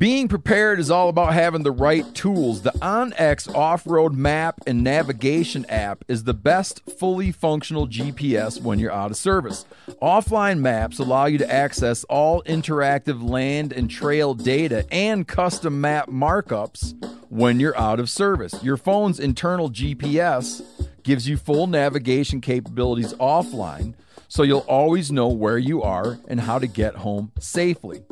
Being prepared is all about having the right tools. The OnX off road map and navigation app is the best fully functional GPS when you're out of service. Offline maps allow you to access all interactive land and trail data and custom map markups when you're out of service. Your phone's internal GPS gives you full navigation capabilities offline, so you'll always know where you are and how to get home safely.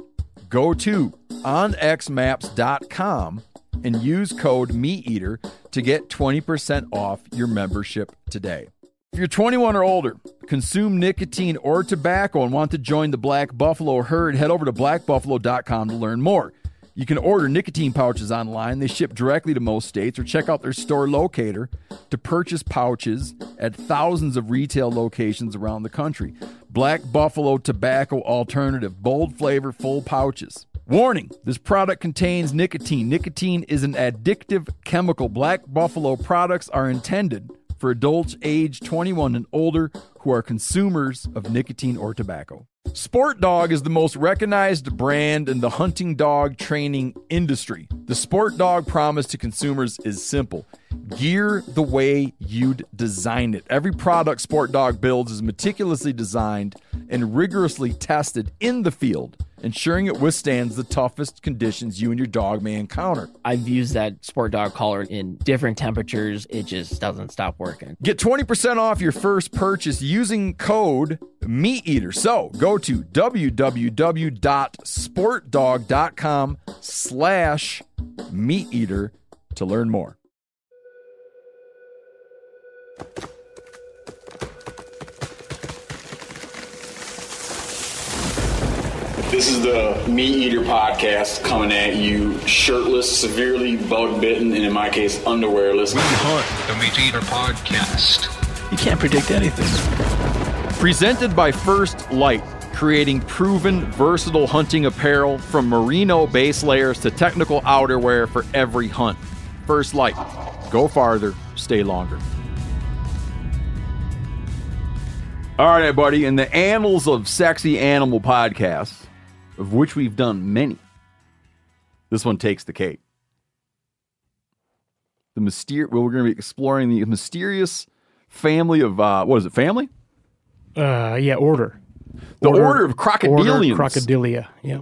Go to onxmaps.com and use code MeatEater to get 20% off your membership today. If you're 21 or older, consume nicotine or tobacco, and want to join the Black Buffalo herd, head over to blackbuffalo.com to learn more. You can order nicotine pouches online. They ship directly to most states, or check out their store locator to purchase pouches at thousands of retail locations around the country. Black Buffalo Tobacco Alternative, bold flavor, full pouches. Warning this product contains nicotine. Nicotine is an addictive chemical. Black Buffalo products are intended for adults age 21 and older who are consumers of nicotine or tobacco. Sport Dog is the most recognized brand in the hunting dog training industry. The Sport Dog promise to consumers is simple gear the way you'd design it. Every product Sport Dog builds is meticulously designed and rigorously tested in the field, ensuring it withstands the toughest conditions you and your dog may encounter. I've used that sport dog collar in different temperatures. It just doesn't stop working. Get 20% off your first purchase using code MeatEater. So go to www.sportdog.com slash MeatEater to learn more. This is the Meat Eater podcast coming at you shirtless, severely bug bitten, and in my case, underwearless. We hunt the Meat Eater podcast. You can't predict anything. Presented by First Lite, creating proven, versatile hunting apparel from merino base layers to technical outerwear for every hunt. First Lite, go farther, stay longer. All right, everybody. In the annals of sexy animal podcasts, of which we've done many, this one takes the cake. The myster- well, we're going to be exploring the mysterious family of uh, what is it? Family? Uh, yeah, order. The order, of Order crocodilians. crocodilia. Yeah.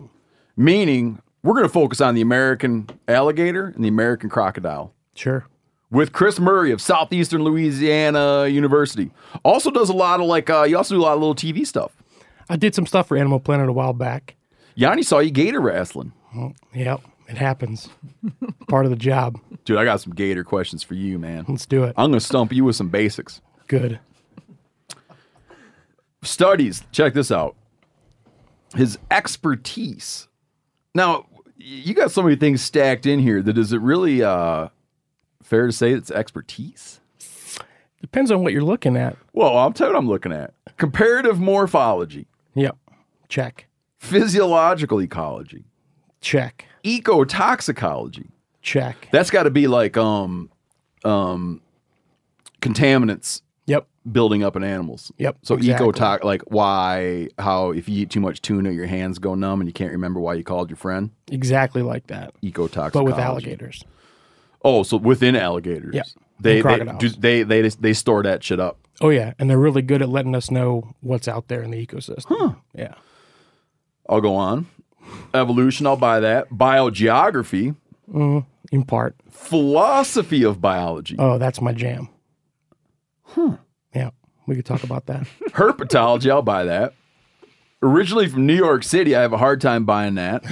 Meaning, we're going to focus on the American alligator and the American crocodile. Sure. With Chris Murray of Southeastern Louisiana University. Also does a lot of like, uh, you also do a lot of little TV stuff. I did some stuff for Animal Planet a while back. Yanni saw you gator wrestling. Yep, it happens. Part of the job. Dude, I got some gator questions for you, man. Let's do it. I'm going to stump you with some basics. Good. Studies, check this out. His expertise. Now, you got so many things stacked in here that is it really uh, fair to say it's expertise? Depends on what you're looking at. Well, I'll tell you what I'm looking at. Comparative morphology, Yep. Check. Physiological ecology, Check. ecotoxicology. Check. That's got to be like um um contaminants Yep. building up in animals. Yep, So exactly. ecotox like why how if you eat too much tuna your hands go numb and you can't remember why you called your friend. Exactly like that. Ecotoxicology. But with alligators. Oh, so within alligators. Yeah. They they, do- they they they store that shit up. Oh yeah, and they're really good at letting us know what's out there in the ecosystem. Yeah. I'll go on. Evolution, I'll buy that. Biogeography, In part. philosophy of biology, Oh, that's my jam. Hmm. Yeah. We could talk about that. herpetology, I'll buy that. Originally from New York City, I have a hard time buying that.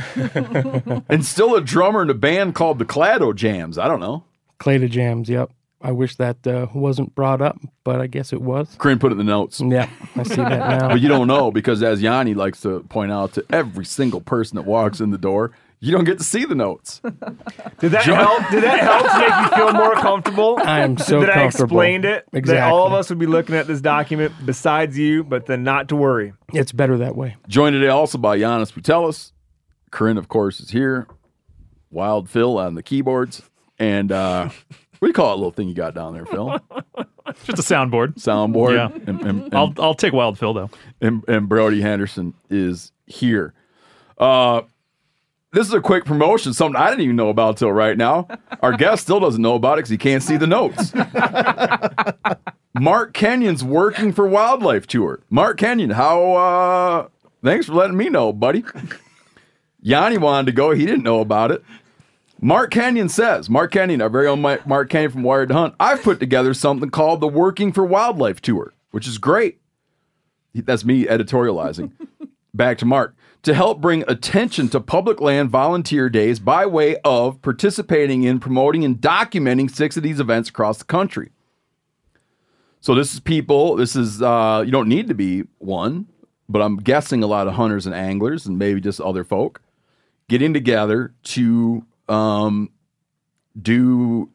and still a drummer in a band called the Clado Jams. I don't know. Clada jams. Yep. I wish that uh, wasn't brought up, but I guess it was. Corinne put it in the notes. Yeah, I see that now. But you don't know because, as Yanni likes to point out to every single person that walks in the door, you don't get to see the notes. Did that help? Did that help to make you feel more comfortable? I am so that I comfortable. explained it. That Exactly. all of us would be looking at this document besides you, but then not to worry. It's better that way. Joined today also by Janis Putelis. Corinne, of course, is here. Wild Phil on the keyboards. And uh, what do you call that little thing you got down there, Phil? Just a soundboard. Soundboard. Yeah. And, and, and, I'll I'll take Wild Phil though. and, and Brody Henderson is here. Uh, this is a quick promotion, something I didn't even know about till right now. Our guest still doesn't know about it because he can't see the notes. Mark Kenyon's working for Wildlife Tour. Mark Kenyon, how? uh Thanks for letting me know, buddy. Yanni wanted to go. He didn't know about it. Mark Kenyon says, Mark Kenyon, our very own Mark Kenyon from Wired to Hunt, I've put together something called the Working for Wildlife Tour, which is great. That's me editorializing. Back to Mark. To help bring attention to public land volunteer days by way of participating in, promoting, and documenting six of these events across the country. So this is people, this is, uh, you don't need to be one, but I'm guessing a lot of hunters and anglers and maybe just other folk getting together to um, do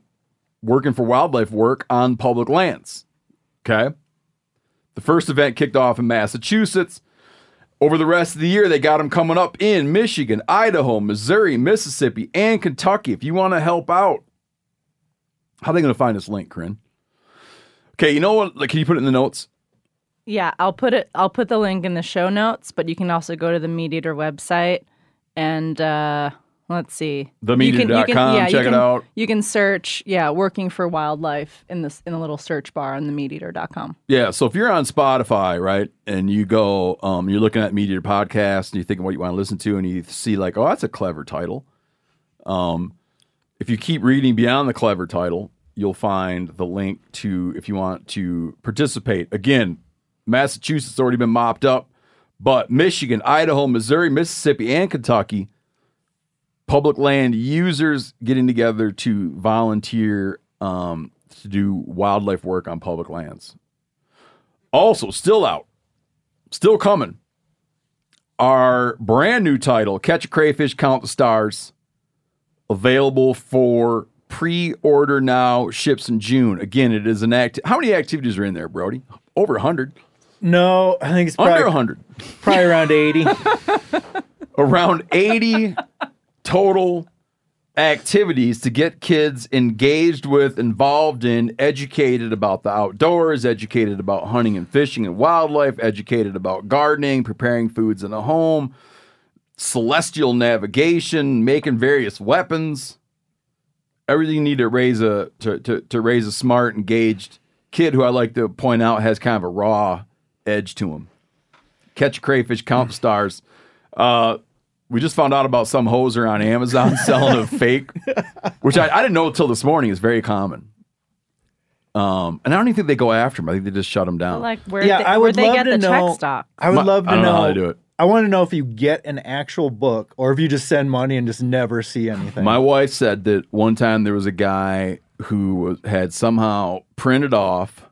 working for wildlife work on public lands. Okay. The first event kicked off in Massachusetts. Over the rest of the year, they got them coming up in Michigan, Idaho, Missouri, Mississippi, and Kentucky. If you want to help out, how are they going to find this link, Corinne? Okay, you know what? Like, can you put it in the notes? Yeah, I'll put it. I'll put the link in the show notes, but you can also go to the Meat Eater website and uh, let's see, TheMeatEater.com, check it can, out. You can search, yeah, working for wildlife in this in the little search bar on themeateater.com. Yeah, so if you're on Spotify, right, and you go, um, you're looking at Meat Eater Podcast and you're thinking what you want to listen to, and you see like, oh, that's a clever title. Um, if you keep reading beyond the clever title, you'll find the link to if you want to participate. Again, Massachusetts already been mopped up, but Michigan, Idaho, Missouri, Mississippi, and Kentucky, public land users getting together to volunteer um, to do wildlife work on public lands. Also, still out, still coming. Our brand new title, Catch a Crayfish, Count the Stars, available for pre-order now, ships in June. Again, it is an act. How many activities are in there, Brody? Over 100. No, I think it's Under probably, 100. probably around 80. Around 80 total activities to get kids engaged with, involved in, educated about the outdoors, educated about hunting and fishing and wildlife, educated about gardening, preparing foods in the home, celestial navigation, making various weapons. Everything you need to raise a to, to, to raise a smart, engaged kid who I like to point out has kind of a raw edge to him. Catch a crayfish, count stars. Uh, we just found out about some hoser on Amazon selling a fake, which I, I didn't know until this morning is very common. Um, and I don't even think they go after him. I think they just shut him down. Like where yeah, they, I where would they love get to the know. check stock. I would My- love to I don't know know. how they do it. I want to know if you get an actual book or if you just send money and just never see anything. My wife said that one time there was a guy who was, had somehow printed off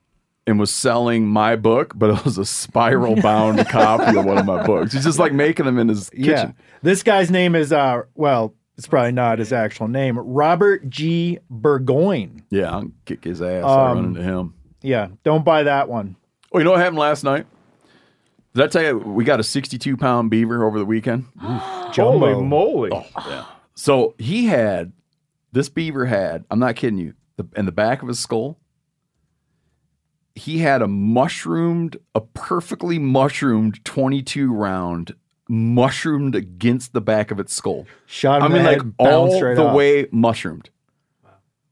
and was selling my book, but it was a spiral bound copy of one of my books. He's just like making them in his kitchen. yeah, this guy's name is uh well, it's probably not his actual name. Robert G. Burgoyne. Yeah, I'll kick his ass. I'll run Um, into him. Yeah, don't buy that one. Oh, you know what happened last night? Did I tell you we got a 62 pound beaver over the weekend? Jumbo. Holy moly. Yeah. So he had this beaver had, I'm not kidding you, the, in the back of his skull, he had a mushroomed, a perfectly mushroomed 22 round mushroomed against the back of its skull. Shot him I in mean, the like head, bounced all right the off. way mushroomed.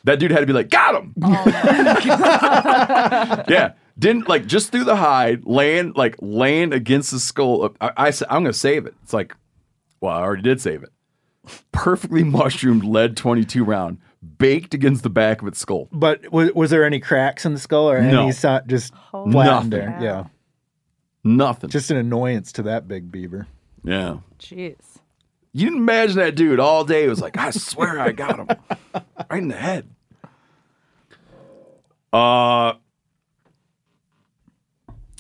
That dude had to be like, got him. Oh, yeah. Didn't like just through the hide, land like land against the skull. I, I said, I'm gonna save it. It's like, well, I already did save it. Perfectly mushroomed lead 22 round, baked against the back of its skull. But was, was there any cracks in the skull or No. any so- just Holy flattened Nothing. there? Yeah, Nothing. just an annoyance to that big beaver. yeah. Jeez. You can imagine that dude all day was like, I swear I got him. right in the head. Uh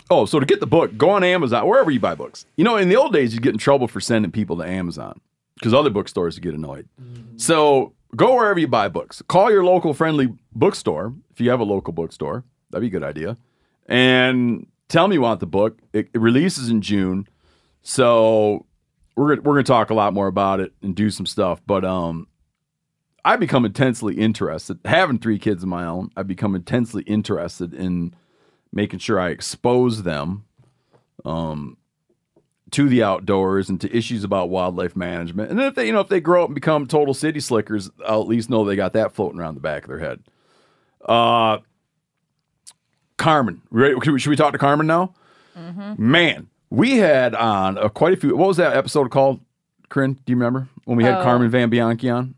Oh, so to get the book, go on Amazon, wherever you buy books. You know, in the old days, you'd get in trouble for sending people to Amazon because other bookstores would get annoyed. So go wherever you buy books. Call your local friendly bookstore if you have a local bookstore. That'd be a good idea. And tell me you want the book. It, it releases in June. So we're we're gonna talk a lot more about it and do some stuff. But um, I become intensely interested. Having three kids of my own, I become intensely interested in making sure I expose them, um, to the outdoors and to issues about wildlife management. And then if they, you know, if they grow up and become total city slickers, I'll at least know they got that floating around the back of their head. Uh, Carmen, ready? Should we, talk to Carmen now? Man, we had on uh, quite a few. What was that episode called? Corinne, do you remember when we had Oh. Carmen Vanbianchi on?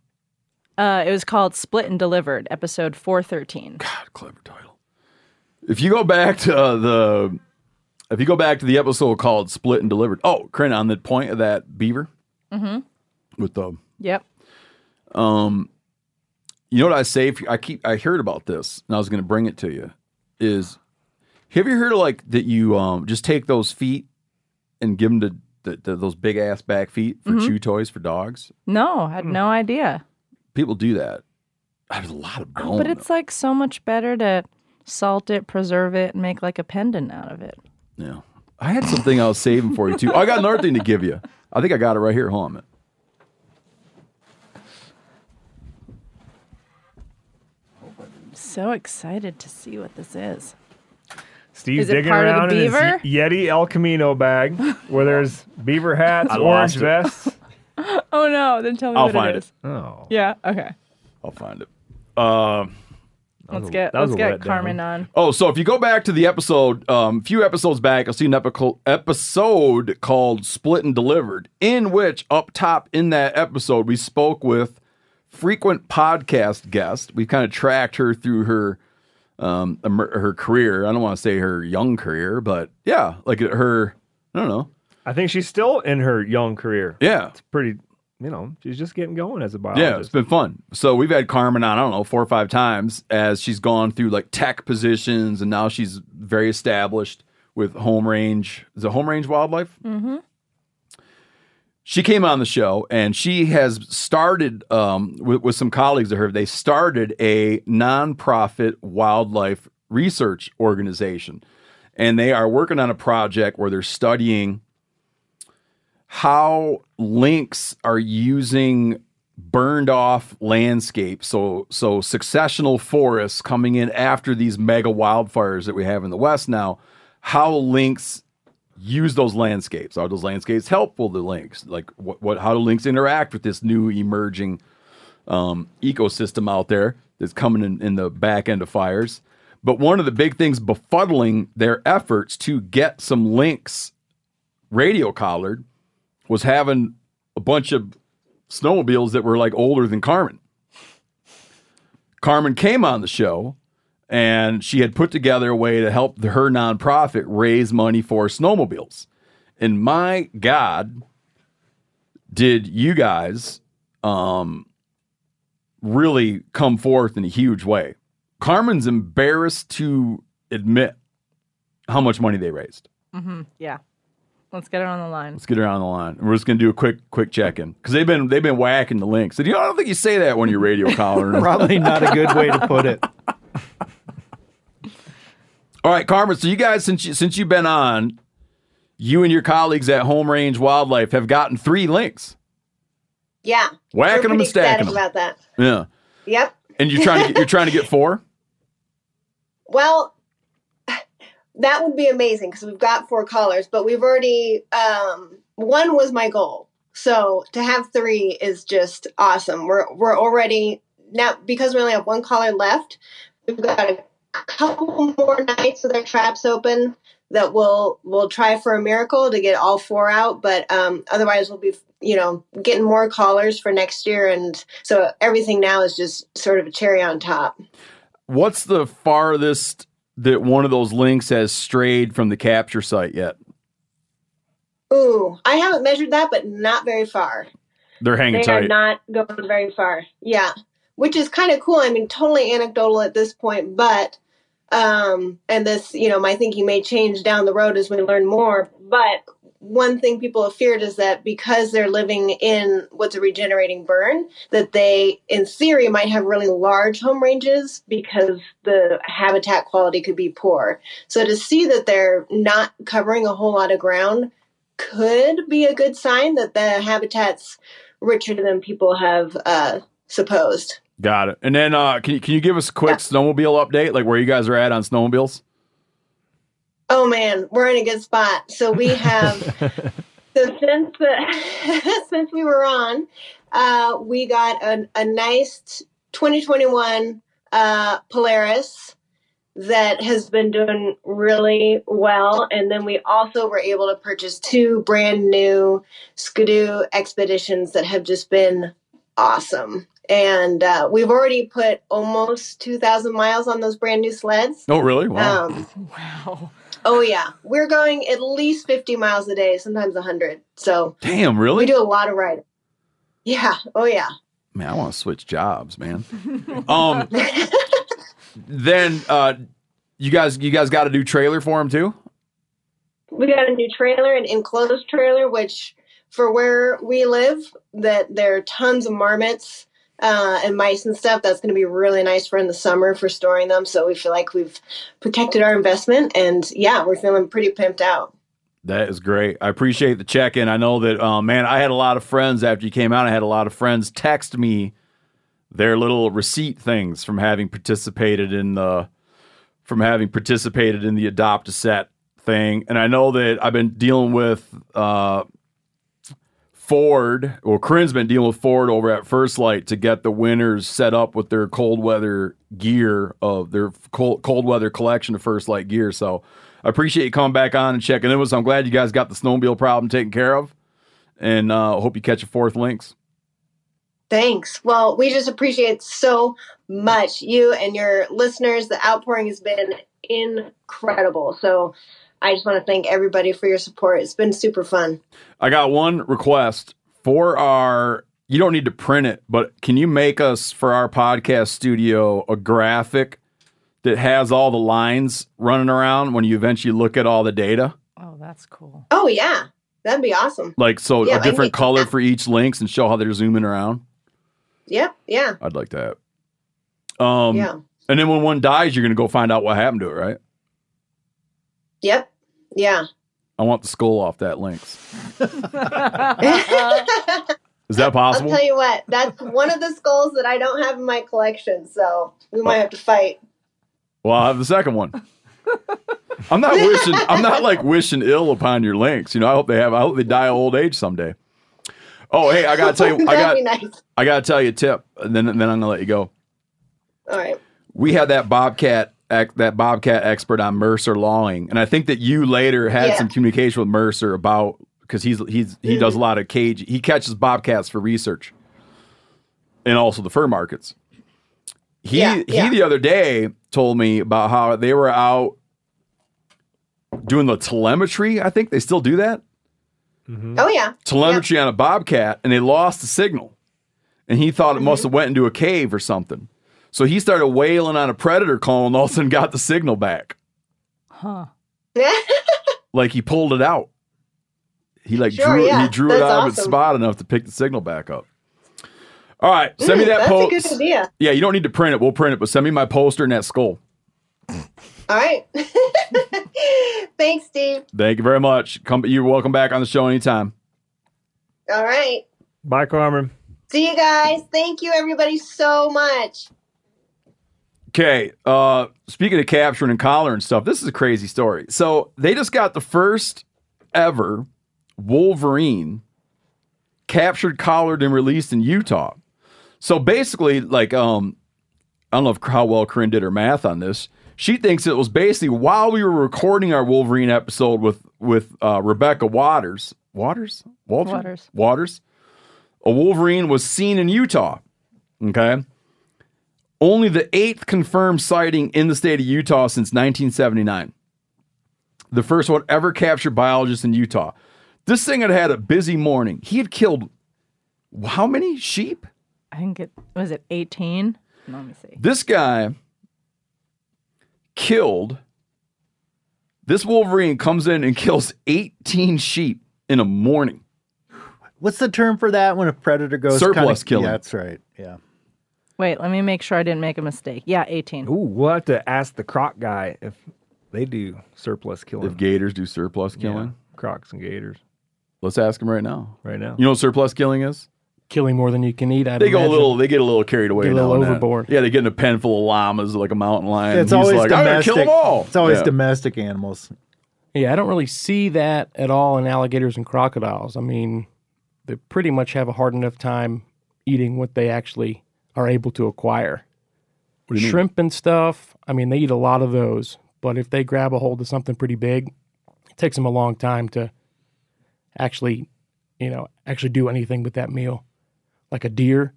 Uh, it was called Split and Delivered, episode 413. God, clever title. If you go back to uh, the, if you go back to the episode called "Split and Delivered," oh, Corinne, on the point of that beaver Mm-hmm. with the, Yep. um, you know what I say? If I keep, I heard about this, and I was going to bring it to you. Is have you heard of like that? You um just take those feet and give them to the, the, those big ass back feet for Mhm. chew toys for dogs. No, I had no idea. People do that. There's a lot of bone. but it's like so much better to salt it, preserve it, and make like a pendant out of it. Yeah. I had something I was saving for you too. I got another thing to give you. I think I got it right here. Hold on a minute. So excited to see what this is. Steve's Is it digging part of the around in his beaver? Yeti El Camino bag where there's beaver hats, I orange lost it. vests. Oh no! Then tell me I'll what find it it. is. Oh. Yeah. Okay. I'll find it. Um, Let's get let's get letdown. Carmen on. Oh, so if you go back to the episode, um, a few episodes back, I'll see an epico- episode called Split and Delivered, in which up top in that episode, we spoke with frequent podcast guest. We kind of tracked her through her um her career. I don't want to say her young career, but yeah, like her, I don't know. I think she's still in her young career. Yeah. It's pretty, you know, she's just getting going as a biologist. Yeah, it's been fun. So we've had Carmen on, I don't know, four or five times as she's gone through like tech positions and now she's very established with home range. Is it home range wildlife? Mm-hmm. She came on the show and she has started um, with, with some colleagues of her. They started a nonprofit wildlife research organization, and they are working on a project where they're studying how lynx are using burned off landscapes so so successional forests coming in after these mega wildfires that we have in the west now how lynx use those landscapes. Are those landscapes helpful to lynx like what, what how do lynx interact with this new emerging um, ecosystem out there that's coming in, in the back end of fires? But one of the big things befuddling their efforts to get some lynx radio collared was having a bunch of snowmobiles that were like older than Carmen. Carmen came on the show and she had put together a way to help the- her nonprofit raise money for snowmobiles. And my God, did you guys um, really come forth in a huge way? Carmen's embarrassed to admit how much money they raised. Mm-hmm. Yeah. Let's get her on the line. Let's get her on the line. We're just gonna do a quick quick check in because they've been they've been whacking the lynx. And you know, I don't think you say that when you're radio collaring. Probably not a good way to put it. All right, Carmen. So you guys, since you, since you've been on, you and your colleagues at Home Range Wildlife have gotten three lynx. Yeah. Whacking We're them and pretty stacking them. about that. Yeah. Yep. And you're trying to get, you're trying to get four. Well, that would be amazing because we've got four colors, but we've already um, one was my goal. So to have three is just awesome. We're we're already now because we only have one collar left. We've got a couple more nights with our traps open that we'll we'll try for a miracle to get all four out. But um, otherwise, we'll be you know getting more collars for next year, and so everything now is just sort of a cherry on top. What's the farthest that one of those lynx has strayed from the capture site yet? Ooh, I haven't measured that, but not very far. They're hanging they tight. are not going very far. Yeah, which is kind of cool. I mean, totally anecdotal at this point, but um, and this, you know, my thinking may change down the road as we learn more. But one thing people have feared is that because they're living in what's a regenerating burn, that they, in theory, might have really large home ranges because the habitat quality could be poor. So to see that they're not covering a whole lot of ground could be a good sign that the habitat's richer than people have uh, supposed. Got it. And then uh, can you can you give us a quick snowmobile update, like where you guys are at on snowmobiles? Oh man, we're in a good spot. So we have So since the, since we were on, uh, we got a, a nice 2021 uh, Polaris that has been doing really well, and then we also were able to purchase two brand new Ski-Doo Expeditions that have just been awesome. And uh, we've already put almost 2,000 miles on those brand new sleds. Oh, really? Wow. Um, wow. Oh yeah, we're going at least 50 miles a day, sometimes 100. So Damn, really? we do a lot of riding. Yeah. Oh yeah. Man, I want to switch jobs, man. um, then uh, you guys, you guys got a new trailer for him too. We got a new trailer, an enclosed trailer, which for where we live, that there are tons of marmots uh, and mice and stuff. That's going to be really nice for in the summer for storing them. So we feel like we've protected our investment, and yeah, we're feeling pretty pimped out. That is great. I appreciate the check in. I know that, uh, man, I had a lot of friends after you came out. I had a lot of friends text me their little receipt things from having participated in the from having participated in the adopt a set thing. And I know that I've been dealing with uh, Ford, well, Corinne's been dealing with Ford over at First Lite to get the winners set up with their cold weather gear of their cold, cold weather collection of First Lite gear. So I appreciate you coming back on and checking in with us. I'm glad you guys got the snowmobile problem taken care of, and uh, hope you catch a fourth lynx. Thanks. Well, we just appreciate so much you and your listeners. The outpouring has been incredible. So I just want to thank everybody for your support. It's been super fun. I got one request for our. You don't need to print it, but can you make us for our podcast studio a graphic that has all the lines running around when you eventually look at all the data? Oh, that's cool. Oh yeah, that'd be awesome. Like so, Yeah, a I different color for each lynx and show how they're zooming around. Yep. Yeah. I'd like that. Um, Yeah. And then when one dies, you're going to go find out what happened to it, right? Yep. Yeah. I want the skull off that lynx. Is that possible? I'll tell you what. That's one of the skulls that I don't have in my collection. So we might have to fight. Well, I'll have the second one. I'm not wishing. I'm not like wishing ill upon your lynx. You know, I hope they have. I hope they die of old age someday. Oh, hey, I gotta tell you. I got. Nice. I I gotta tell you a tip, and then then I'm gonna let you go. All right. We had that bobcat that bobcat expert on Mercer Lawing, and I think that you later had Yeah. some communication with Mercer about because he's he's he does mm-hmm. a lot of cage. He catches bobcats for research, and also the fur markets. He Yeah, yeah. he the other day told me about how they were out doing the telemetry. I think they still do that mm-hmm. Oh yeah. telemetry on a bobcat and they lost the signal and he thought it must mm-hmm. have went into a cave or something so he started wailing on a predator call and all of a sudden got the signal back Huh. like he pulled it out he like Sure, drew yeah. he drew it That's out of its spot enough to pick the signal back up all right send me Mm, that that's post a good idea. yeah you don't need to print it we'll print it but send me my poster and that skull All right. Thanks, Steve. thank you very much come you're welcome back on the show anytime All right. Bye, Carmen. See you guys. Thank you, everybody, so much. Okay. Uh, speaking of capturing and collar and stuff, this is a crazy story. So they just got the first ever Wolverine captured, collared, and released in Utah. So basically, like, um, I don't know if how well Corinne did her math on this. She thinks it was basically while we were recording our Wolverine episode with with uh, Rebecca Watters, Watters, Walter? Watters. Watters. A Wolverine was seen in Utah. Okay. Only the eighth confirmed sighting in the state of Utah since 1979. The first one ever captured biologist in Utah. This thing had had a busy morning. He had killed how many sheep? I think it was it 18. Let me see. This guy killed. This Wolverine comes in and kills 18 sheep in a morning. What's the term for that when a predator goes Surplus kinda, killing. Yeah, that's right. Yeah. Wait, let me make sure I didn't make a mistake. Yeah, 18. Ooh, we'll have to ask the croc guy if they do surplus killing. If gators do surplus Yeah, killing, crocs and gators let's ask him right now. right now. You know what surplus killing is? Killing more than you can eat. I'd They go a little. They get a little carried away. Get a little now and then. overboard. Yeah, they get in a pen full of llamas like a mountain lion. It's He's always like, I'm gonna domestic. kill them all. It's always Yeah. domestic animals. Yeah, I don't really see that at all in alligators and crocodiles. I mean, they pretty much have a hard enough time eating what they actually are able to acquire. You mean? Shrimp and stuff, I mean, they eat a lot of those. But if they grab a hold of something pretty big, it takes them a long time to actually, you know, actually do anything with that meal, like a deer.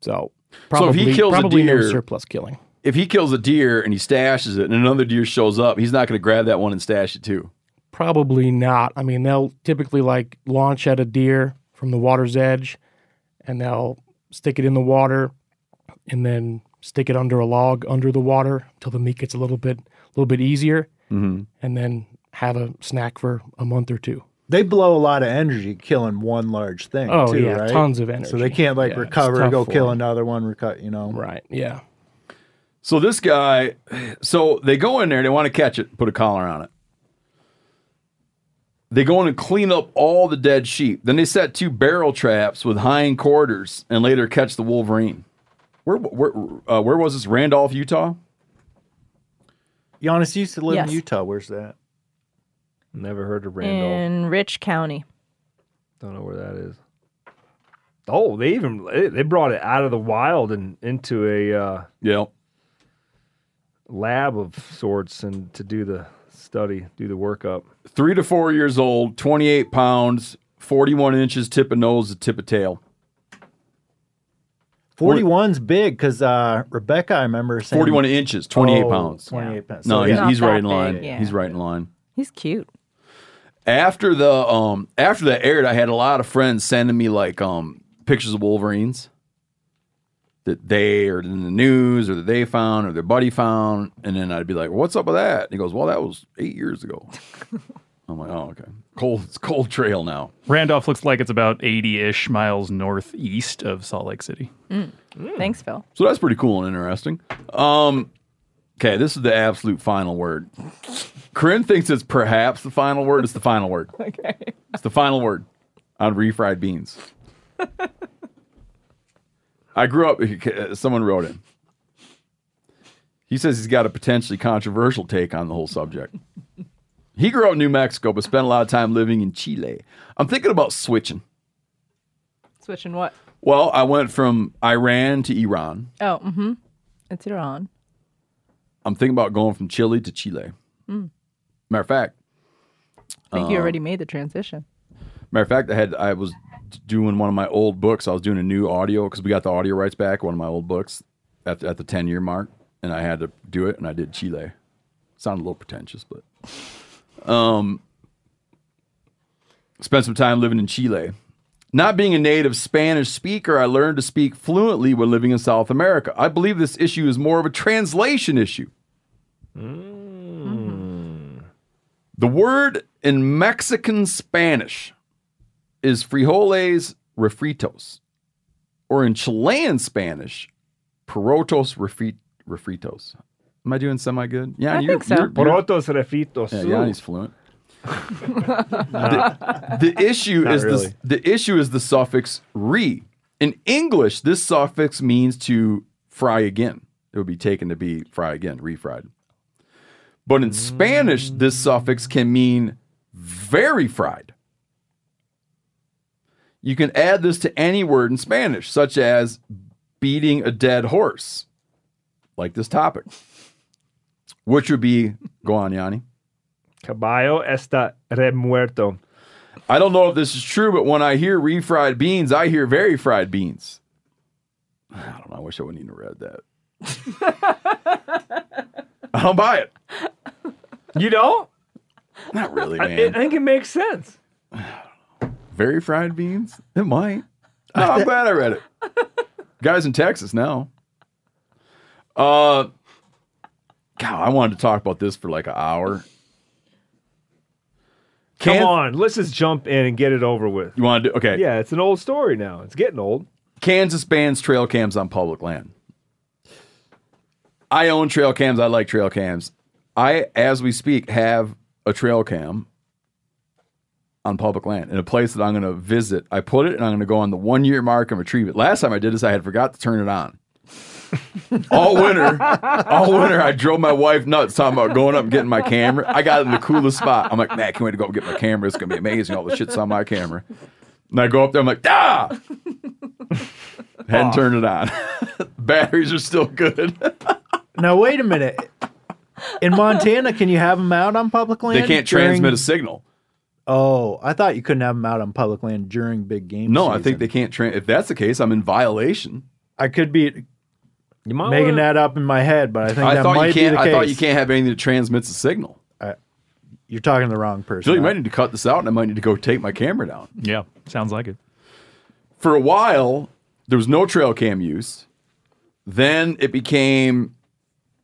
So So if he probably, kills a probably no deer- surplus killing. If he kills a deer and he stashes it, and another deer shows up, he's not going to grab that one and stash it too. Probably not. I mean, they'll typically like launch at a deer from the water's edge and they'll stick it in the water and then stick it under a log under the water until the meat gets a little bit a little bit easier Mm-hmm. and then have a snack for a month or two. They blow a lot of energy killing one large thing. Oh, too, yeah, right? tons of energy. So they can't like Yeah, recover, tough go kill kill 'em. another one, recut. You know, Right. Yeah. So this guy, so they go in there, they want to catch it, put a collar on it. They go in and clean up all the dead sheep. Then they set two barrel traps with hind quarters and later catch the wolverine. Where where uh, where was this? Randolph, Utah. Janis used to live Yes. in Utah. Where's that? Never heard of Randolph. in Rich County. Don't know where that is. Oh, they even they- they brought it out of the wild and into a uh, Yeah. lab of sorts and to do the study, do the workup. Three to four years old, 28 pounds, 41 inches, tip of nose to tip of tail. 41's big because uh, Rebecca, I remember saying 41 inches, 28 Oh, pounts. 28 pounds. No, So, he's, yeah. he's Not right that in line. big, yeah. He's right in line. He's cute. After the um after that aired, I had a lot of friends sending me like um pictures of Wolverines that they or in the news or that they found or their buddy found, and then I'd be like, "What's up with that?" And he goes, "Well, that was eight years ago." I'm like, "Oh, okay. Cold, it's cold trail now." Randolph looks like it's about 80 ish miles northeast of Salt Lake City. Thanks, Phil. So that's pretty cool and interesting. Um, okay, this is the absolute final word. Corinne thinks it's perhaps the final word. It's the final word. Okay. It's the final word on refried beans. I grew up, someone wrote in. He says he's got a potentially controversial take on the whole subject. He grew up in New Mexico, but spent a lot of time living in Chile. I'm thinking about switching. Switching what? Well, I went from Iran to Iran. Oh, mm-hmm. It's Iran. I'm thinking about going from Chile to Chile. Mm. Matter of fact, I think you Uh, already made the transition. Matter of fact, I had I was doing one of my old books. I was doing a new audio because we got the audio rights back. One of my old books at the, at the ten year mark, and I had to do it, and I did Chile. Sounded a little pretentious, but um, spent some time living in Chile. Not being a native Spanish speaker, I learned to speak fluently when living in South America. I believe this issue is more of a translation issue. The word in Mexican Spanish is frijoles refritos, or in Chilean Spanish, porotos refri- refritos. Am I doing semi good? Yeah, I you're, think so. you're- you're- Porotos refitos. yeah, Ooh. Yanni's fluent. the, the issue Not is really. the, the issue is the suffix re. In English, this suffix means to fry again. It would be taken to be fry again, refried. But in Spanish, this suffix can mean very fried. You can add this to any word in Spanish, such as beating a dead horse, like this topic, which would be go on, Yanni. Caballo está remuerto. I don't know if this is true, but when I hear refried beans, I hear very fried beans. I don't know. I wish I wouldn't even read that. I don't buy it. You don't? Not really, I, man. I think it makes sense. very fried beans? It might. No, I'm glad I read it. Guys in Texas now. Uh, God, I wanted to talk about this for like an hour. Come on, let's just jump in and get it over with. You want to do? Okay. Yeah, it's an old story now. It's getting old. Kansas bans trail cams on public land. I own trail cams. I like trail cams. I, as we speak, have a trail cam on public land in a place that I'm going to visit. I put it and I'm going to go on the one year mark and retrieve it. Last time I did this, I had forgot to turn it on. all winter, all winter, I drove my wife nuts talking about going up and getting my camera. I got in the coolest spot. I'm like, man, I can't wait to go get my camera. It's gonna be amazing. All the shit's on my camera. And I go up there, I'm like, ah! Hadn't turned it on. Batteries are still good. Now wait a minute. In Montana, can you have them out on public land? they can't during- transmit a signal. Oh, I thought you couldn't have them out on public land during big game. No, I think they can't. Tra- if that's the case, I'm in violation. I could be You might making wanna- that up in my head, but I think I that thought might you be can't. I thought you can't have anything that transmits a signal. You're talking to the wrong person. Phil, you might need to cut this out, and I might need to go take my camera down. Yeah, sounds like it. For a while, there was no trail cam use. Then it became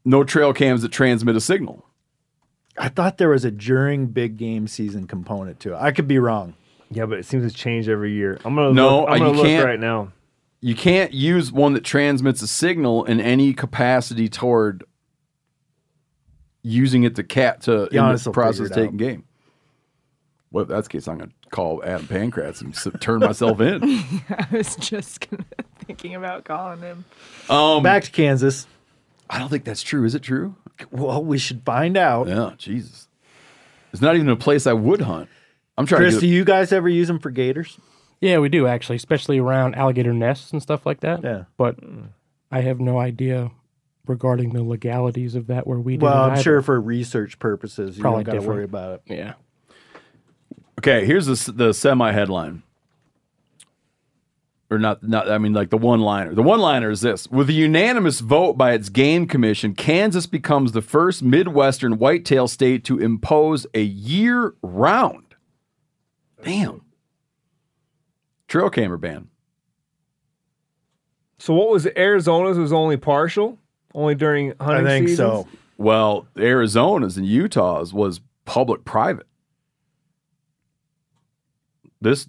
no trail cams that transmit a signal. I thought there was a during big game season component to it. I could be wrong. Yeah, but it seems to change every year. I'm gonna No, look, I'm gonna you look can't- right now. You can't use one that transmits a signal in any capacity toward using it to cat to in Janis the process taking game. Well, if that's the case, I'm going to call Adam Pancratz and turn myself in. I was just gonna, thinking about calling him. Um, Back to Kansas. I don't think that's true. Is it true? Well, we should find out. Yeah, Jesus. It's not even a place I would hunt. I'm trying Chris, to Chris, do you guys ever use them for gators? Yeah, we do actually, especially around alligator nests and stuff like that. Yeah. But I have no idea regarding the legalities of that where we do. Well, I'm either. sure for research purposes, you Probably don't got to worry about it. Yeah. Okay, here's the, the semi headline. Or not, not, I mean, like the one liner. The one liner is this With a unanimous vote by its game commission, Kansas becomes the first Midwestern whitetail state to impose a year round. Damn. Trail camera ban. So what was Arizona's was only partial, only during hunting I hunting think seasons? so. Well, Arizona's and Utah's was public private. This,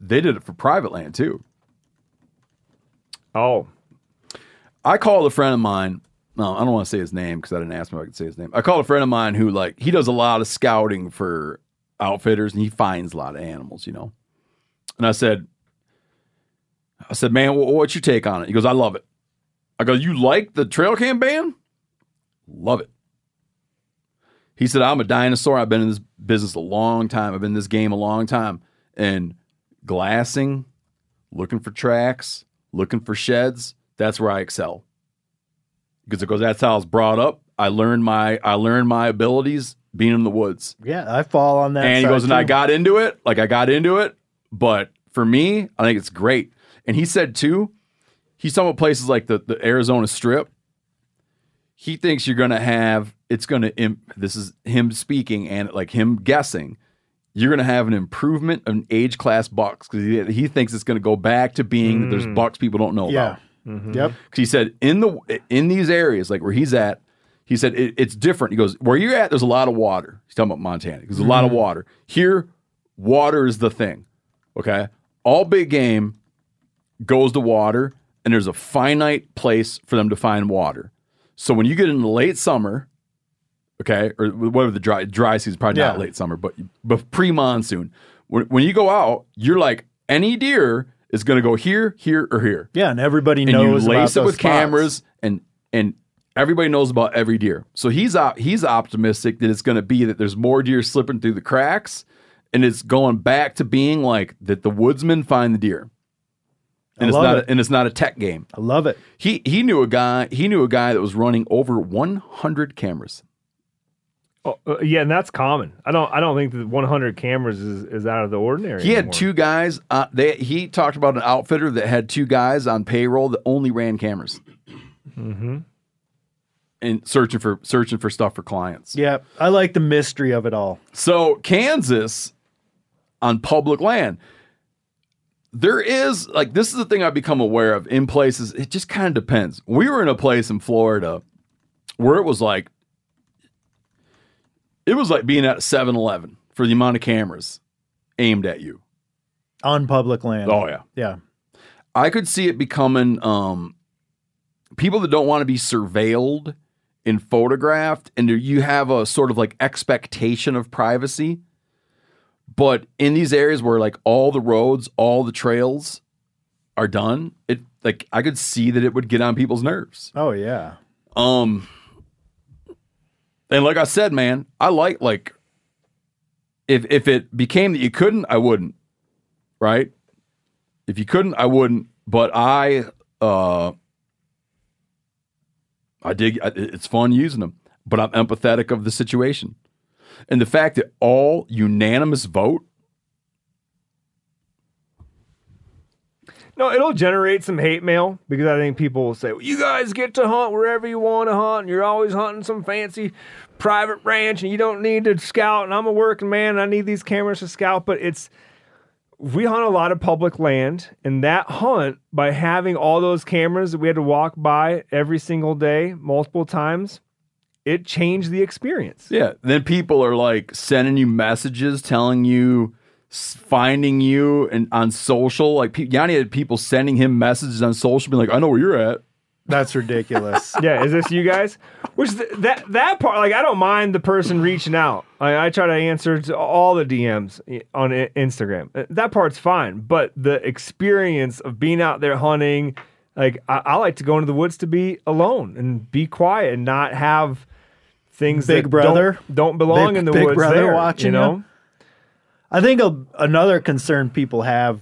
they did it for private land too. Oh, I called a friend of mine. No, I don't want to say his name because I didn't ask him if I could say his name. I called a friend of mine who like he does a lot of scouting for outfitters and he finds a lot of animals, you know. And I said, I said, man, what's your take on it? He goes, I love it. I go, you like the trail cam ban? Love it. He said, I'm a dinosaur. I've been in this business a long time. I've been in this game a long time. And glassing, looking for tracks, looking for sheds, that's where I excel. Because it goes, that's how I was brought up. I learned my I learned my abilities being in the woods. Yeah, I fall on that. and he goes, and I got into it. Like I got into it. But for me, I think it's great. And he said too, he's talking about places like the, the Arizona Strip. He thinks you're gonna have it's gonna imp, this is him speaking and like him guessing. You're gonna have an improvement of age class bucks because he, he thinks it's gonna go back to being that there's hmm. bucks people don't know Yeah. about. Mm-hmm. Yep. 'Cause he said in the in these areas like where he's at, he said it, it's different. He goes where you're at. There's a lot of water. He's talking about Montana. There's a lot of mm-hmm. water here. Water is the thing. Okay, all big game goes to water, and there's a finite place for them to find water. So when you get into late summer, okay, or whatever the dry dry season, probably not late summer, but but pre monsoon, when, when you go out, you're like any deer is going to go here, here, or here Yeah, and everybody and knows you about lace it with spots. cameras and and everybody knows about every deer. So he's op- he's optimistic that it's going to be that there's more deer slipping through the cracks, and it's going back to being like that. The woodsmen find the deer, I and it's love not it. a, and it's not a tech game. I love it. He he knew a guy he knew a guy that was running over 100 cameras. Oh, uh, yeah, and that's common. I don't. I don't think that 100 cameras is, is out of the ordinary. He had anymore. two guys. Uh, they he talked about an outfitter that had two guys on payroll that only ran cameras Mm-hmm. and searching for searching for stuff for clients. Yeah, I like the mystery of it all. So Kansas on public land. There is like this is the thing I've become aware of in places. It just kind of depends. We were in a place in Florida where it was like it was like being at a 7-Eleven for the amount of cameras aimed at you. On public land. Oh yeah. Yeah. I could see it becoming um, people that don't want to be surveilled and photographed, and you have a sort of like expectation of privacy. But in these areas where like all the roads, all the trails are done, it like I could see that it would get on people's nerves. Oh yeah. Um, and like I said, man, I like like if if it became that you couldn't, I wouldn't. Right? If you couldn't, I wouldn't. But I uh I dig it's fun using them, but I'm empathetic of the situation. And the fact that all unanimous vote No, it'll generate some hate mail because I think people will say, well, "You guys get to hunt wherever you want to hunt, and you're always hunting some fancy private ranch, and you don't need to scout." And I'm a working man, and I need these cameras to scout. But it's we hunt a lot of public land, and that hunt by having all those cameras that we had to walk by every single day, multiple times, it changed the experience. Yeah. Then people are like sending you messages telling you, finding you and on social. Like Yanni had people sending him messages on social, being like, "I know where you're at." That's ridiculous. yeah, is this you guys? Which th- that that part, like, I don't mind the person reaching out. I, I try to answer to all the DMs on I- Instagram. Uh, That part's fine, but the experience of being out there hunting, like, I, I like to go into the woods to be alone and be quiet and not have things Big that brother? don't, don't belong Big- in the Big woods. Brother there, watching you you? I think a, another concern people have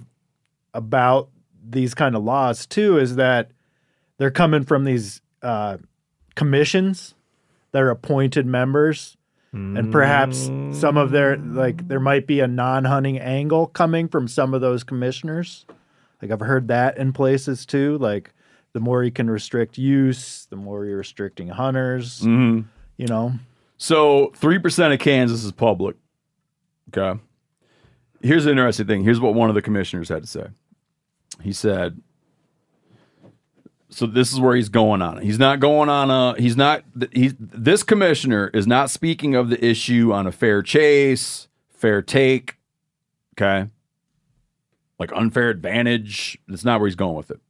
about these kind of laws too is that they're coming from these uh, commissions that are appointed members, and perhaps some of their like there might be a non-hunting angle coming from some of those commissioners. Like I've heard that in places too. Like the more you can restrict use, the more you're restricting hunters. Mhm. You know, So three percent of Kansas is public. Okay. Here's the interesting thing. Here's what one of the commissioners had to say. He said, "So this is where he's going on it. He's not going on a. He's not. He's this commissioner is not speaking of the issue on a fair chase, fair take. Okay. Like unfair advantage. That's not where he's going with it.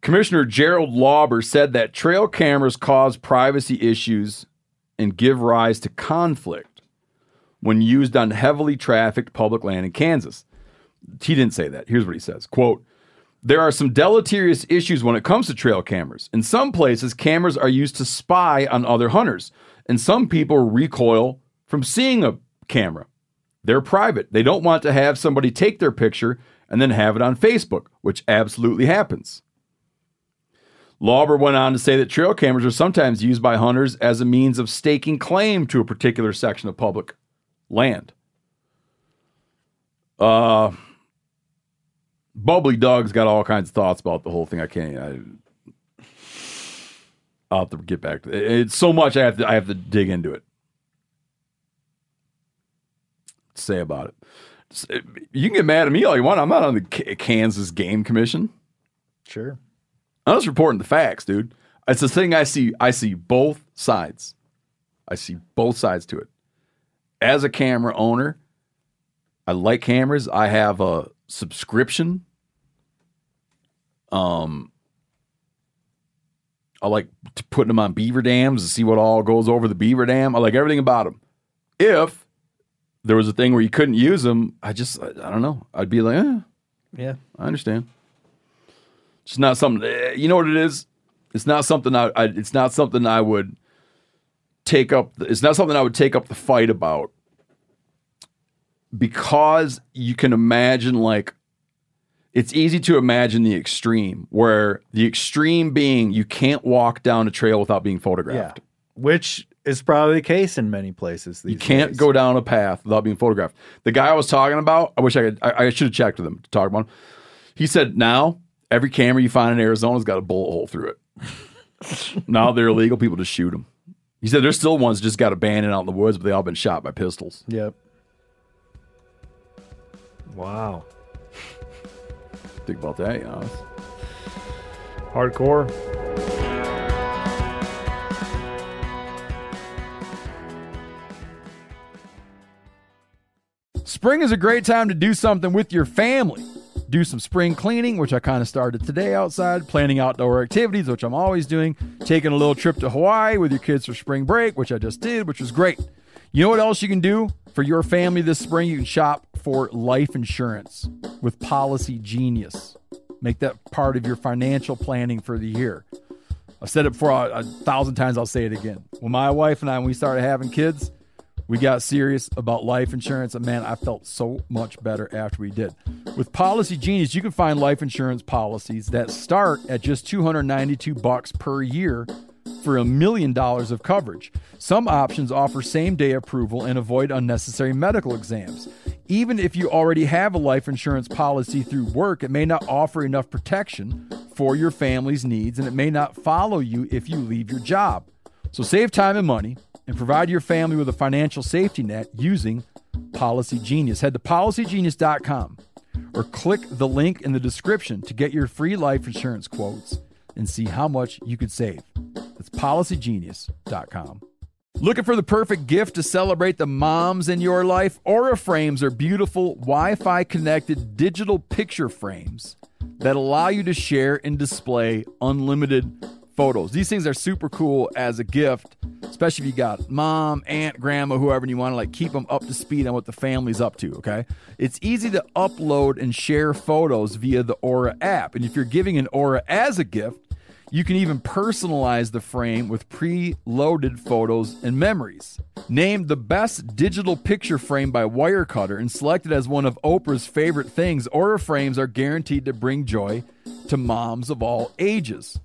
Commissioner Gerald Lauber said that trail cameras cause privacy issues and give rise to conflict when used on heavily trafficked public land in Kansas. He didn't say that. Here's what he says quote, there are some deleterious issues when it comes to trail cameras. In some places, cameras are used to spy on other hunters, and some people recoil from seeing a camera. They're private. They don't want to have somebody take their picture and then have it on Facebook, which absolutely happens. Lauber went on to say that trail cameras are sometimes used by hunters as a means of staking claim to a particular section of public land. Uh, Bubbly Doug's got all kinds of thoughts about the whole thing. I can't. I, I'll have to get back to it. It's so much I have to. I have to dig into it. Say about it. You can get mad at me all you want. I'm not on the K- Kansas Game Commission. sure. I'm just reporting the facts, dude. It's the thing I see. I see both sides. I see both sides to it. As a camera owner, I like cameras. I have a subscription. Um, I like putting them on beaver dams to see what all goes over the beaver dam. I like everything about them. If there was a thing where you couldn't use them, I just I, I don't know. I'd be like, eh, Yeah. I understand. It's not something. eh, You know what it is? It's not something I. I it's not something I would take up. It's not something I would take up the fight about because you can imagine like it's easy to imagine the extreme where the extreme being you can't walk down a trail without being Yeah. photographed. Which is probably the case in many places. These You can't days. go down a path without being photographed. The guy I was talking about, I wish I could. I, I should have checked with him to talk about him. He said now every camera you find in Arizona's got a bullet hole through it. now they're illegal. People just shoot them. He said there's still ones just got abandoned out in the woods, but they all been shot by pistols. Yep. Wow. Think about that, you know. Hardcore. Spring is a great time to do something with your family. Do some spring cleaning, which I kind of started today outside, planning outdoor activities, which I'm always doing, taking a little trip to Hawaii with your kids for spring break, which I just did, which was great. You know what else you can do for your family this spring? You can shop for life insurance with Policygenius. Make that part of your financial planning for the year. I've said it before a, thousand times, I'll say it again. When my wife and I, when we started having kids, we got serious about life insurance, and man, I felt so much better after we did. With Policygenius, you can find life insurance policies that start at just 292 bucks per year for a million dollars of coverage. Some options offer same day approval and avoid unnecessary medical exams. Even if you already have a life insurance policy through work, it may not offer enough protection for your family's needs and it may not follow you if you leave your job. So save time and money and provide your family with a financial safety net using Policygenius. Head to policygenius.com or click the link in the description to get your free life insurance quotes and see how much you could save. That's policygenius.com. Looking for the perfect gift to celebrate the moms in your life? Aura frames are beautiful Wi Fi connected digital picture frames that allow you to share and display unlimited photos. These things are super cool as a gift, especially if you got mom, aunt, grandma, whoever, and you want to like keep them up to speed on what the family's up to, okay? It's easy to upload and share photos via the Aura app. And if you're giving an Aura as a gift, you can even personalize the frame with pre-loaded photos and memories. Named the best digital picture frame by Wirecutter and selected as one of Oprah's favorite things, Aura frames are guaranteed to bring joy to moms of all ages.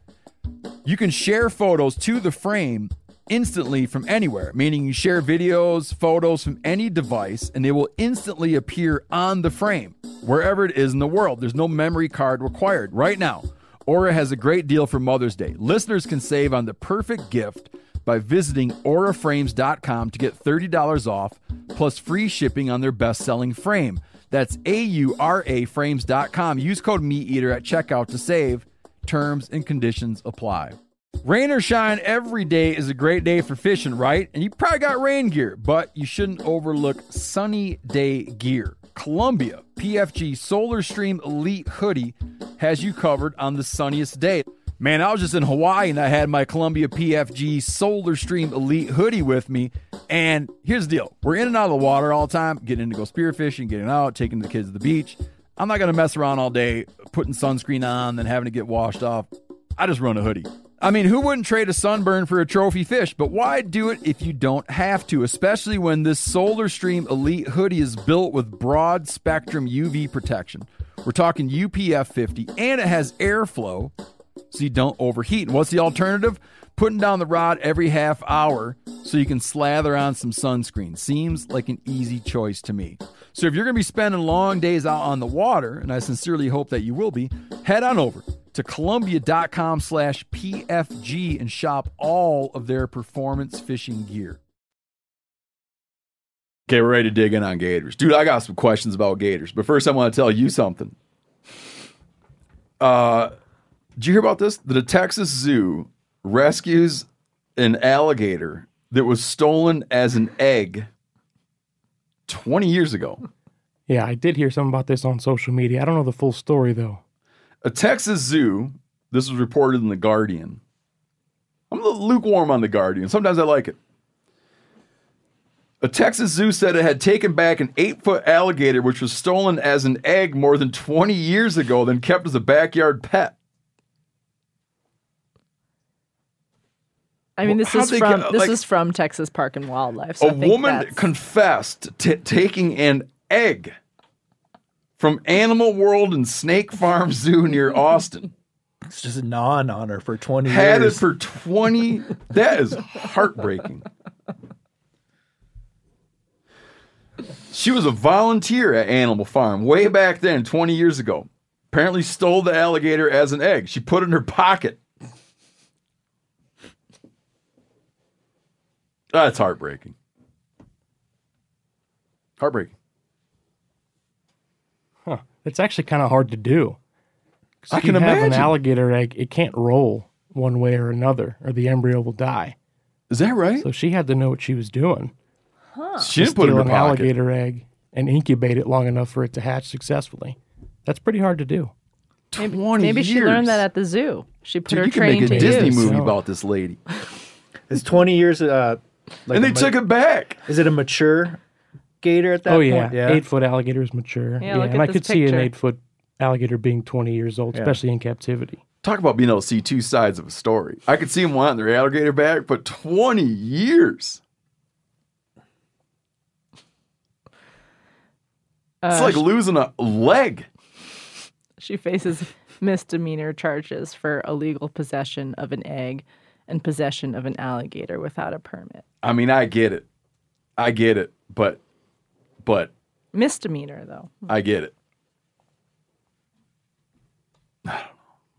You can share photos to the frame instantly from anywhere, meaning you share videos, photos from any device, and they will instantly appear on the frame, wherever it is in the world. There's no memory card required. Right now, Aura has a great deal for Mother's Day. Listeners can save on the perfect gift by visiting auraframes.com to get $30 off plus free shipping on their best selling frame. That's A U R A frames.com. Use code MeatEater at checkout to save. Terms and conditions apply. Rain or shine, every day is a great day for fishing, right? And you probably got rain gear, but you shouldn't overlook sunny day gear. Columbia PFG Solar Stream Elite Hoodie has you covered on the sunniest day. Man, I was just in Hawaii and I had my Columbia PFG Solar Stream Elite hoodie with me. And here's the deal we're in and out of the water all the time, getting in to go spearfishing, getting out, taking the kids to the beach. I'm not going to mess around all day putting sunscreen on, then having to get washed off. I just run a hoodie. I mean, who wouldn't trade a sunburn for a trophy fish? But why do it if you don't have to, especially when this Solar Stream Elite hoodie is built with broad spectrum UV protection? We're talking UPF 50, and it has airflow so you don't overheat. And what's the alternative? Putting down the rod every half hour so you can slather on some sunscreen. Seems like an easy choice to me. So if you're going to be spending long days out on the water, and I sincerely hope that you will be, head on over to columbia.com slash pfg and shop all of their performance fishing gear okay we're ready to dig in on gators dude i got some questions about gators but first i want to tell you something uh did you hear about this the texas zoo rescues an alligator that was stolen as an egg 20 years ago Yeah, I did hear something about this on social media. I don't know the full story though. A Texas zoo, this was reported in The Guardian. I'm a little lukewarm on The Guardian. Sometimes I like it. A Texas zoo said it had taken back an eight foot alligator which was stolen as an egg more than 20 years ago, then kept as a backyard pet. I mean, this how'd is from get- this like- is from Texas Park and Wildlife. So a I think woman that's- confessed to taking an egg from Animal World and Snake Farm Zoo near Austin. It's just gnawing on her for 20 Had years. it for 20. That is heartbreaking. She was a volunteer at Animal Farm way back then, 20 years ago. Apparently stole the alligator as an egg. She put it in her pocket. That's heartbreaking. Heartbreaking. Huh. It's actually kind of hard to do. I if can you have imagine. an alligator egg, it can't roll one way or another, or the embryo will die. Is that right? So she had to know what she was doing. Huh. She didn't put it in Steal her an pocket. alligator egg and incubate it long enough for it to hatch successfully. That's pretty hard to do. maybe, 20 maybe she learned that at the zoo. She put Dude, her you can make a to Disney use. movie So- about this lady. it's 20 years uh like and they ma- took it back. Is it a mature gator at that point? oh point? yeah. eight foot alligator is mature. Yeah, look and at I this could see an eight foot alligator being 20 years old, Yeah. especially in captivity. Talk about being able to see two sides of a story. I could see them wanting their alligator back, but 20 years. It's Uh, like losing a leg. She faces misdemeanor charges for illegal possession of an egg and possession of an alligator without a permit. I mean, I get it. I get it, but but Misdemeanor, though. I get it. I don't know.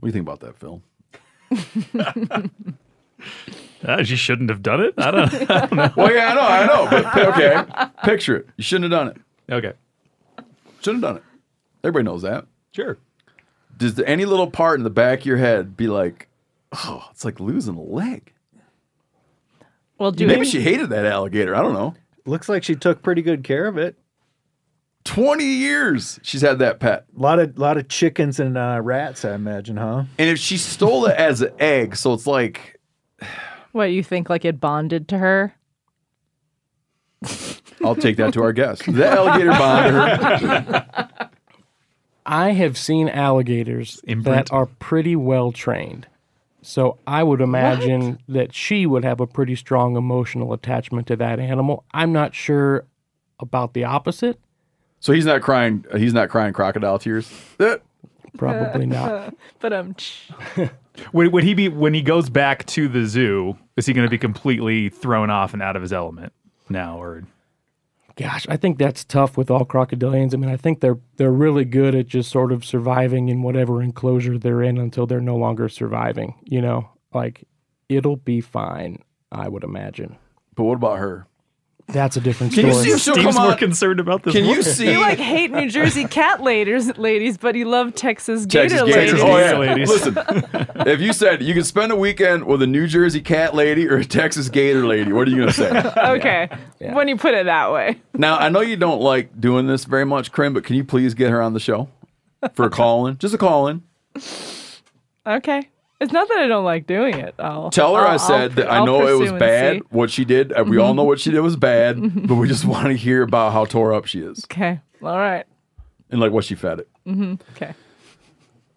What do you think about that, Phil? Uh, she shouldn't have done it. I don't, I don't know. Well, yeah, I know, I know, but pi- okay. Picture it. You shouldn't have done it. Okay. Shouldn't have done it. Everybody knows that. Sure. Does there any little part in the back of your head be like, oh, it's like losing a leg? Well, doing Maybe she hated that alligator. I don't know. Looks like she took pretty good care of it. 20 years she's had that pet. A lot of lot of chickens and uh, rats, I imagine, huh? And if she stole it as an egg, so it's like, what you think like it bonded to her. I'll take that to our guest. The alligator bonded her. I have seen alligators Imprint. that are pretty well trained. So I would imagine that she would have a pretty strong emotional attachment to that animal. I'm not sure about the opposite. So he's not crying. He's not crying crocodile tears. Probably not. But um, Would, would he be when he goes back to the zoo? Is he going to be completely thrown off and out of his element now, or Gosh, I think that's tough with all crocodilians. I mean, I think they're they're really good at just sort of surviving in whatever enclosure they're in until they're no longer surviving. You know, like it'll be fine. I would imagine. But what about her? That's a different Can you story. see if she'll Steve's come more on? concerned about this? Can you woman. see? you like hate New Jersey cat ladies, ladies, but you love Texas gator Texas ladies. Oh yeah, ladies. Listen, if you said you could spend a weekend with a New Jersey cat lady or a Texas Gator lady, what are you gonna say? Okay, when you put it that way. now I know you don't like doing this very much, Krim, but can you please get her on the show for a call in? Just a call in. Okay. It's not that I don't like doing it. I'll Tell her I'll- I said I'll- that I I'll know it was bad see. what she did. and We all know what she did was bad, but we just want to hear about how tore up she is Okay. All right. and like what she fed it. Okay.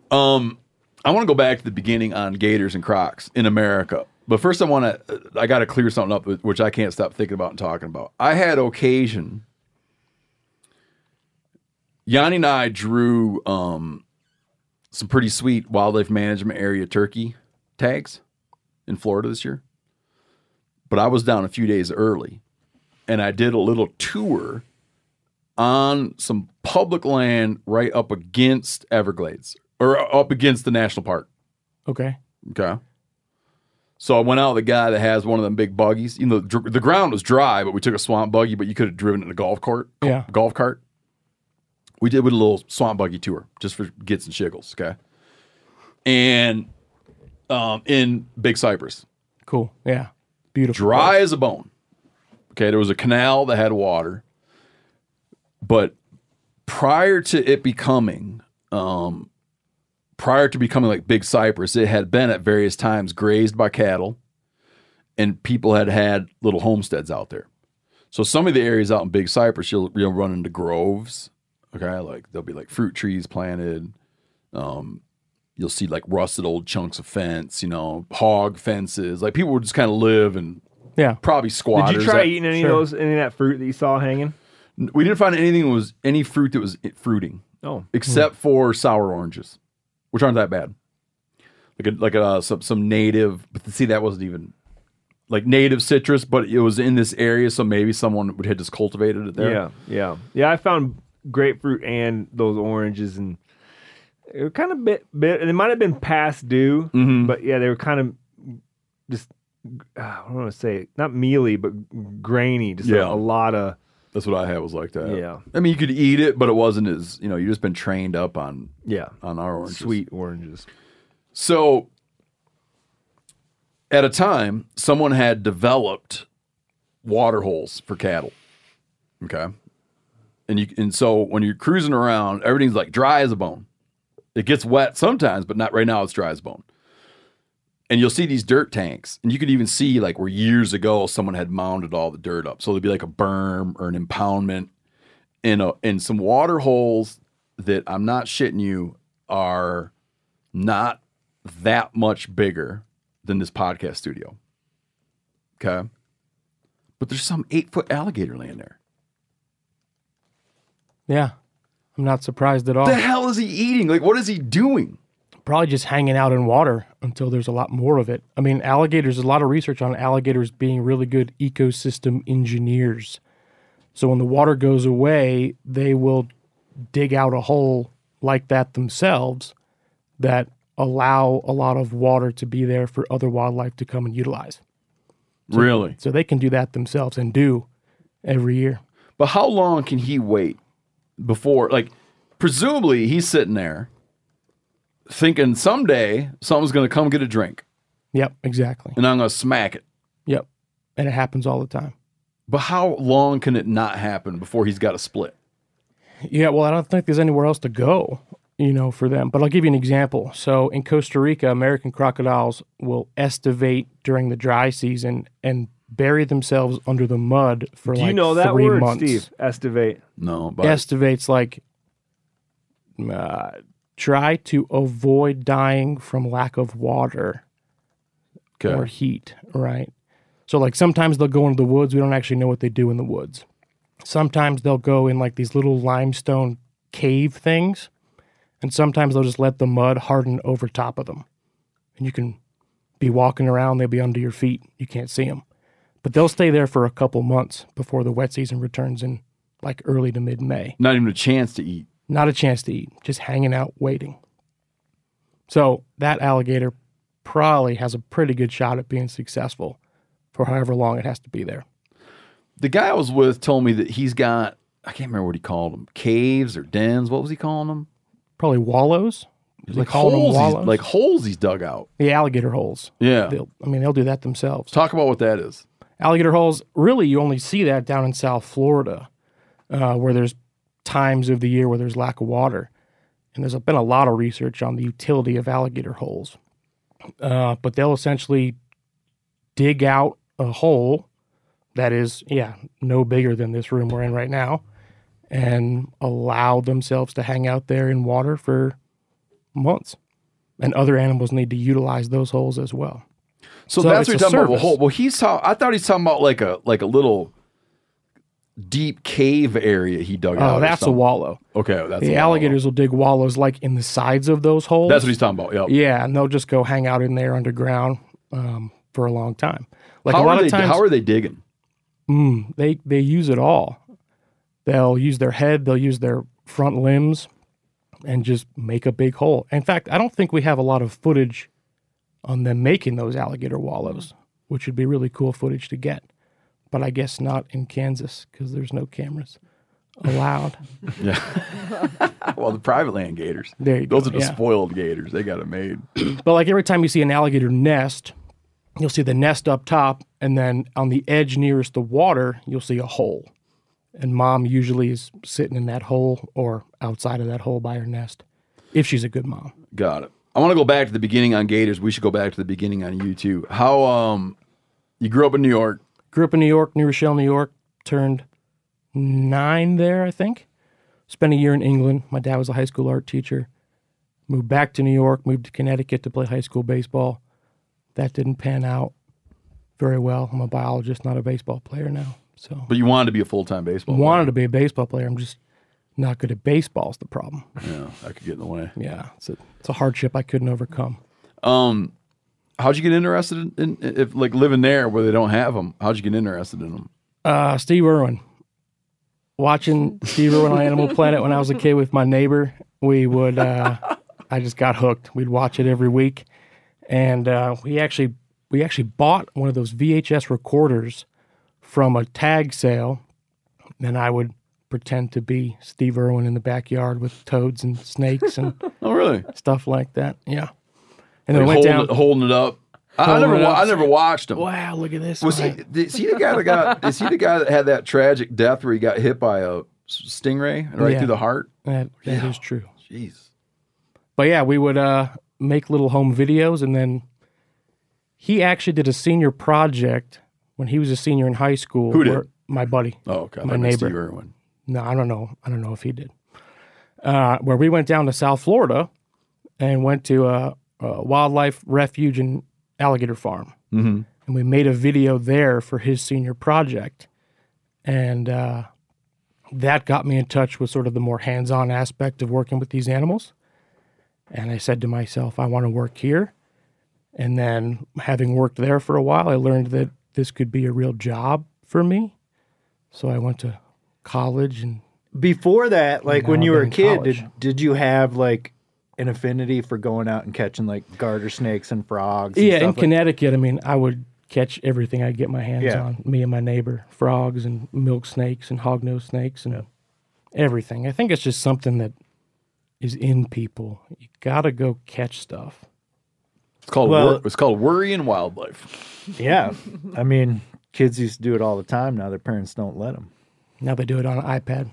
Um, I want to go back to the beginning on Gators and Crocs in America. But first, I want to, I got to clear something up, which I can't stop thinking about and talking about. I had occasion, Yanni and I drew um, some pretty sweet wildlife management area turkey tags in Florida this year. But I was down a few days early and I did a little tour on some public land right up against Everglades or up against the national park. okay. Okay. So I went out with the guy that has one of them big buggies. You know, dr- the ground was dry, but we took a swamp buggy, but you could have driven it in a golf cart. Yeah. Golf cart. We did with a little swamp buggy tour just for gets and shiggles. Okay. And um, in Big Cypress, Cool. Yeah. Beautiful. dry as a bone. Okay, there was a canal that had water, but prior to it becoming, um, prior to becoming like Big Cypress, it had been at various times grazed by cattle, and people had had little homesteads out there. So some of the areas out in Big Cypress, you'll you'll run into groves. Okay, like there'll be like fruit trees planted. Um, you'll see like rusted old chunks of fence. You know, hog fences. Like people would just kind of live and Yeah. probably squatters. Did you try that- eating any sure. of those, any of that fruit that you saw hanging? We didn't find anything that was any fruit that was fruiting, Oh, except for sour oranges, which aren't that bad. Like a, like a, some some native, but see that wasn't even like native citrus, but it was in this area, so maybe someone would had just cultivated it there. yeah, yeah, yeah. I found grapefruit and those oranges, and they were kind of bit, bit. And they might have been past due, Mhm. but yeah, they were kind of just. Uh, I don't want to say not mealy, but grainy. Just a- Yeah. a, lot of That's what I had was like that. Yeah. I mean you could eat it, but it wasn't as you know you just been trained up on yeah on our oranges. sweet oranges. So, at a time, someone had developed water holes for cattle. Okay, and you and so when you're cruising around, everything's like dry as a bone. It gets wet sometimes, but not right now. It's dry as bone. And you'll see these dirt tanks, and you could even see like where years ago someone had mounded all the dirt up. So there'd be like a berm or an impoundment in a in some water holes that I'm not shitting you are not that much bigger than this podcast studio. Okay. But there's some eight foot alligator laying there. Yeah. I'm not surprised at all. The hell is he eating? Like, what is he doing? Probably just hanging out in water until there's a lot more of it. I mean, alligators, there's a lot of research on alligators being really good ecosystem engineers. So when the water goes away, they will dig out a hole like that themselves that allow a lot of water to be there for other wildlife to come and utilize. Really? So they can do that themselves and do every year. But how long can he wait before, like, presumably he's sitting there thinking someday someone's going to come get a drink Yep, exactly. and I'm going to smack it. Yep. And it happens all the time. But how long can it not happen before he's got a split? Yeah, well, I don't think there's anywhere else to go, you know, for them. But I'll give you an example. So in Costa Rica, American crocodiles will estivate during the dry season and bury themselves under the mud for Do like you know that three word, months. Steve? Estivate. No, but Estivate's like uh, try to avoid dying from lack of water Okay. or heat, right? So like sometimes they'll go into the woods. We don't actually know what they do in the woods. Sometimes they'll go in like these little limestone cave things, and sometimes they'll just let the mud harden over top of them, and you can be walking around. They'll be under your feet. You can't see them, but they'll stay there for a couple months before the wet season returns in like early to mid May. not even a chance to eat. Not a chance to eat, just hanging out waiting. So that alligator probably has a pretty good shot at being successful for however long it has to be there. The guy I was with told me that he's got, I can't remember what he called them, caves or dens. What was he calling them? Probably wallows. Like, them holes, he's, wallows? like holes he's dug out. The alligator holes. Yeah. They'll, I mean, they'll do that themselves. Talk about what that is. Alligator holes, really, you only see that down in South Florida, uh, where there's times of the year where there's lack of water. And there's been a lot of research on the utility of alligator holes. Uh, but they'll essentially dig out a hole that is, yeah, no bigger than this room we're in right now and allow themselves to hang out there in water for months. And other animals need to utilize those holes as well. So, So that's what you're a talking about. service. Well, well, he's talking. I thought he's talking about like a like a little deep cave area he dug out. Oh, that's a wallow. Okay, that's the alligators will dig wallows like in the sides of those holes. That's what he's talking about. Yep. Yeah, and they'll just go hang out in there underground um, for a long time. Like how a lot are of they? times, how are they digging? Mm, they they use it all. They'll use their head. They'll use their front limbs, and just make a big hole. In fact, I don't think we have a lot of footage on them making those alligator wallows, which would be really cool footage to get. But I guess not in Kansas because there's no cameras allowed. yeah. well, the private land gators. There you Those go, are the yeah. spoiled gators. They got it made. But like every time you see an alligator nest, you'll see the nest up top, and then on the edge nearest the water, you'll see a hole. And mom usually is sitting in that hole or outside of that hole by her nest, if she's a good mom. Got it. I want to go back to the beginning on gators. We should go back to the beginning on you too. How um, you grew up in New York. Grew up in New York, New Rochelle, New York. Turned nine there, I think. Spent a year in England. My dad was a high school art teacher. Moved back to New York. Moved to Connecticut to play high school baseball. That didn't pan out very well. I'm a biologist, not a baseball player now. So But you wanted to be a full time baseball. Player. Wanted to be a baseball player. I'm just not good at baseball. Is the problem? Yeah, that could get in the way. Yeah, it's a it's a hardship I couldn't overcome. Um, how'd you get interested in, in if like living there where they don't have them? How'd you get interested in them? Uh, Steve Irwin. Watching Steve Irwin on Animal Planet when I was a kid with my neighbor, we would. Uh, I just got hooked. We'd watch it every week, and uh, we actually we actually bought one of those VHS recorders from a tag sale, and I would pretend to be Steve Irwin in the backyard with toads and snakes and Oh, really? stuff like that. Yeah, and then Like we went down. it, holding it up. I, I never, up. I never watched them. Wow, look at this. Was he? Is he the guy that got? is he the guy that had that tragic death where he got hit by a stingray right Yeah. through the heart? That, that is Yeah. true. Jeez. But yeah, we would uh, make little home videos, and then he actually did a senior project when he was a senior in high school. Who did? My buddy. Oh, okay. My neighbor. Steve Irwin. No, I don't know. I don't know if he did. uh, where we went down to South Florida and went to a, a wildlife refuge and alligator farm. Mm-hmm. And we made a video there for his senior project. And uh, that got me in touch with sort of the more hands on aspect of working with these animals. And I said to myself, I want to work here. And then, having worked there for a while, I learned that this could be a real job for me. So I went to college and Before that, like when you were a been in kid, did did you have like an affinity for going out and catching like garter snakes and frogs? and yeah, in like- Connecticut, I mean, I would catch everything I get my hands Yeah. on. Me and my neighbor, frogs and milk snakes and hognose snakes and everything. I think it's just something that is in people. You gotta go catch stuff. It's called Well- wor- it's called worrying wildlife. yeah, I mean, kids used to do it all the time. Now their parents don't let them. Now they do it on an iPad.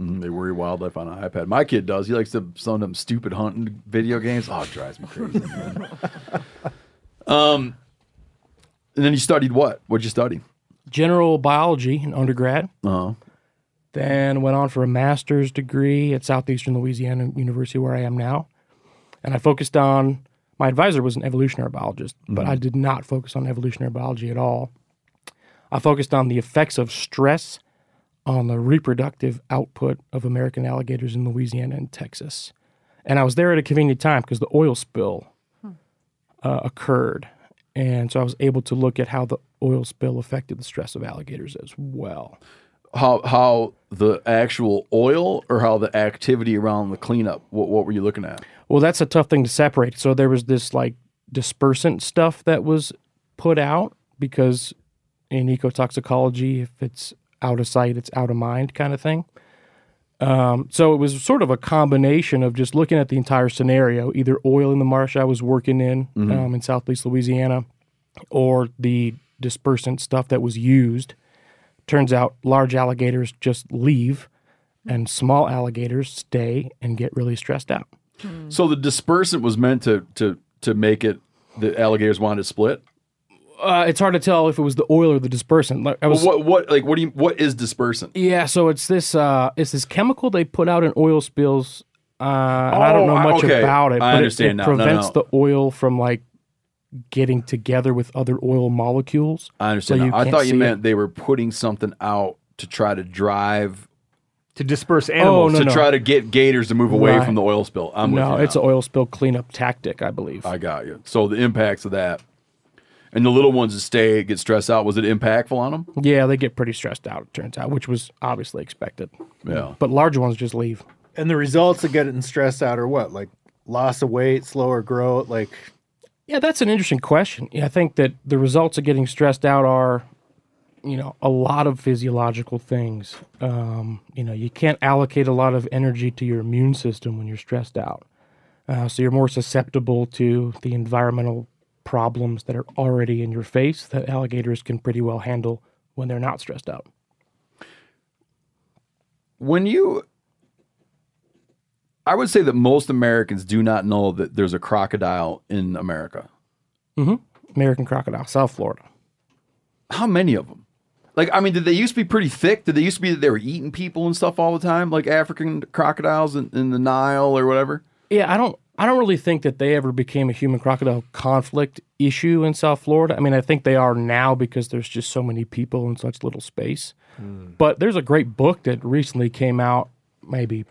Mhm, they worry wildlife on an iPad. My kid does. He likes to some of them stupid hunting video games. Oh, it drives me crazy. um, and then you studied what? What'd you study? General biology in undergrad. Uh-huh. Then went on for a master's degree at Southeastern Louisiana University, where I am now. And I focused on my advisor was an evolutionary biologist, but I did not focus on evolutionary biology at all. I focused on the effects of stress on the reproductive output of American alligators in Louisiana and Texas. And I was there at a convenient time because the oil spill uh, occurred. And so I was able to look at how the oil spill affected the stress of alligators as well. How how the actual oil or how the activity around the cleanup? What what were you looking at? Well, that's a tough thing to separate. So there was this like dispersant stuff that was put out because in ecotoxicology, if it's out of sight, it's out of mind kind of thing. Um, so it was sort of a combination of just looking at the entire scenario, either oil in the marsh I was working in um, in Southeast Louisiana, or the dispersant stuff that was used. Turns out large alligators just leave, and small alligators stay and get really stressed out. So the dispersant was meant to to to make it the alligators wanted to split. Uh, it's hard to tell if it was the oil or the dispersant. Like, I was, Well, what what like what do you what is dispersant? yeah, so it's this uh, it's this chemical they put out in oil spills. Uh, and I don't know Oh, much okay. about it, I but understand it, it now. No, no, prevents no. the oil from like getting together with other oil molecules. I understand. So now. you I can't thought you see meant they were putting something out to try to drive to disperse animals. Oh, no, to no. try to get gators to move away Right. from the oil spill. I'm with no, you it's now. an oil spill cleanup tactic, I believe. I got you. So the impacts of that, and the little ones that stay get stressed out. Was it impactful on them? yeah, they get pretty stressed out. It turns out, which was obviously expected. Yeah. But large ones just leave. And the results of getting stressed out are what? Like loss of weight, slower growth, like Yeah, that's an interesting question. I think that the results of getting stressed out are, you know, a lot of physiological things. Um, you know, you can't allocate a lot of energy to your immune system when you're stressed out. Uh, so you're more susceptible to the environmental problems that are already in your face that alligators can pretty well handle when they're not stressed out. When you, I would say that most Americans do not know that there's a crocodile in America. Mm-hmm. American crocodile, South Florida. How many of them? Like, I mean, did they used to be pretty thick? Did they used to be that they were eating people and stuff all the time, like African crocodiles in, in the Nile or whatever? Yeah, I don't I don't really think that they ever became a human crocodile conflict issue in South Florida. I mean, I think they are now because there's just so many people in such little space. Hmm. But there's a great book that recently came out maybe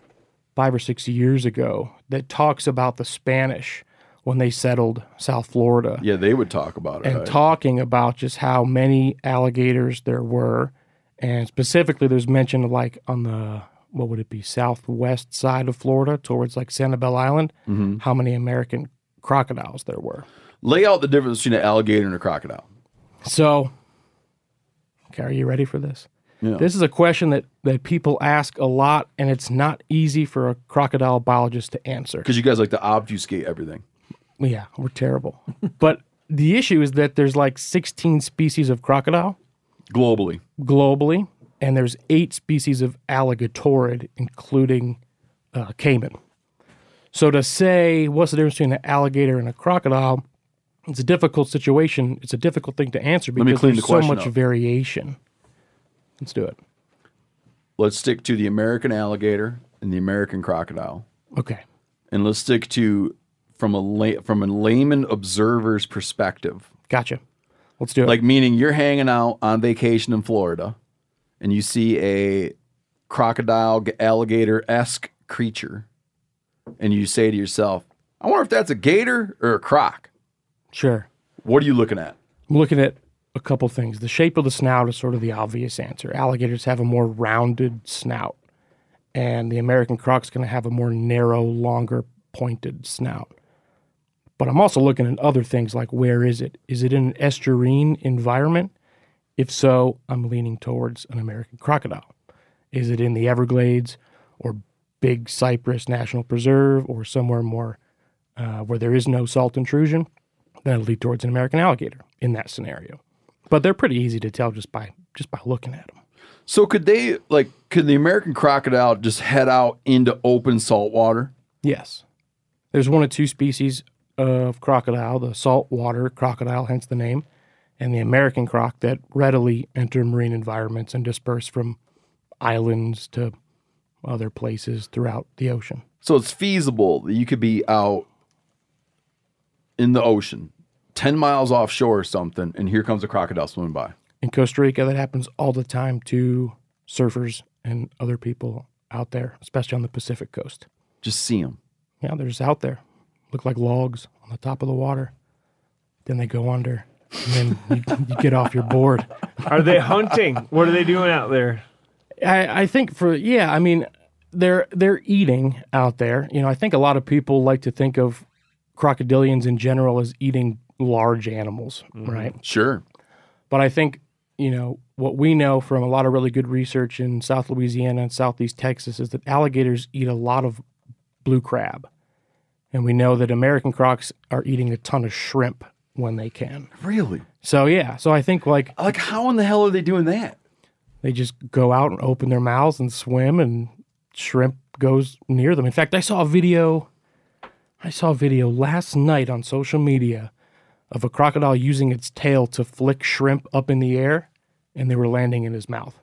5 or 6 years ago that talks about the Spanish when they settled South Florida Yeah, they would talk about it. and right? talking about just how many alligators there were, and specifically there's mention of like on the what would it be southwest side of Florida towards like Sanibel Island, Mm-hmm. how many American crocodiles there were. Lay out the difference between an alligator and a crocodile. So, okay, are you ready for this? Yeah. This is a question that that people ask a lot, and it's not easy for a crocodile biologist to answer. Because you guys like to obfuscate everything. Yeah, we're terrible. but the issue is that there's like 16 species of crocodile. globally. globally, and there's eight species of alligatorid, including uh, caiman. So to say what's the difference between an alligator and a crocodile, it's a difficult situation. It's a difficult thing to answer because there's the so much up. variation. Let's do it. Let's stick to the American alligator and the American crocodile, Okay. and let's stick to from a lay, from a layman observer's perspective. Gotcha. Let's do it. Like meaning you're hanging out on vacation in Florida, and you see a crocodile alligator esque creature, and you say to yourself, "I wonder if that's a gator or a croc." sure. What are you looking at? I'm looking at a couple things. The shape of the snout is sort of the obvious answer. Alligators have a more rounded snout, and the American croc's going to have a more narrow, longer, pointed snout. But I'm also looking at other things like where is it? Is it in an estuarine environment? If so, I'm leaning towards an American crocodile. Is it in the Everglades or Big Cypress National Preserve or somewhere more uh, where there is no salt intrusion? Then I'd lead towards an American alligator in that scenario. But they're pretty easy to tell just by just by looking at them. So could they like could the American crocodile just head out into open salt water? Yes. There's one of two species of crocodile, the saltwater crocodile, hence the name, and the American croc that readily enter marine environments and disperse from islands to other places throughout the ocean. So it's feasible that you could be out in the ocean, 10 miles offshore or something, and here comes a crocodile swimming by. In Costa Rica, that happens all the time to surfers and other people out there, especially on the Pacific coast. Just see them. Yeah, they're just out there. Look like logs on the top of the water. Then they go under. And then you, you get off your board. Are they hunting? what are they doing out there? I, I think for yeah, I mean they're they're eating out there. You know, I think a lot of people like to think of crocodilians in general as eating large animals, mm-hmm. right? Sure. But I think, you know, what we know from a lot of really good research in South Louisiana and Southeast Texas is that alligators eat a lot of blue crab. And we know that American crocs are eating a ton of shrimp when they can. Really? So yeah, so I think like Like how in the hell are they doing that? they just go out and open their mouths and swim and shrimp goes near them. In fact, I saw a video I saw a video last night on social media of a crocodile using its tail to flick shrimp up in the air and they were landing in his mouth.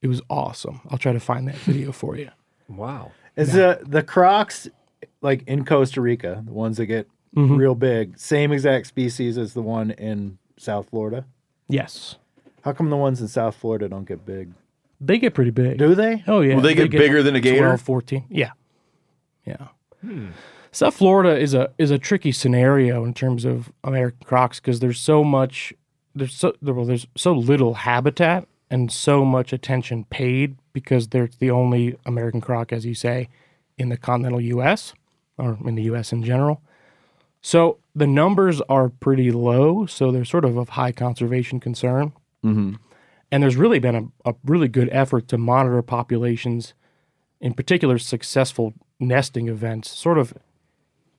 It was awesome. I'll try to find that video for you. Wow. Is the the crocs like in Costa Rica, the ones that get Mm-hmm. real big, same exact species as the one in South Florida? Yes. How come the ones in South Florida don't get big? They get pretty big. Do they? Oh yeah. Will they get bigger than a gator? 12, 14. Yeah. Yeah. South Florida is a is a tricky scenario in terms of American crocs because there's so much there's so well, there's so little habitat and so much attention paid because they're the only American croc, as you say, in the continental U.S. or in the U.S. in general. So the numbers are pretty low, so they're sort of of high conservation concern. Mm-hmm. And there's really been a, a really good effort to monitor populations, in particular successful nesting events, sort of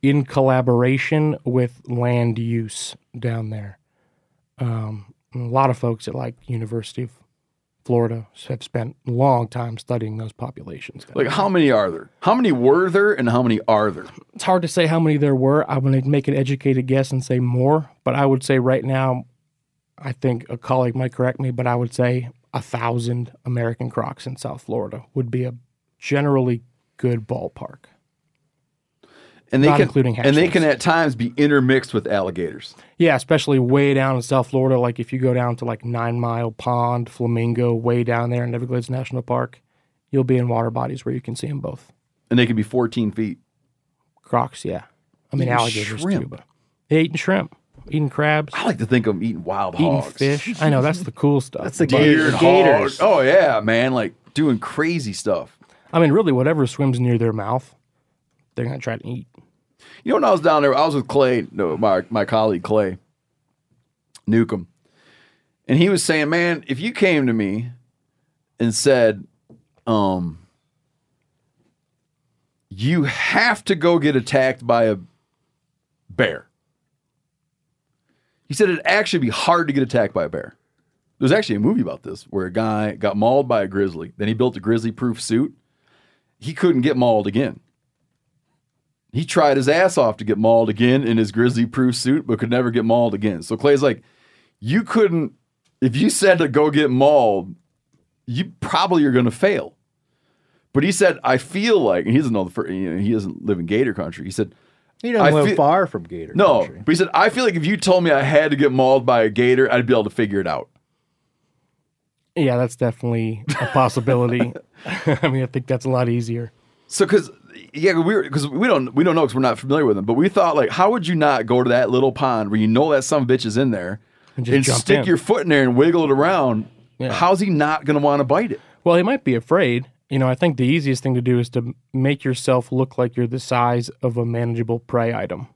in collaboration with land use down there. Um, a lot of folks at like University of Florida have spent a long time studying those populations. Like how many are there? How many were there and how many are there? It's hard to say how many there were. I'm going to make an educated guess and say more, but I would say right now, I think a colleague might correct me, but I would say a thousand American crocs in South Florida would be a generally good ballpark. And they Not can including and they can at times be intermixed with alligators. Yeah, especially way down in South Florida. Like if you go down to like Nine Mile Pond, Flamingo, way down there in Everglades National Park, you'll be in water bodies where you can see them both. And they can be 14 feet. Crocs, yeah. I mean Eating alligators too, but they eating shrimp, eating crabs, I like to think of them eating wild eating hogs. fish. I know that's the cool stuff. That's the Deer gator, gators. hogs. Oh yeah, man, like doing crazy stuff. I mean, really, whatever swims near their mouth, they're gonna try to eat. You know, when I was down there, I was with Clay, no, my my colleague Clay Newcomb, and he was saying, "Man, if you came to me and said, um, you have to go get attacked by a bear," he said it'd actually be hard to get attacked by a bear. There's actually a movie about this where a guy got mauled by a grizzly, then he built a grizzly-proof suit. He couldn't get mauled again. He tried his ass off to get mauled again in his grizzly proof suit, but could never get mauled again. So Clay's like, you couldn't, if you said to go get mauled, you probably are going to fail. But he said, I feel like, and he doesn't know the first, you know, he doesn't live in Gator country. He said, He doesn't I live feel- far from Gator. no, country. but he said, I feel like if you told me I had to get mauled by a gator, I'd be able to figure it out. Yeah, that's definitely a possibility. I mean, I think that's a lot easier. So, because yeah, we because we don't we don't know because we're not familiar with them. But we thought like, how would you not go to that little pond where you know that some bitch is in there And and, stick in. your foot in there and wiggle it around? Yeah. How's he not going to want to bite it? Well, he might be afraid. You know, I think the easiest thing to do is to make yourself look like you're the size of a manageable prey item.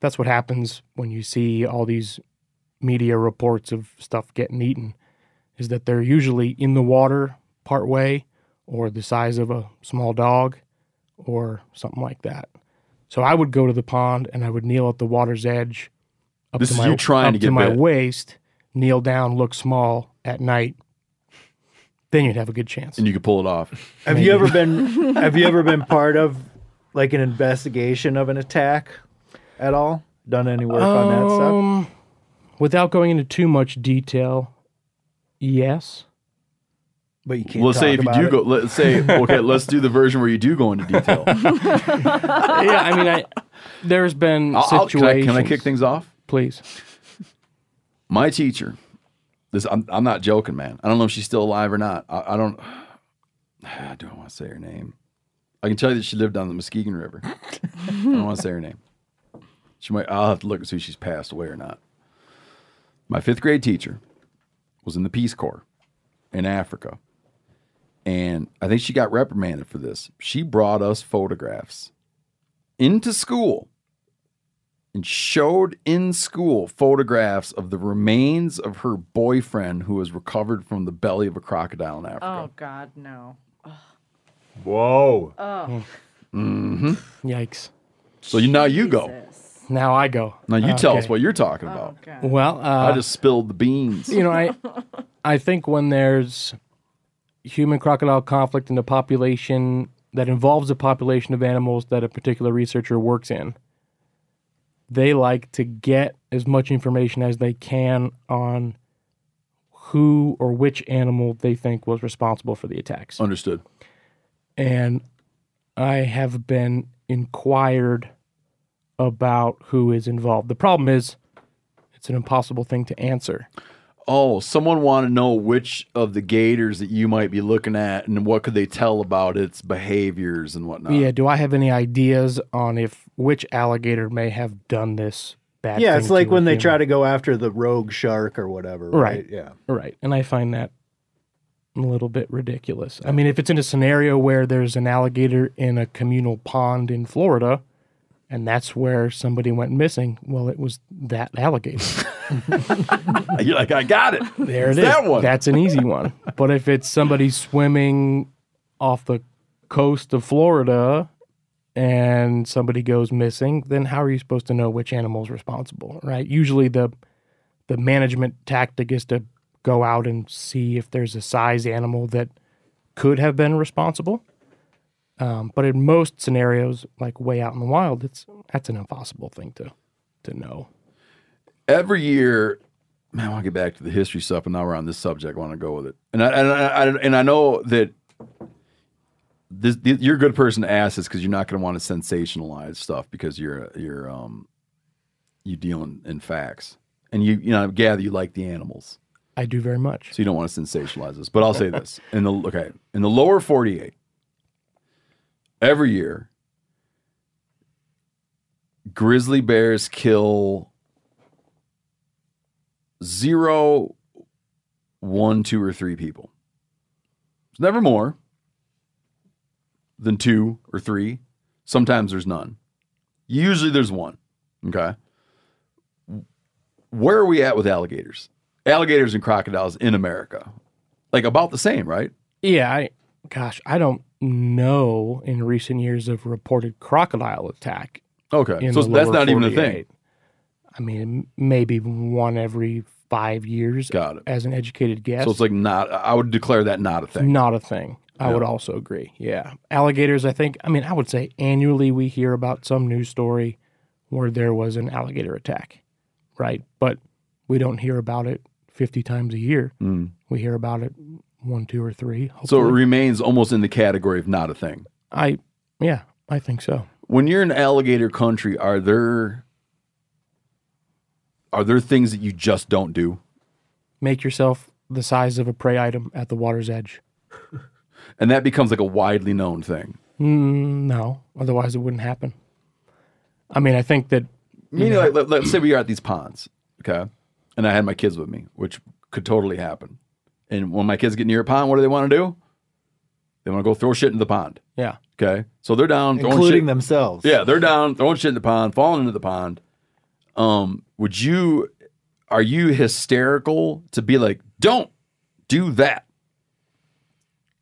That's what happens when you see all these media reports of stuff getting eaten, is that they're usually in the water part way or the size of a small dog or something like that. So I would go to the pond and I would kneel at the water's edge up This to my, you trying up to get my bit. waist, kneel down, look small at night. Then you'd have a good chance. And you could pull it off. Have you ever been have you ever been part of like an investigation of an attack at all? Done any work on that stuff? Um, Without going into too much detail, yes. But you can't Let's say talk if you do about go, let's say okay, let's do the version where you do go into detail. yeah, I mean, I there's been I'll- I'll- situations. can, I, can I kick things off? Please. My teacher, this I'm, I'm not joking, man. I don't know if she's still alive or not. I, I don't. I don't want to say her name. I can tell you that she lived on the Muskegon River. I don't want to say her name. She might. I'll have to look and see if she's passed away or not. My fifth grade teacher was in the Peace Corps in Africa, and I think she got reprimanded for this. She brought us photographs into school and showed in school photographs of the remains of her boyfriend who was recovered from the belly of a crocodile in Africa. Oh God, no. Whoa. Oh. hmm Yikes. So you, now you go. Now I go. Now you tell us Okay. what you're talking about. Well, uh, I just spilled the beans. you know, I I think when there's human crocodile conflict in a population that involves a population of animals that a particular researcher works in, they like to get as much information as they can on who or which animal they think was responsible for the attacks. Understood. And I have been inquired about who is involved. The problem is it's an impossible thing to answer. Oh, someone want to know which of the gators that you might be looking at and what could they tell about its behaviors and whatnot. Yeah, do I have any ideas on if which alligator may have done this bad yeah, thing it's like when they human? try to go after the rogue shark or whatever, right? Right. Yeah. Right. And I find that a little bit ridiculous. I mean, if it's in a scenario where there's an alligator in a communal pond in Florida and that's where somebody went missing, well, it was that alligator. You're like, I got it. There It's it is. That one. That's an easy one. But if it's somebody swimming off the coast of Florida and somebody goes missing, then how are you supposed to know which animal is responsible, right? Usually the the management tactic is to go out and see if there's a size animal that could have been responsible. Um, but in most scenarios, like way out in the wild, it's that's an impossible thing to to know. Every year, man, I want to get back to the history stuff, and now we're on this subject. I want to go with it, and I and I, and I know that this, you're a good person to ask this because you're not going to want to sensationalize stuff because you're you're um you deal in, in facts, and you you know I gather you like the animals, I do very much. so you don't want to sensationalize this. But I'll say this: in the okay, in the lower 48, every year, grizzly bears kill zero, one, two, or three people. It's never more than two or three. Sometimes there's none. Usually there's one. Okay. Where are we at with alligators? Alligators and crocodiles in America. Like about the same, right? Yeah, I gosh, I don't know in recent years of reported crocodile attack. Okay. So that's not even a thing. I mean, maybe one every five years. Got it. As an educated guess. So it's like not, I would declare that not a thing. Not a thing. I Yeah. would also agree. Yeah. Alligators, I think, I mean, I would say annually we hear about some news story where there was an alligator attack, right? But we don't hear about it 50 times a year. Mm. We hear about it one, two, or three. So it remains almost in the category of not a thing. I, yeah, I think so. When you're in alligator country, are there are there things that you just don't do? Make yourself the size of a prey item at the water's edge. And that becomes like a widely known thing. Mm, no, otherwise it wouldn't happen. I mean, I think that Meaning, like, let, let's say we are at these ponds, okay, and I had my kids with me, which could totally happen. And when my kids get near a pond, what do they want to do? They want to go throw shit in the pond. Yeah. Okay. So they're down, throwing including shit. themselves. Yeah, they're down, throwing shit in the pond, falling into the pond. Um, would you? Are you hysterical to be like, don't do that?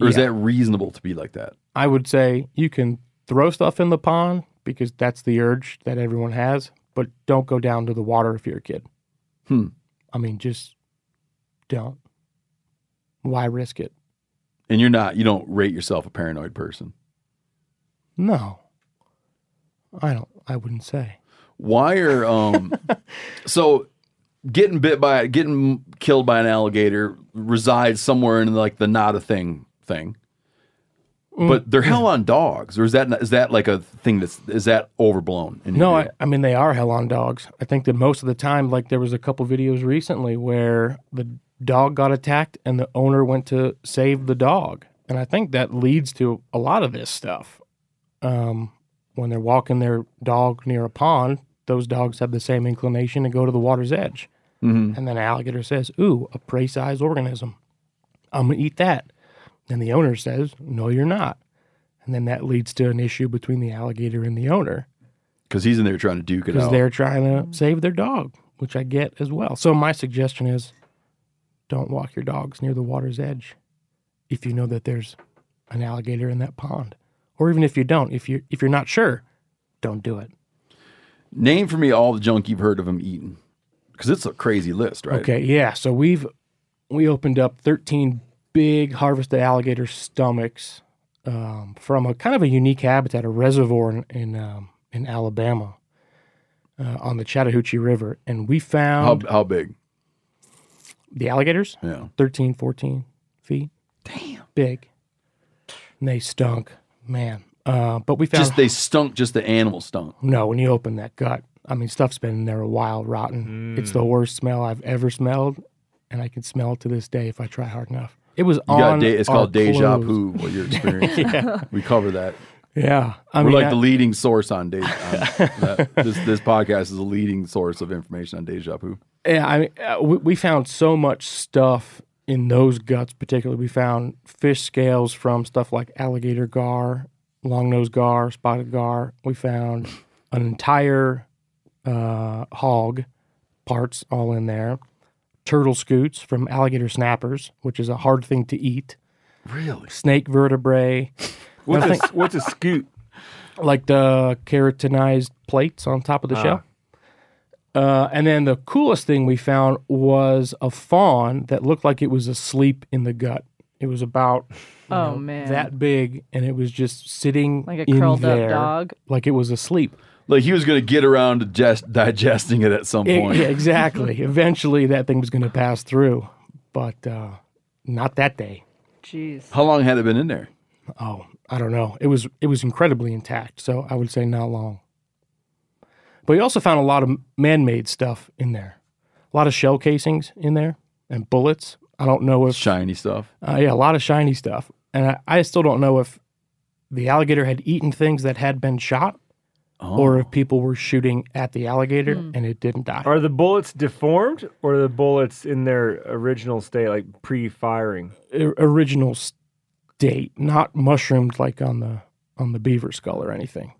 Or is that reasonable to be like that? I would say you can throw stuff in the pond because that's the urge that everyone has, but don't go down to the water if you're a kid. Hmm. I mean, just don't. Why risk it? And you're not, you don't rate yourself a paranoid person. No. I don't. I wouldn't say. Why are um so getting bit by getting killed by an alligator resides somewhere in like the not a thing thing. But they're hell on dogs, or is that is that like a thing that's is that overblown? in No. I, I mean they are hell on dogs. I think that most of the time, like there was a couple videos recently where the dog got attacked and the owner went to save the dog, and I think that leads to a lot of this stuff. Um, when they're walking their dog near a pond, those dogs have the same inclination to go to the water's edge, Mhm. and then an alligator says, "Ooh, a prey-sized organism, I'm gonna eat that," and the owner says, "No, you're not." And then that leads to an issue between the alligator and the owner because he's in there trying to duke it out. because they're trying to save their dog, which I get as well. So my suggestion is, don't walk your dogs near the water's edge if you know that there's an alligator in that pond, or even if you don't, if you if you're not sure, don't do it. Name for me all the junk you've heard of him eating, because it's a crazy list, right? Okay, yeah. So we've we opened up 13 big harvested alligator stomachs um, from a kind of a unique habitat, a reservoir in in, um, in Alabama uh, on the Chattahoochee River, and we How found how big? the alligators. Yeah. 13, 14 feet. Damn. Big. And they stunk, man. Uh, but we found Just they stunk. Just the animal stunk. no when you open that gut. I mean, stuff's been in there a while, rotten. It's Mm. the worst smell I've ever smelled, and I can smell it to this day if I try hard enough. It was You on. got de- it's our called deja clothes. vu. What you're experiencing. Yeah. We cover that. Yeah, I We're mean, like I- the leading source on deja. On that. This this podcast is a leading source of information on deja vu. Yeah, I mean, uh, we, we found so much stuff in those guts, particularly. We found fish scales from stuff like alligator gar, long nose gar, spotted gar. We found an entire uh, hog parts all in there. Turtle scutes from alligator snappers, which is a hard thing to eat. Really? Snake vertebrae. What's a, what's a scute? like the keratinized plates on top of the Ah. shell. Uh, and then the coolest thing we found was a fawn that looked like it was asleep in the gut. It was about Oh, know, man. that big, and it was just sitting Like a in curled up dog? like it was asleep. Like he was going to get around to just digesting it at some It- point. yeah, exactly. Eventually, that thing was going to pass through, but uh, not that day. Jeez. How long had it been in there? Oh, I don't know. It was it was incredibly intact, so I would say not long. But we also found a lot of man-made stuff in there. A lot of shell casings in there and bullets. I don't know if shiny stuff. Uh, yeah, a lot of shiny stuff, and I, I still don't know if the alligator had eaten things that had been shot, or if people were shooting at the alligator Hmm. and it didn't die. Are the bullets deformed or are the bullets in their original state, like pre-firing? O- original state, not mushroomed like on the on the beaver skull or anything.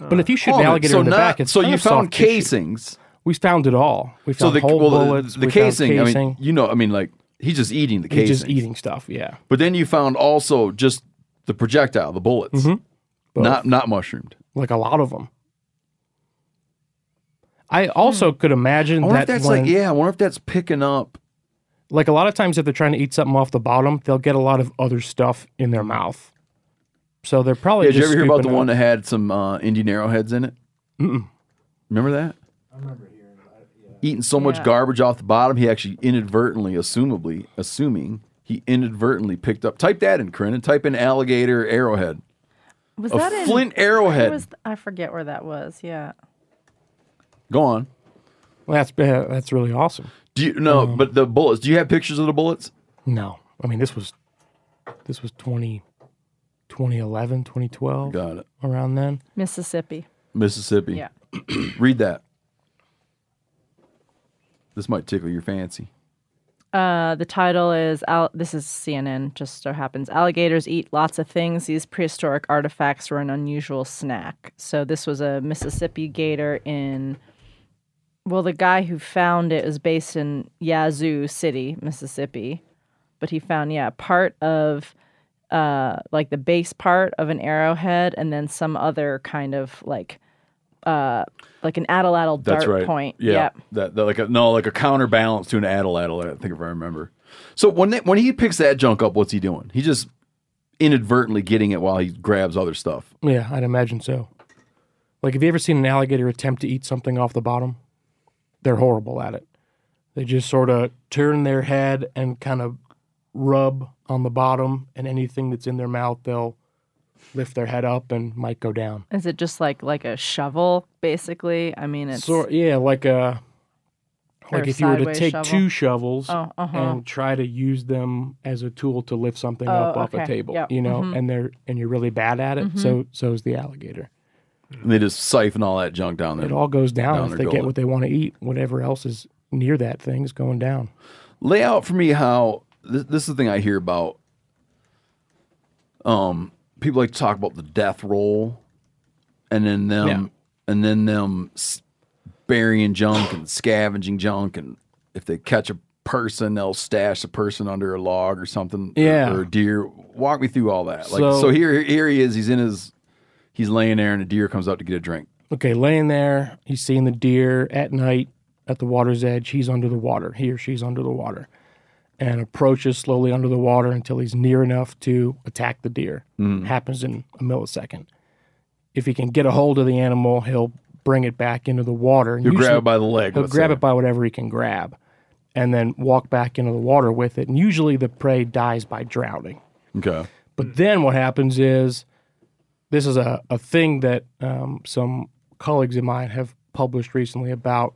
But if you shoot Oh, an alligator so in the not- back, it's so kind you of found soft tissue. Casings. We found it all. We So found the whole well, the- bullets. the, we found casing. I casing. mean, you know, I mean, like he's just eating the casing. He's just eating stuff. Yeah. But then you found also just the projectile, the bullets, Mhm. Not not mushroomed. like a lot of them. I also could imagine I wonder if that that's when, like yeah. I wonder if that's picking up. like a lot of times if they're trying to eat something off the bottom, they'll get a lot of other stuff in their mouth. So they're probably. Yeah, did you ever hear about the scooping one that had some uh, Indian arrowheads in it? Mm-mm. Remember that? Eating so much Yeah. garbage off the bottom, he actually inadvertently, assumably, assuming he inadvertently picked up. Type that in, Corinne, and type in alligator arrowhead. Was A that in flint where arrowhead. was- I forget where that was. Yeah. Go on. Well, that's that's really awesome. Do you no? Um, but the bullets. Do you have pictures of the bullets? No, I mean this was this was 20, 2011, 2012. Got it. Around then. Mississippi. Mississippi. Yeah. Read that. This might tickle your fancy. Uh, the title is Al- this is CNN. Just so happens alligators eat lots of things. These prehistoric artifacts were an unusual snack. So this was a Mississippi gator in. Well, the guy who found it was based in Yazoo City, Mississippi, but he found yeah part of uh like the base part of an arrowhead and then some other kind of like uh like an atlatl That's dart right. point. Yeah. Yep. That, that like a no like a counterbalance to an atlatl. I think if I remember. So when they, when he picks that junk up, what's he doing? He just inadvertently getting it while he grabs other stuff. Yeah, I'd imagine so. Like, have you ever seen an alligator attempt to eat something off the bottom? They're horrible at it. They just sort of turn their head and kind of rub on the bottom, and anything that's in their mouth, they'll lift their head up and might go down. Is it just like like a shovel, basically? I mean, it's So yeah, like a like if you were to take shovel? two shovels Oh, uh-huh. and try to use them as a tool to lift something Oh, up off okay. a table, Yep. you know, Mhm. and they're and you're really bad at it. Mhm. So so is the alligator. And they just siphon all that junk down there. It all goes down, down if their they get what they want to eat. Whatever else is near that thing is going down. lay out for me how this, this is the thing I hear about. Um, people like to talk about the death roll, and then them, Yeah. and then them burying junk and scavenging junk, and if they catch a person, they'll stash the person under a log or something. or- Yeah. or, a deer. Walk me through all that. Like So- so, here, here he is. He's in his, he's laying there, and a deer comes up to get a drink. Okay, laying there, he's seeing the deer at night at the water's edge. He's under the water. He or she's under the water. And approaches slowly under the water until he's near enough to attack the deer. Mm. Happens in a millisecond. If he can get a hold of the animal, he'll bring it back into the water. and He'll grab it by the leg, He'll grab say. it by whatever he can grab and then walk back into the water with it. And usually the prey dies by drowning. Okay. But then what happens is this is a, a thing that um, some colleagues of mine have published recently about.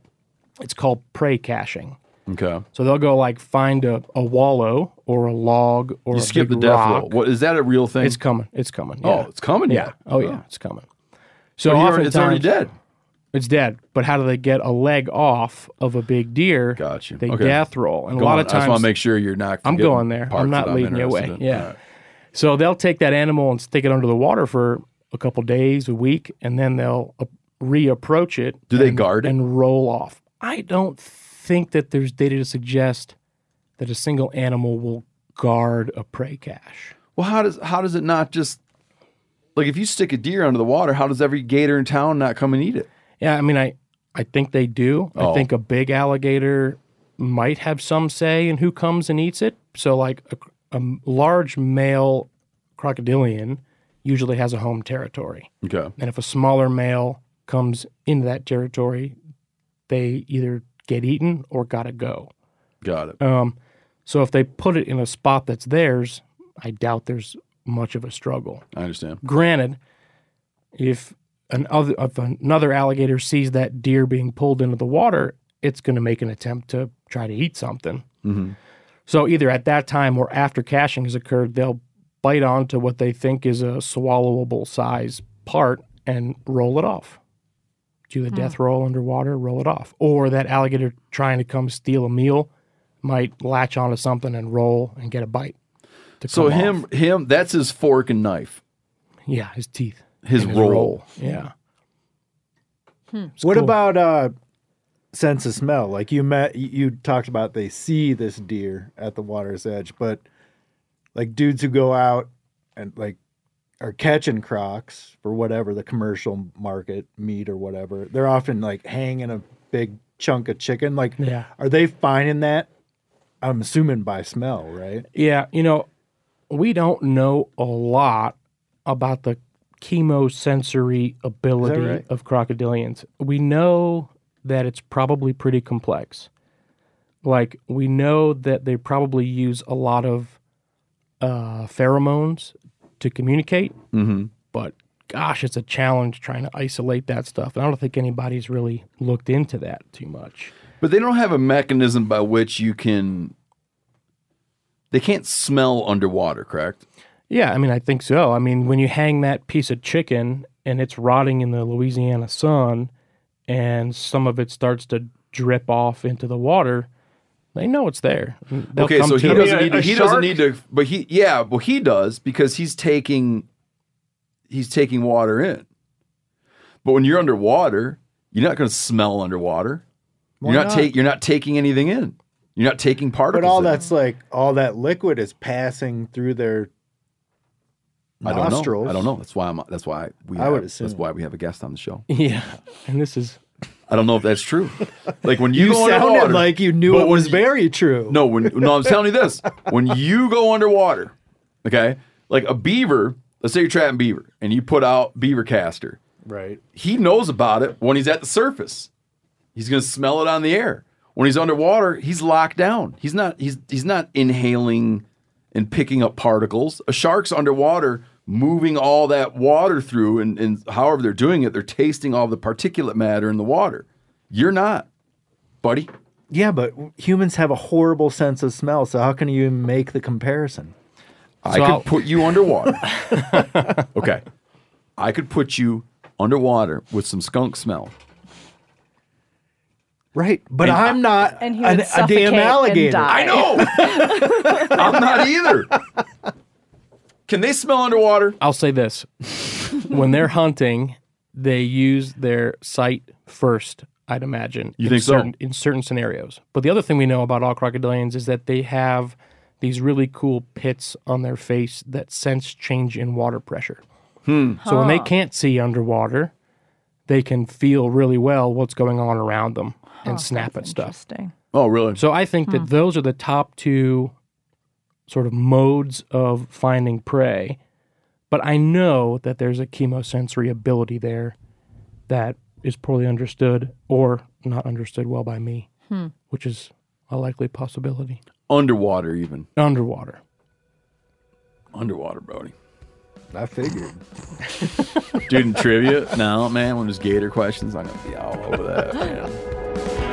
It's called prey caching. Okay. So they'll go like find a, a wallow or a log or You a skip the death roll. What is that a real thing? It's coming. It's coming. Oh, it's coming Yeah. yet? Oh yeah, Oh. it's coming. So So already- it's already dead. It's dead. But how do they get a leg off of a big deer? Gotcha. They Okay. death roll, and Go a lot on. of times I just wanna make sure you're not I'm going there. I'm not I'm leading you away. in. Yeah. Right. So they'll take that animal and stick it under the water for a couple days, a week, and then they'll reapproach it. Do they guard it? and roll off? I don't think that there's data to suggest that a single animal will guard a prey cache. Well, how does how does it not just like if you stick a deer under the water? How does every gator in town not come and eat it? Yeah, I mean, I I think they do. Oh. I think a big alligator might have some say in who comes and eats it. So, like a, a large male crocodilian usually has a home territory. Okay. And if a smaller male comes into that territory, they either get eaten or gotta go. Got it. Um, so if they put it in a spot that's theirs, I doubt there's much of a struggle. I understand. Granted, if an other if another alligator sees that deer being pulled into the water, it's going to make an attempt to try to eat something. Mhm. So either at that time or after caching has occurred, they'll bite onto what they think is a swallowable size part and roll it off. Do the Hmm. death roll underwater, roll it off. Or that alligator trying to come steal a meal might latch onto something and roll and get a bite. to So come him off. him that's his fork and knife. yeah, his teeth, His and roll. yeah. It's what cool. about uh, sense of smell? Like you met, you- you talked about they see this deer at the water's edge, but like dudes who go out and like are catching crocs for whatever the commercial market meat or whatever, they're often like hanging a big chunk of chicken. Like, Yeah. are they finding that? I'm assuming by smell, right? Yeah, you know, we don't know a lot about the chemosensory ability right? of crocodilians. We know that it's probably pretty complex. Like, we know that they probably use a lot of uh, pheromones to communicate. Mm-hmm. But gosh, it's a challenge trying to isolate that stuff. And I don't think anybody's really looked into that too much. But they don't have a mechanism by which you can. They can't smell underwater, correct? Yeah, I mean, I think so. I mean, when you hang that piece of chicken and it's rotting in the Louisiana sun and some of it starts to drip off into the water, they know it's there. They'll okay, so he it. doesn't need to, a he doesn't need to but he yeah, well he does because he's taking he's taking water in. But when you're underwater, you're not going to smell underwater. Why you're not, not? take you're not taking anything in. You're not taking particles. But all in. that's like all that liquid is passing through their I don't nostrils. know. I don't know. That's why I'm that's why we I have, would that's why we have a guest on the show. Yeah, and this is I don't know if that's true. Like when you, You go sounded underwater, like you knew it was you- very true. No, when no, I'm telling you this. When you go underwater, okay, like a beaver. Let's say you're trapping beaver, and you put out beaver castor. Right. He knows about it when he's at the surface. He's gonna smell it on the air. When he's underwater, he's locked down. He's not. He's he's not inhaling and picking up particles. A shark's underwater, moving all that water through, and, and however they're doing it, they're tasting all the particulate matter in the water. You're not, buddy. Yeah, but humans have a horrible sense of smell, so how can you make the comparison? I So could I'll- put you underwater. okay. I could put you underwater with some skunk smell. Right. But And- I'm not And he an- a damn alligator. I know. I'm not either. Can they smell underwater? I'll say this: when they're hunting, they use their sight first. I'd imagine. You in think so? certain, In certain scenarios. But the other thing we know about all crocodilians is that they have these really cool pits on their face that sense change in water pressure. Hmm. So when they can't see underwater, they can feel really well what's going on around them and snap at stuff. Oh, really? So I think that those are the top two sort of modes of finding prey. But I know that there's a chemosensory ability there that is poorly understood or not understood well by me, hmm. which is a likely possibility. Underwater, even. Underwater. Underwater, Brody. I figured. Dude, in trivia, no, man, when there's gator questions, I'm going to be all over that, man.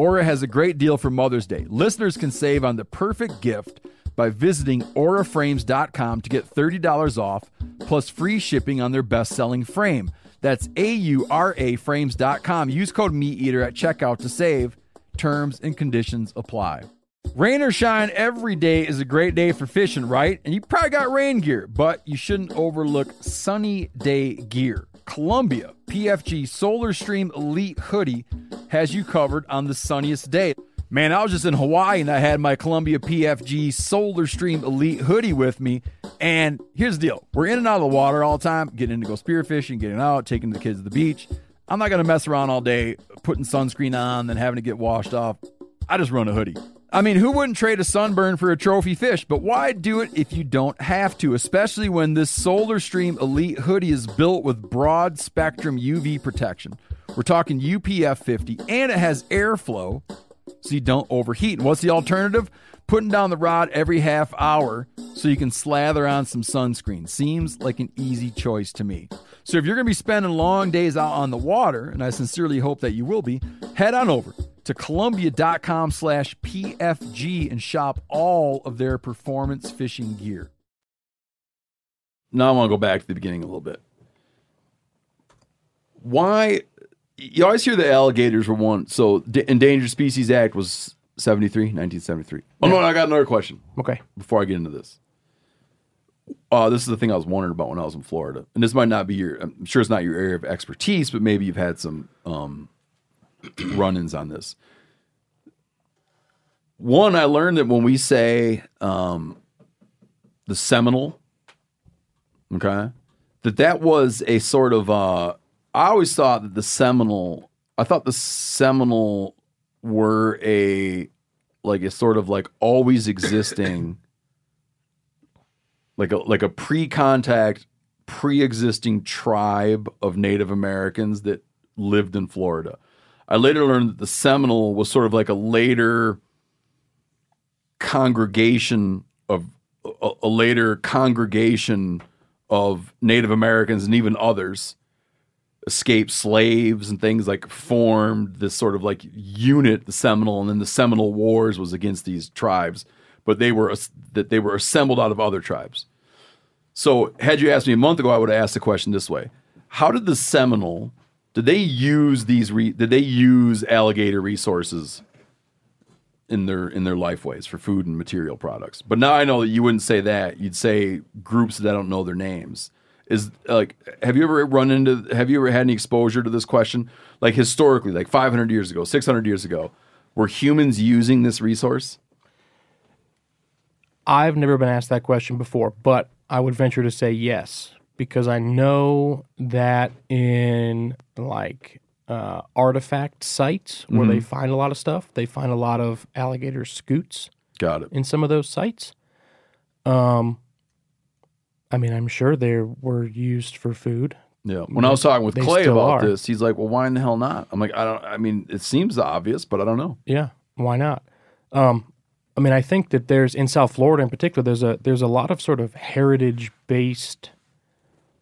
Aura has a great deal for Mother's Day. Listeners can save on the perfect gift by visiting auraframes.com to get $30 off plus free shipping on their best selling frame. That's A-U-R-A frames.com. Use code MeatEater at checkout to save. Terms and conditions apply. Rain or shine, every day is a great day for fishing, right? And you probably got rain gear, but you shouldn't overlook sunny day gear. Columbia PFG Solar Stream Elite Hoodie has you covered on the sunniest day. Man, I was just in Hawaii and I had my Columbia PFG Solar Stream Elite hoodie with me. And here's the deal we're in and out of the water all the time, getting in to go spearfishing, getting out, taking the kids to the beach. I'm not going to mess around all day putting sunscreen on, then having to get washed off. I just run a hoodie. I mean, who wouldn't trade a sunburn for a trophy fish? But why do it if you don't have to? Especially when this Solar Stream Elite hoodie is built with broad spectrum UV protection. We're talking UPF 50, and it has airflow so you don't overheat. And what's the alternative? Putting down the rod every half hour so you can slather on some sunscreen. Seems like an easy choice to me. So if you're going to be spending long days out on the water, and I sincerely hope that you will be, head on over to columbia.com slash pfg and shop all of their performance fishing gear. Now I want to go back to the beginning a little bit. Why you always hear the alligators were one. So Endangered Species Act was 73, 1973. Oh, no, I got another question Okay. before I get into this. Uh, this is the thing I was wondering about when I was in Florida. And this might not be your, I'm sure it's not your area of expertise, but maybe you've had some um, run ins on this. One, I learned that when we say um, the Seminole, okay, that that was a sort of, uh, I always thought that the Seminole, I thought the Seminole were a, like a sort of like always existing like a like a pre-contact pre-existing tribe of Native Americans that lived in Florida. I later learned that the Seminole was sort of like a later congregation of a, a later congregation of Native Americans and even others escaped slaves and things like formed this sort of like unit the Seminole and then the Seminole Wars was against these tribes but they were that they were assembled out of other tribes. So had you asked me a month ago I would have asked the question this way. How did the Seminole did they use these re, did they use alligator resources in their in their lifeways for food and material products? But now I know that you wouldn't say that. You'd say groups that I don't know their names is like have you ever run into have you ever had any exposure to this question? Like historically like 500 years ago 600 years ago were humans using this resource? I've never been asked that question before, but I would venture to say yes because I know that in like uh, artifact sites where they find a lot of stuff, they find a lot of alligator scutes got it. in some of those sites. Um, I mean, I'm sure they were used for food. yeah when i was talking with They clay still about are. this he's like well why in the hell not i'm like i don't i mean it seems obvious but i don't know Yeah, why not? Um, I mean, I think that there's in South Florida in particular, there's a there's a lot of sort of heritage based,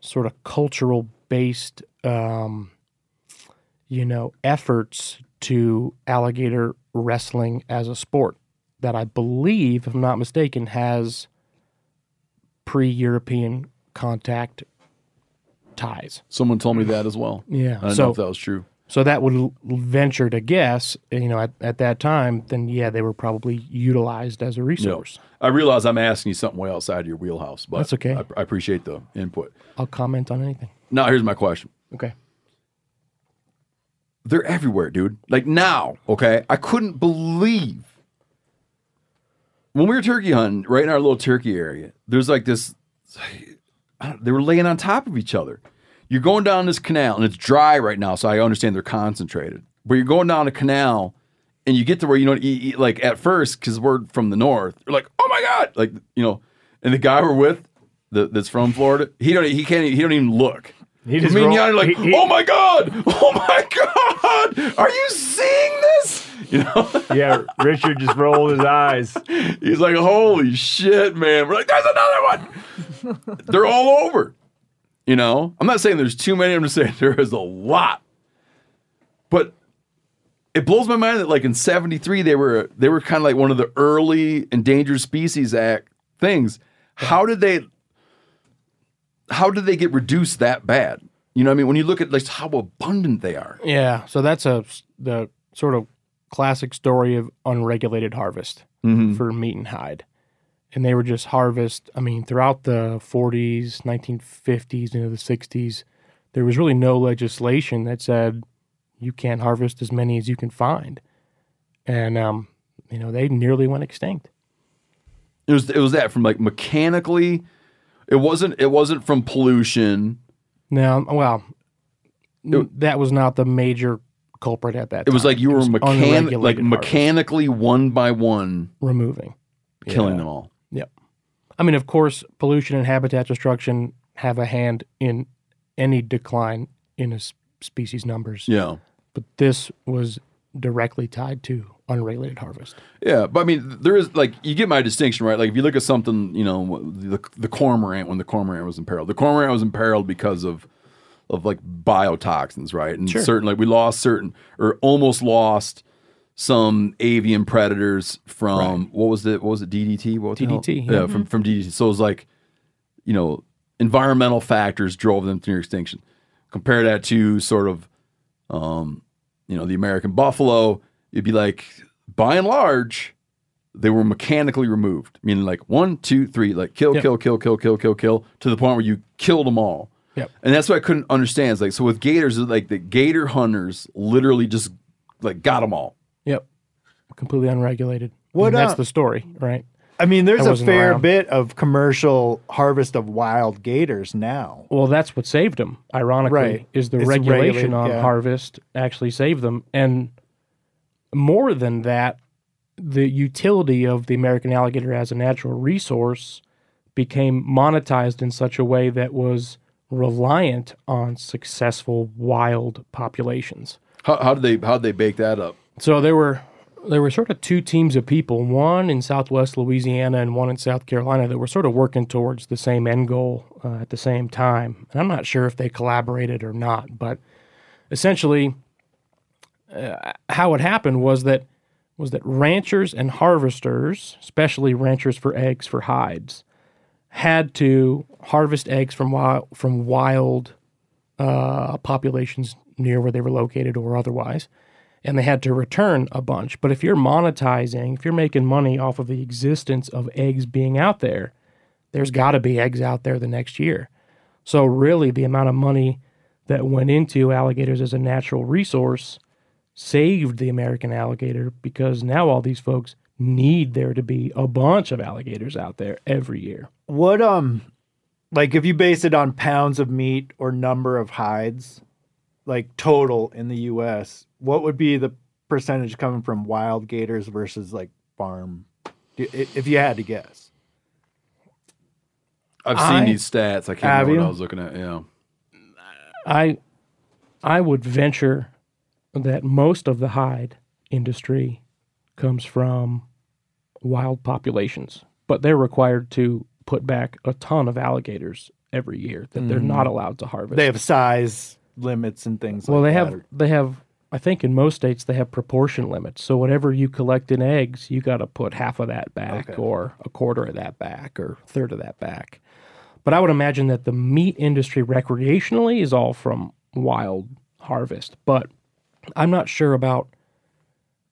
sort of cultural based, um, you know, efforts to alligator wrestling as a sport that I believe, if I'm not mistaken, has pre-European contact ties. someone told me that as well Yeah, i don't so know if that was true so that would venture to guess, you know, at, at that time, then yeah, they were probably utilized as a No. resource. i realize i'm asking you something way outside your wheelhouse but That's okay. I, I appreciate the input I'll comment on anything. now here's my question Okay. they're everywhere, dude. Like now, okay? I couldn't believe when we were turkey hunting, right in our little turkey area, there's like this, they were laying on top of each other. You're going down this canal and it's dry right now, so I understand they're concentrated. But you're going down a canal and you get to where you know, like at first, because we're from the north, you're like, oh my God, like, you know, and the guy we're with the, that's from Florida, he don't, he can't, he don't even look. He just I mean, roll- you're like, he- he- oh my god, oh my god, are you seeing this? You know, Yeah, Richard just rolled his eyes. he's like, holy shit, man. We're like, there's another one. They're all over. You know, I'm not saying there's too many. I'm just saying there is a lot. But it blows my mind that like in '73 they were they were kind of like one of the early Endangered Species Act things. How did they? how did they get reduced that bad? You know, what I mean, when you look at like how abundant they are. Yeah, so that's a the sort of classic story of unregulated harvest Mhm. for meat and hide. And they were just harvest. I mean, throughout the 40s, 1950s, into the 60s, there was really no legislation that said you can't harvest as many as you can find. And um, you know, they nearly went extinct. It was it was that from like mechanically. It wasn't it wasn't from pollution. Now, well, that was not the major culprit at that It was like you were mechan- like harvest. mechanically one by one removing, killing Yeah. them all. Yep. I mean, of course, pollution and habitat destruction have a hand in any decline in a species numbers. Yeah. But this was directly tied to unregulated harvest. Yeah, but I mean, there is like you get my distinction, right? Like if you look at something, you know, the the cormorant when the cormorant was imperiled, the cormorant was imperiled because of of like biotoxins, right? And Sure. certainly we lost certain or almost lost some avian predators from what was it? What was it? DDT? What? DDT, Yeah, yeah. from from DDT. So it was like, you know, environmental factors drove them to near extinction. Compare that to sort of, um, you know, the American buffalo. It'd be like, by and large, they were mechanically removed, meaning like one, two, three, like kill, Yep. kill, kill, kill, kill, kill, kill, to the point where you killed them all. Yep. And that's what I couldn't understand. It's like so with gators, it's like the gator hunters literally just like got them all. Yep. Completely unregulated. I What, mean, that's uh, the story, right? I mean, there's I a fair around. bit of commercial harvest of wild gators now. Well, that's what saved them. Ironically, Right. is the It's regulation regulated, on yeah. harvest actually saved them, and more than that, the utility of the American alligator as a natural resource became monetized in such a way that was reliant on successful wild populations. How, how did they how did they bake that up? So there were there were sort of two teams of people, one in Southwest Louisiana and one in South Carolina, that were sort of working towards the same end goal uh, at the same time. And I'm not sure if they collaborated or not, but essentially, uh, how it happened was that was that ranchers and harvesters, especially ranchers for eggs for hides, had to harvest eggs from wild from wild uh, populations near where they were located or otherwise, and they had to return a bunch. But if you're monetizing, if you're making money off of the existence of eggs being out there, there's got to be eggs out there the next year. So really, the amount of money that went into alligators as a natural resource saved the American alligator because now all these folks need there to be a bunch of alligators out there every year. What um like if you base it on pounds of meat or number of hides, like total in the US, what would be the percentage coming from wild gators versus like farm? If you had to guess. I've seen I- these stats. I can't Have remember what? I was looking at. Yeah. I I would venture that most of the hide industry comes from wild populations, but they're required to put back a ton of alligators every year that they're Mhm. not allowed to harvest. They have size limits and things well, like they have they have I think in most states they have proportion limits. So whatever you collect in eggs, you got to put half of that back Okay. or a quarter of that back or a third of that back. But I would imagine that the meat industry recreationally is all from wild harvest, but I'm not sure about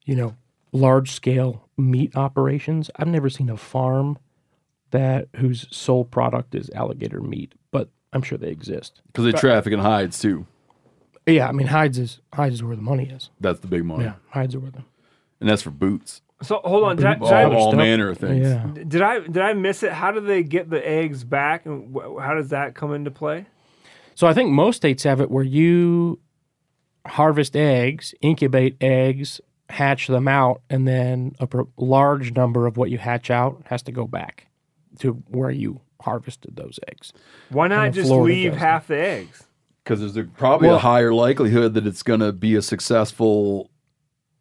you know large scale meat operations. I've never seen a farm that whose sole product is alligator meat, but I'm sure they exist. Because they traffic in hides too. Yeah, I mean hides is hides is where the money is. That's the big money. Yeah, hides are where the And that's for boots. So hold on, did I, did, all, I, all manner of things. Yeah. did I did I miss it? How do they get the eggs back, and wh- how does that come into play? So I think most states have it where you harvest eggs, incubate eggs, hatch them out, and then a pro- large number of what you hatch out has to go back to where you harvested those eggs. Why not just Florida leave does half the eggs? Because there's a, probably Well- a higher likelihood that it's going to be a successful.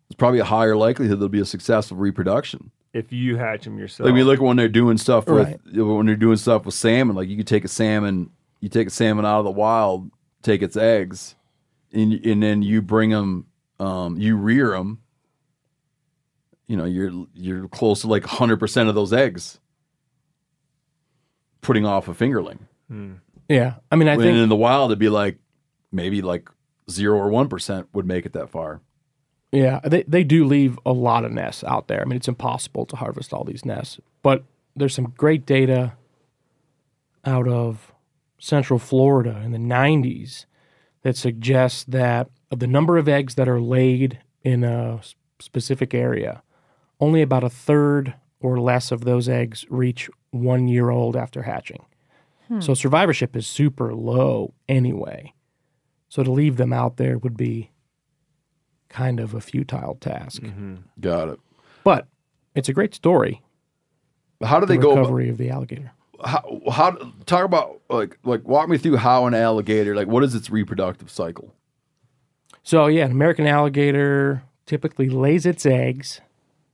There's probably a higher likelihood there'll be a successful reproduction. If you hatch them yourself, Like we look when they're doing stuff with Right. when they're doing stuff with salmon. Like you could take a salmon, you take a salmon out of the wild, take its eggs, and and then you bring them, um, you rear them. You know, you're you're close to like 100 percent of those eggs putting off a fingerling. Yeah, I mean, I When think in the wild, it'd be like maybe like zero or one percent would make it that far. Yeah, they they do leave a lot of nests out there. I mean, it's impossible to harvest all these nests, but there's some great data out of Central Florida in the 90s that suggests that of the number of eggs that are laid in a specific area, only about a third or less of those eggs reach one year old after hatching. So survivorship is super low anyway. So to leave them out there would be kind of a futile task. Got it. But it's a great story. How do The they go? About, recovery of the alligator. how, how talk about like like walk me through how an alligator like what is its reproductive cycle? So yeah, an American alligator typically lays its eggs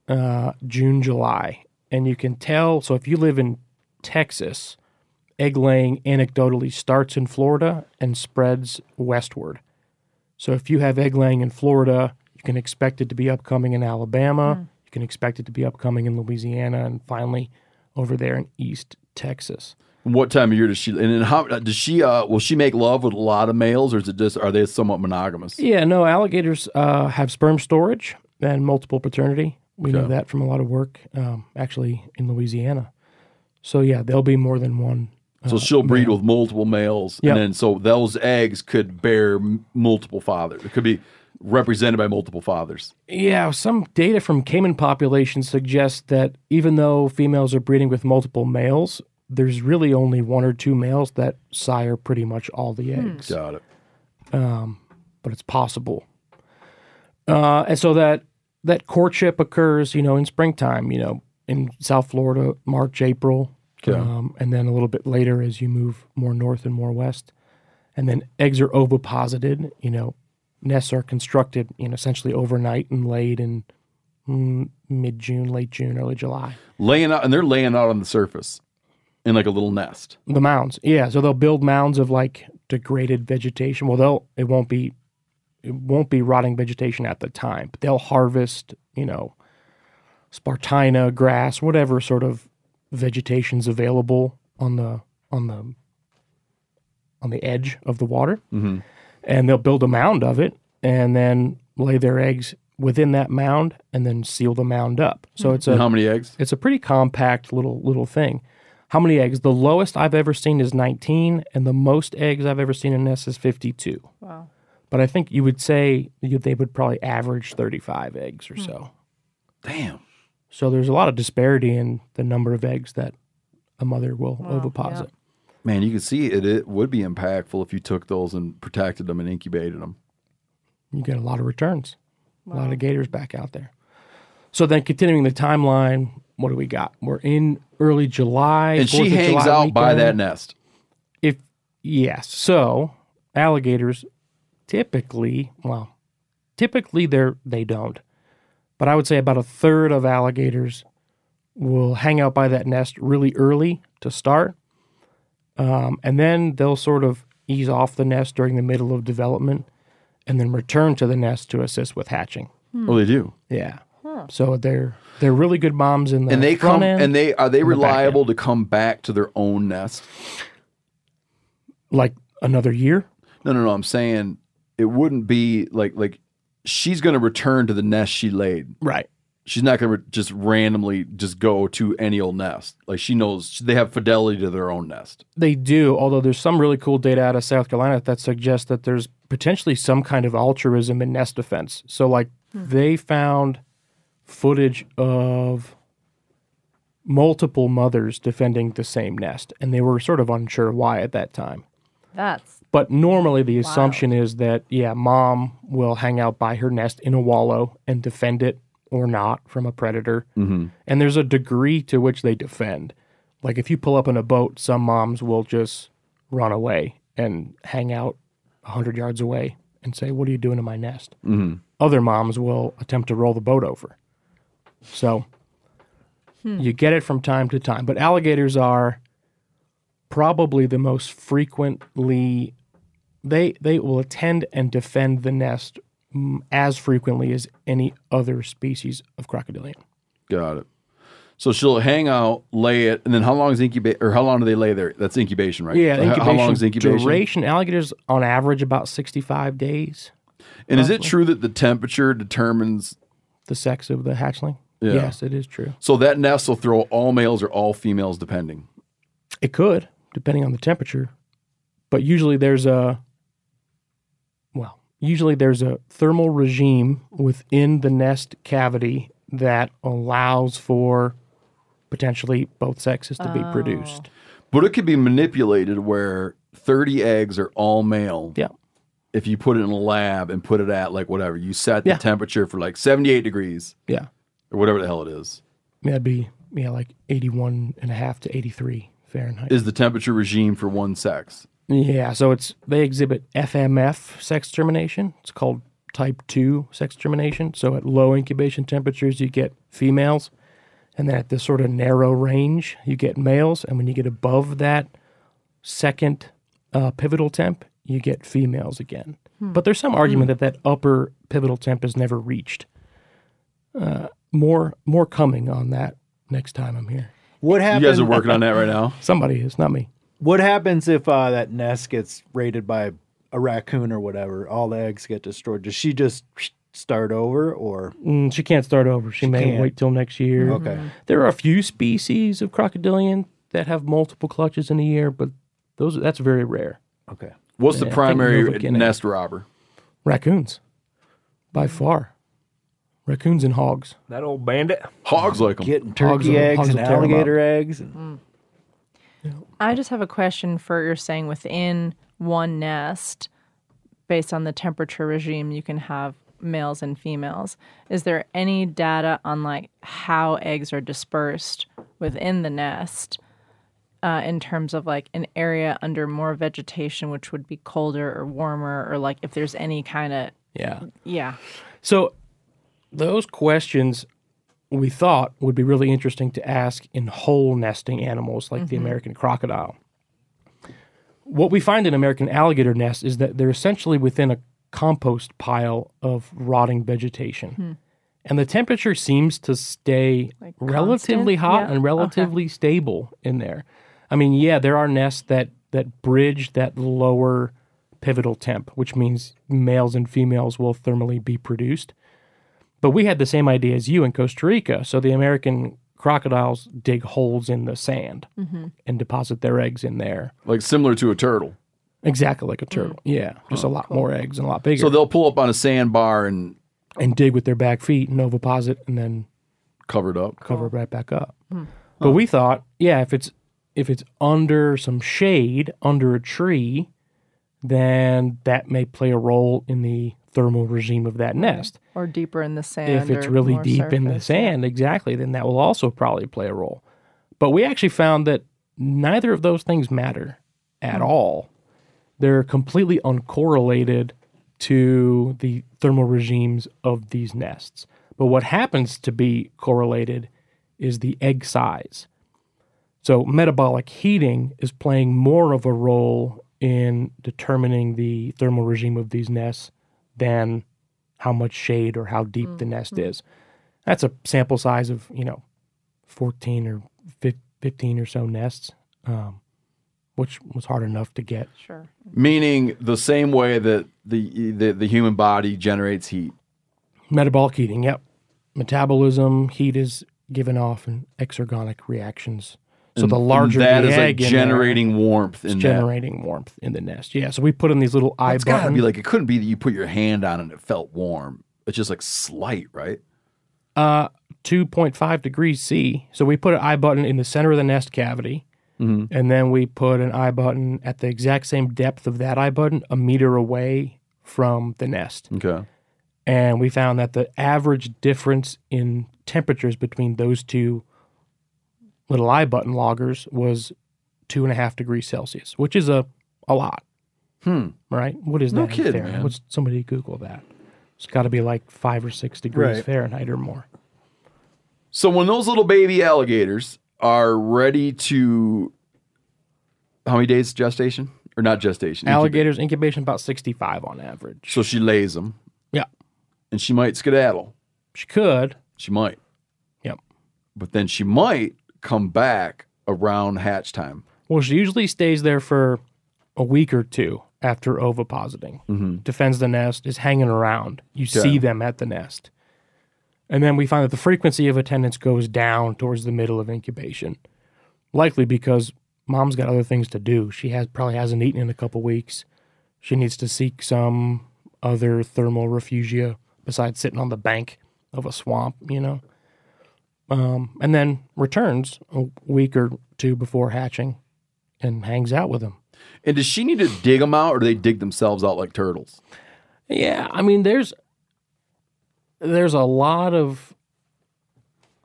uh, June, July, and you can tell. So if you live in Texas, egg laying anecdotally starts in Florida and spreads westward. So if you have egg laying in Florida, you can expect it to be upcoming in Alabama. You can expect it to be upcoming in Louisiana, and finally over there in East Texas. What time of year does she? And then how does she? Uh, will she make love with a lot of males, or is it just are they somewhat monogamous? Yeah, no, alligators uh, have sperm storage and multiple paternity. We know that from a lot of work, um, actually in Louisiana. So yeah, there'll be more than one. So uh, she'll breed male. with multiple males, Yep. and then so those eggs could bear m- multiple fathers. It could be represented by multiple fathers. Yeah, some data from Caiman populations suggests that even though females are breeding with multiple males, there's really only one or two males that sire pretty much all the eggs. Got it. um, but it's possible. Uh, and so that that courtship occurs, you know, in springtime, you know, in South Florida, March, April, Okay. um, and then a little bit later as you move more north and more west, and then eggs are oviposited. You know, nests are constructed, you know, essentially overnight and laid in mm, mid June, late June, early July. Laying out, and they're laying out on the surface in like a little nest. The mounds, yeah. So they'll build mounds of like degraded vegetation. Well, they'll it won't be it won't be rotting vegetation at the time, but they'll harvest, you know, spartina, grass, whatever sort of vegetation's available on the on the on the edge of the water, Mm-hmm. and they'll build a mound of it, and then lay their eggs within that mound, and then seal the mound up. So it's a And how many eggs? it's a pretty compact little little thing. How many eggs? The lowest I've ever seen is 19, and the most eggs I've ever seen in a nest is 52. Wow. But I think you would say they would probably average 35 eggs or hmm. so. Damn. So there's a lot of disparity in the number of eggs that a mother will Wow, oviposit. Man, you can see it. It would be impactful if you took those and protected them and incubated them. You get a lot of returns, a lot of gators back out there. So then, continuing the timeline, what do we got? We're in early July, And she hangs July out by that nest. If yes, so alligators typically, well, typically they're they don't, but I would say about a third of alligators will hang out by that nest really early to start, um, and then they'll sort of ease off the nest during the middle of development, and then return to the nest to assist with hatching. Oh, they do. Yeah. So they're they're really good moms in the and they front come end and they are they and the reliable to come back to their own nest. like another year. No, no, no. I'm saying it wouldn't be like like she's going to return to the nest she laid. Right. She's not going to re- just randomly just go to any old nest. Like she knows they have fidelity to their own nest. They do, although there's some really cool data out of South Carolina that suggests that there's potentially some kind of altruism in nest defense. So, like, hmm. they found footage of multiple mothers defending the same nest, and they were sort of unsure why at that time. That's But normally, the assumption is that, yeah, mom will hang out by her nest in a wallow and defend it or not from a predator. Mm-hmm. And there's a degree to which they defend. Like if you pull up in a boat, some moms will just run away and hang out 100 yards away and say, What are you doing in my nest? Mm-hmm. Other moms will attempt to roll the boat over. So you get it from time to time. But alligators are probably the most frequently they they will attend and defend the nest mm, as frequently as any other species of crocodilian. Got it. So she'll hang out, lay it, and then how long is incubate or how long do they lay there? That's incubation, right? Yeah, How- incubation, How long is incubation? duration? Alligators on average about 65 days. And is it true that the temperature determines? The sex of the hatchling? Yeah. Yes, it is true. So that nest will throw all males or all females, depending. It could, depending on the temperature. But usually there's a well, usually there's a thermal regime within the nest cavity that allows for potentially both sexes to be oh. produced. But it could be manipulated where 30 eggs are all male. Yeah. If you put it in a lab and put it at like whatever, you set the Yeah. temperature for like 78 degrees Yeah. or whatever the hell it is. That'd be yeah, like 81 and a half to 83 Fahrenheit. Is the temperature regime for one sex. Yeah, so it's they exhibit FMF sex termination. It's called type 2 sex termination. So at low incubation temperatures you get females and then at this sort of narrow range you get males and when you get above that second uh, pivotal temp you get females again. But there's some argument that that upper pivotal temp is never reached. Uh, more more coming on that next time I'm here. What happens? You guys are working on that right now. Somebody is, not me. What happens if uh, that nest gets raided by a raccoon or whatever? All the eggs get destroyed. Does she just start over, or Mm, she can't start over. She, may can't. wait till next year. okay? There are a few species of crocodilian that have multiple clutches in a year, but those that's very rare. Okay. What's Yeah, I the think primary Nova Guinea. nest robber? Raccoons, by far. Raccoons and hogs. That old bandit. Hogs like them. Getting Hogs turkey will- eggs hogs and will tear 'em alligator eggs. And, I just have a question for you're saying within one nest, based on the temperature regime, you can have males and females. Is there any data on like how eggs are dispersed within the nest? Uh, in terms of like an area under more vegetation, which would be colder or warmer, or like if there's any kind of Yeah. yeah, So those questions we thought would be really interesting to ask in hole nesting animals like the mm-hmm. American crocodile. What we find in American alligator nests is that they're essentially within a compost pile of rotting vegetation. Hmm. And the temperature seems to stay Like relatively constant? hot Yeah, and okay. relatively stable in there. I mean, yeah, there are nests that that bridge that lower pivotal temp, which means males and females will thermally be produced. But we had the same idea as you in Costa Rica. So the American crocodiles dig holes in the sand mm-hmm. and deposit their eggs in there. Like similar to a turtle. Exactly like a turtle. Mm. Yeah. Just a oh, lot more eggs and a lot bigger. So they'll pull up on a sandbar and and dig with their back feet and oviposit and then cover it up. cover it right back up. Hmm. But oh. we thought, yeah, if it's if it's under some shade, under a tree, then that may play a role in the thermal regime of that nest. Or deeper in the sand. if it's really deep in the sand, exactly, then that will also probably play a role. But we actually found that neither of those things matter at Hmm. all. They're completely uncorrelated to the thermal regimes of these nests. But what happens to be correlated is the egg size. So metabolic heating is playing more of a role in determining the thermal regime of these nests than how much shade or how deep the nest is. That's a sample size of, you know, 14 or 15 or so nests, um, which was hard enough to get. Sure. Meaning the same way that the, the the human body generates heat. Metabolic heating, yep. Metabolism, heat is given off in exergonic reactions. So the larger that the is egg like in there, generating warmth it's in that. generating warmth in the nest. Yeah, so we put in these little eye It's gotta buttons. be like it couldn't be that you put your hand on it and it felt warm. It's just like slight, right? uh, 2.5 degrees C. So we put an iButton in the center of the nest cavity, and then we put an iButton at the exact same depth of that iButton, a meter away from the nest. Okay. And we found that the average difference in temperatures between those two little iButton loggers was two and a half degrees Celsius, which is a, a lot. Hmm. Right? What is No that? in kidding, Fahrenheit? man. What's somebody Google that? It's got to be like five or six degrees Right. Fahrenheit or more. So when those little baby alligators are ready to how many days gestation? Or not gestation? Alligators incubation about 65 on average. So she lays them Yeah. and she might skedaddle. She could. She might. Yep. but then she might come back around hatch time. Well, she usually stays there for a week or two after ovipositing. Mm-hmm. Defends the nest, is hanging around. You Okay. see them at the nest. And then we find that the frequency of attendance goes down towards the middle of incubation. Likely because mom's got other things to do. She has probably hasn't eaten in a couple weeks. She needs to seek some other thermal refugia besides sitting on the bank of a swamp, you know. Um, and then returns a week or two before hatching and hangs out with them. And does she need to dig them out, or do they dig themselves out like turtles? Yeah, I mean, there's there's a lot of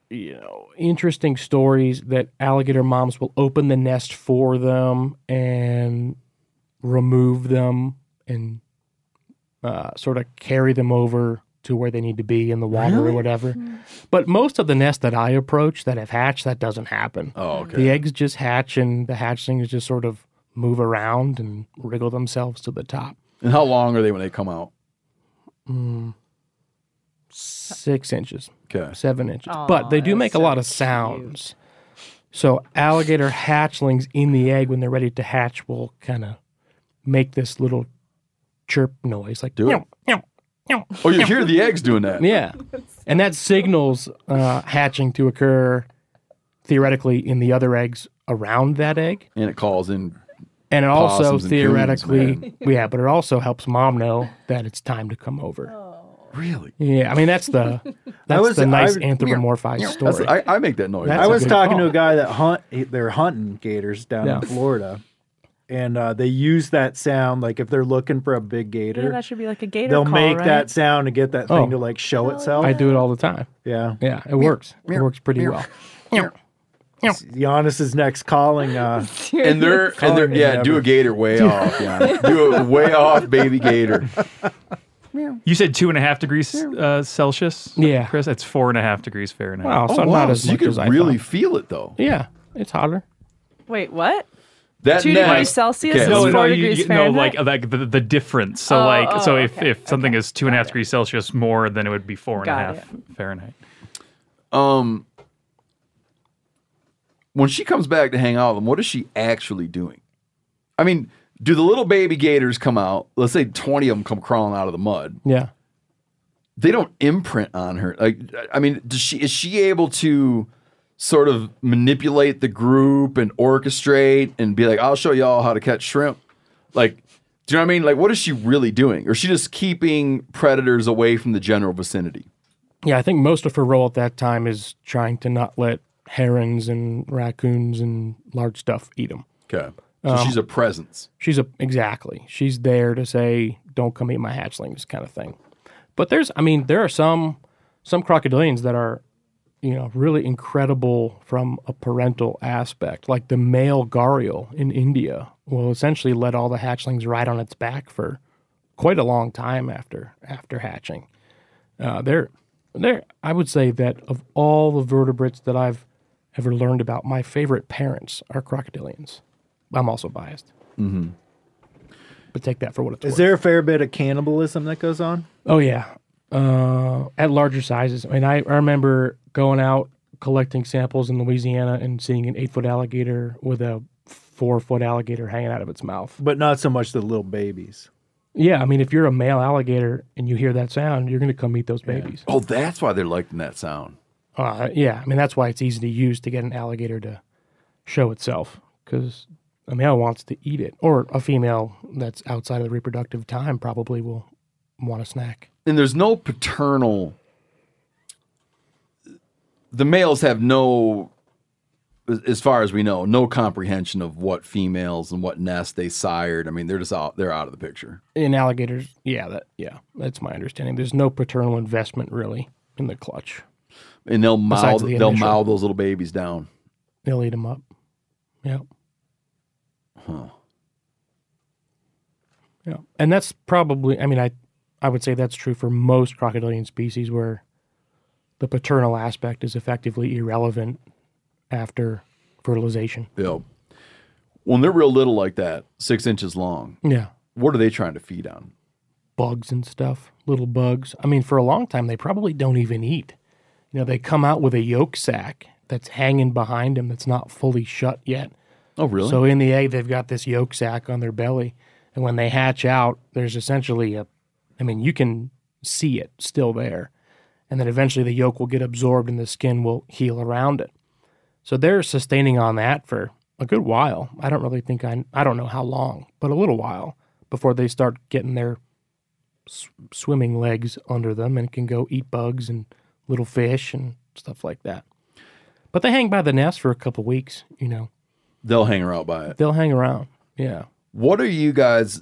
you know interesting stories that alligator moms will open the nest for them and remove them and uh, sort of carry them over to where they need to be in the water or whatever. But most of the nests that I approach that have hatched, that doesn't happen. Oh, okay. The eggs just hatch and the hatchlings just sort of move around and wriggle themselves to the top. And how long are they when they come out? Mm, six inches, Okay. seven inches. but they do make a lot of sounds. So alligator hatchlings in the egg when they're ready to hatch will kind of make this little chirp noise, like Do it. "Meow, meow, meow, Oh, you hear the eggs doing that? Yeah, and that signals uh, hatching to occur theoretically in the other eggs around that egg. And it calls in. And it also possums and theoretically, man. yeah, but it also helps mom know that it's time to come over. Really? Yeah, I mean that's the that's was- the nice I- anthropomorphized That's, story. I, I make that noise. That's I a was good talking call. to a guy that hunt. They're hunting gators down Yeah. in Florida, and uh, they use that sound like if they're looking for a big gator. Yeah, that should be like a gator they'll call, make right? that sound to get that thing Oh. to like show itself. I do it all the time. Yeah. Yeah, it works. It works pretty well. Janis's next calling. Uh, and they're and they're yeah, do a gator way off. Yeah, do a way off, baby gator. You said two and a half degrees uh, Celsius. Yeah. Chris, that's four and a half degrees Fahrenheit. Wow, so Oh, not as so you much could as I really thought. feel it though. Yeah, it's hotter. Wait, what? That Two nest- degrees Celsius Okay, is No, four no, you, degrees you, no, like like the, the difference. So Oh, like so oh, if, okay, if something is two and a half degrees Celsius more, then it would be four and a Got half Fahrenheit. Um, when she comes back to hang out with them, what is she actually doing? I mean, do the little baby gators come out? Let's say twenty of them come crawling out of the mud. Yeah. They don't imprint on her. Like, I mean, does she is she able to sort of manipulate the group and orchestrate and be like, "I'll show y'all how to catch shrimp"? Like, do you know what I mean? Like, what is she really doing? Or is she just keeping predators away from the general vicinity? Yeah, I think most of her role at that time is trying to not let herons and raccoons and large stuff eat them. Okay, so Um, she's a presence. She's a exactly. She's there to say, "Don't come eat my hatchlings," kind of thing. But there's, I mean, there are some some crocodilians that are, you know, really incredible from a parental aspect. Like the male gharial in India will essentially let all the hatchlings ride on its back for quite a long time after after hatching. Uh, they're they're I would say that of all the vertebrates that I've ever learned about, my favorite parents are crocodilians. I'm also biased. Mm-hmm. But take that for what it's is worth. there a fair bit of cannibalism that goes on? Oh yeah, uh, at larger sizes. I mean, I, I remember going out collecting samples in Louisiana and seeing an eight foot alligator with a four foot alligator hanging out of its mouth. But not so much the little babies. Yeah, I mean, if you're a male alligator and you hear that sound, you're going to come eat those babies. Oh, that's why they're liking that sound. Uh, yeah, I mean that's why it's easy to use to get an alligator to show itself because a male wants to eat it, or a female that's outside of the reproductive time probably will want a snack. and there's no paternal the males have no as far as we know no comprehension of what females and what nest they sired i mean they're just out they're out of the picture In alligators, yeah, that yeah, that's my understanding. There's no paternal investment really in the clutch. and they'll mow the they'll mow those little babies down They'll eat them up. Yeah. huh Yeah. And that's probably, I mean, I, I would say that's true for most crocodilian species where the paternal aspect is effectively irrelevant after fertilization. yeah when they're real little like that six inches long Yeah. what are they trying to feed on Bugs and stuff, little bugs. I mean, for a long time, they probably don't even eat. You know, they come out with a yolk sac that's hanging behind them that's not fully shut yet. Oh, really? So in the egg, they've got this yolk sac on their belly, and when they hatch out, there's essentially a, I mean, you can see it still there, and then eventually the yolk will get absorbed and the skin will heal around it. So they're sustaining on that for a good while. I don't really think I, I don't know how long, but a little while before they start getting their s- swimming legs under them and can go eat bugs and little fish and stuff like that. But they hang by the nest for a couple weeks, you know. They'll hang around by it. They'll hang around. Yeah. What are you guys,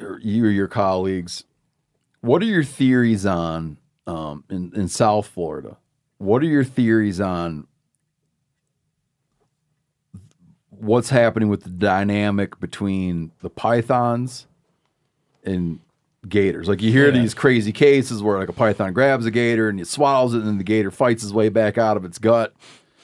or you or your colleagues, what are your theories on um, in, in South Florida? What are your theories on what's happening with the dynamic between the pythons and gators? Like you hear these crazy cases where like a python grabs a gator and it swallows it, and then the gator fights his way back out of its gut.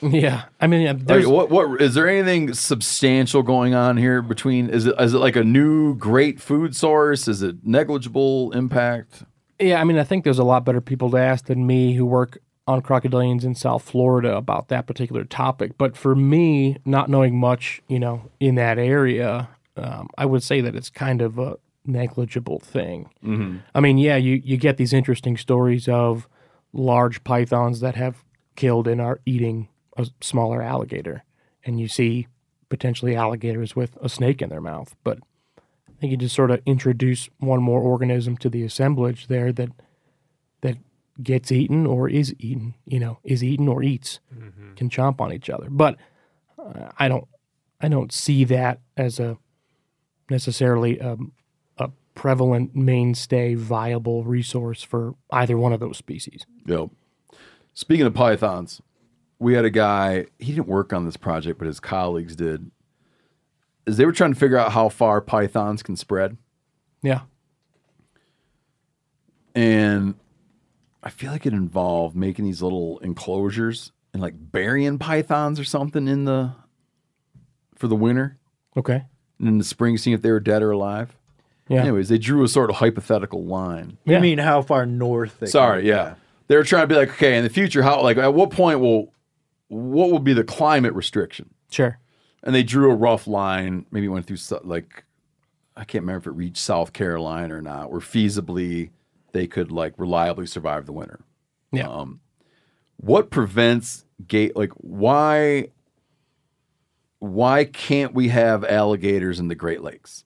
Yeah. I mean, Like, what what is there anything substantial going on here between is it is it like a new great food source? Is it negligible impact? yeah, I mean, I think there's a lot better people to ask than me who work on crocodilians in South Florida about that particular topic. But for me, not knowing much, you know, in that area, um, I would say that it's kind of a negligible thing. Mm-hmm. I mean, yeah, you, you get these interesting stories of large pythons that have killed and are eating a smaller alligator, and you see potentially alligators with a snake in their mouth. But I think you just sort of introduce one more organism to the assemblage there that that gets eaten or is eaten. You know, is eaten or eats, can chomp on each other. But uh, I don't, I don't see that as a necessarily a, a prevalent mainstay viable resource for either one of those species. Yep. Speaking of pythons, we had a guy. He didn't work on this project, but his colleagues did. Is they were trying to figure out how far pythons can spread, Yeah. and I feel like it involved making these little enclosures and like burying pythons or something in the for the winter, Okay. and in the spring seeing if they were dead or alive. Yeah. Anyways, they drew a sort of hypothetical line. You Yeah. mean how far north? They Sorry, go? yeah. They were trying to be like, okay, in the future, how like at what point will what would be the climate restriction? Sure. And they drew a rough line. Maybe went through like I can't remember if it reached South Carolina or not, where feasibly they could like reliably survive the winter. Yeah. Um, what prevents gate like why why can't we have alligators in the Great Lakes?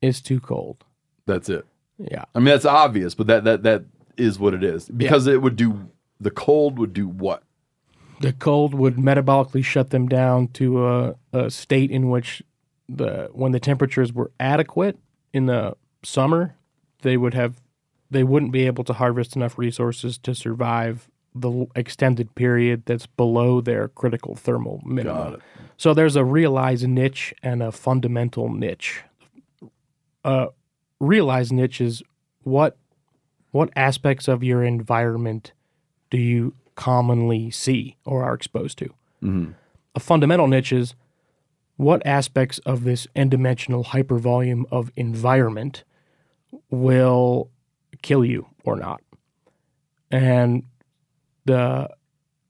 It's too cold. That's it. Yeah. I mean that's obvious, but that that that is what it is because it would do the cold would do what? The cold would metabolically shut them down to a, a state in which the when the temperatures were adequate in the summer, they would have they wouldn't be able to harvest enough resources to survive the extended period that's below their critical thermal minimum. Got it. So there's a realized niche and a fundamental niche. A realized niche is what what aspects of your environment do you commonly see or are exposed to? Mm-hmm. A fundamental niche is what aspects of this n-dimensional hypervolume of environment will kill you or not. And the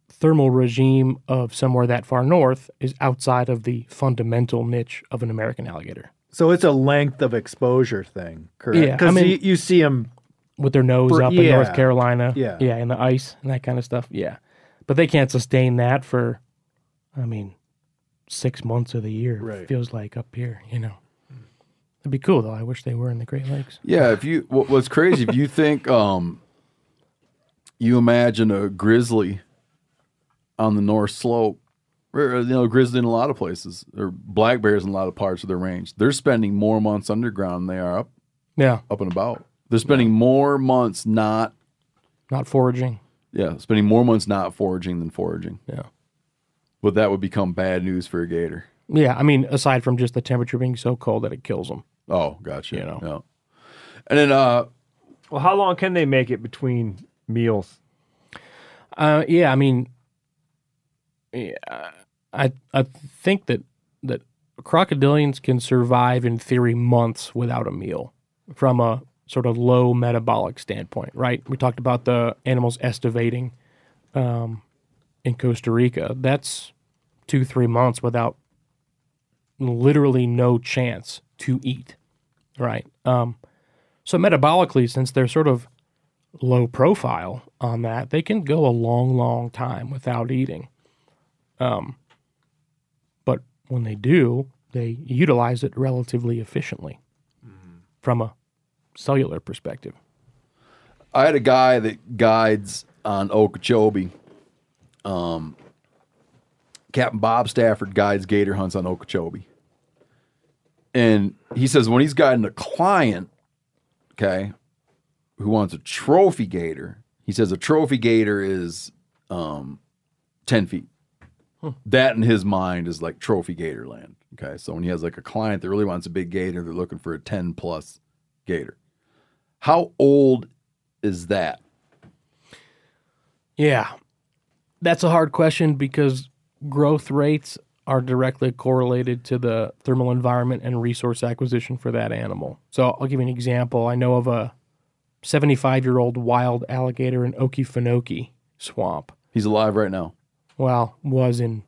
thermal regime of somewhere that far north is outside of the fundamental niche of an American alligator. So it's a length of exposure thing, correct? Yeah, I Because mean- you, you see them. With their nose For- up in North. Carolina. Yeah. Yeah, in the ice and that kind of stuff. Yeah. But they can't sustain that for I mean, six months of the year. Right. It feels like up here, you know. It'd be cool though. I wish they were in the Great Lakes. Yeah, if you what, what's crazy if you think um you imagine a grizzly on the north slope, or you know, grizzly in a lot of places, or black bears in a lot of parts of their range. They're spending more months underground than they are up Yeah. up and about. They're spending more months not Not foraging. yeah, spending more months not foraging than foraging. Yeah. But that would become bad news for a gator. Yeah. I mean, aside from just the temperature being so cold that it kills them. Oh, gotcha. You know. Yeah. And then uh Well, how long can they make it between meals? Uh, yeah, I mean, yeah, I I think that that crocodilians can survive in theory months without a meal from a sort of low metabolic standpoint, right? We talked about the animals estivating, um, in Costa Rica, that's two, three months without literally no chance to eat. Right. Um, so metabolically, since they're sort of low profile on that, they can go a long, long time without eating. Um, but when they do, they utilize it relatively efficiently from a cellular perspective. I had a guy that guides on Okeechobee. Um, Captain Bob Stafford guides gator hunts on Okeechobee. And he says when he's guiding a client, okay, who wants a trophy gator, he says a trophy gator is um, 10 feet. That in his mind is like trophy gator land. Okay. So when he has like a client that really wants a big gator, they're looking for a 10 plus gator. How old is that? Yeah. That's a hard question because growth rates are directly correlated to the thermal environment and resource acquisition for that animal. So I'll give you an example. I know of a 75 year old wild alligator in Okefenokee swamp. He's alive right now. Well, was in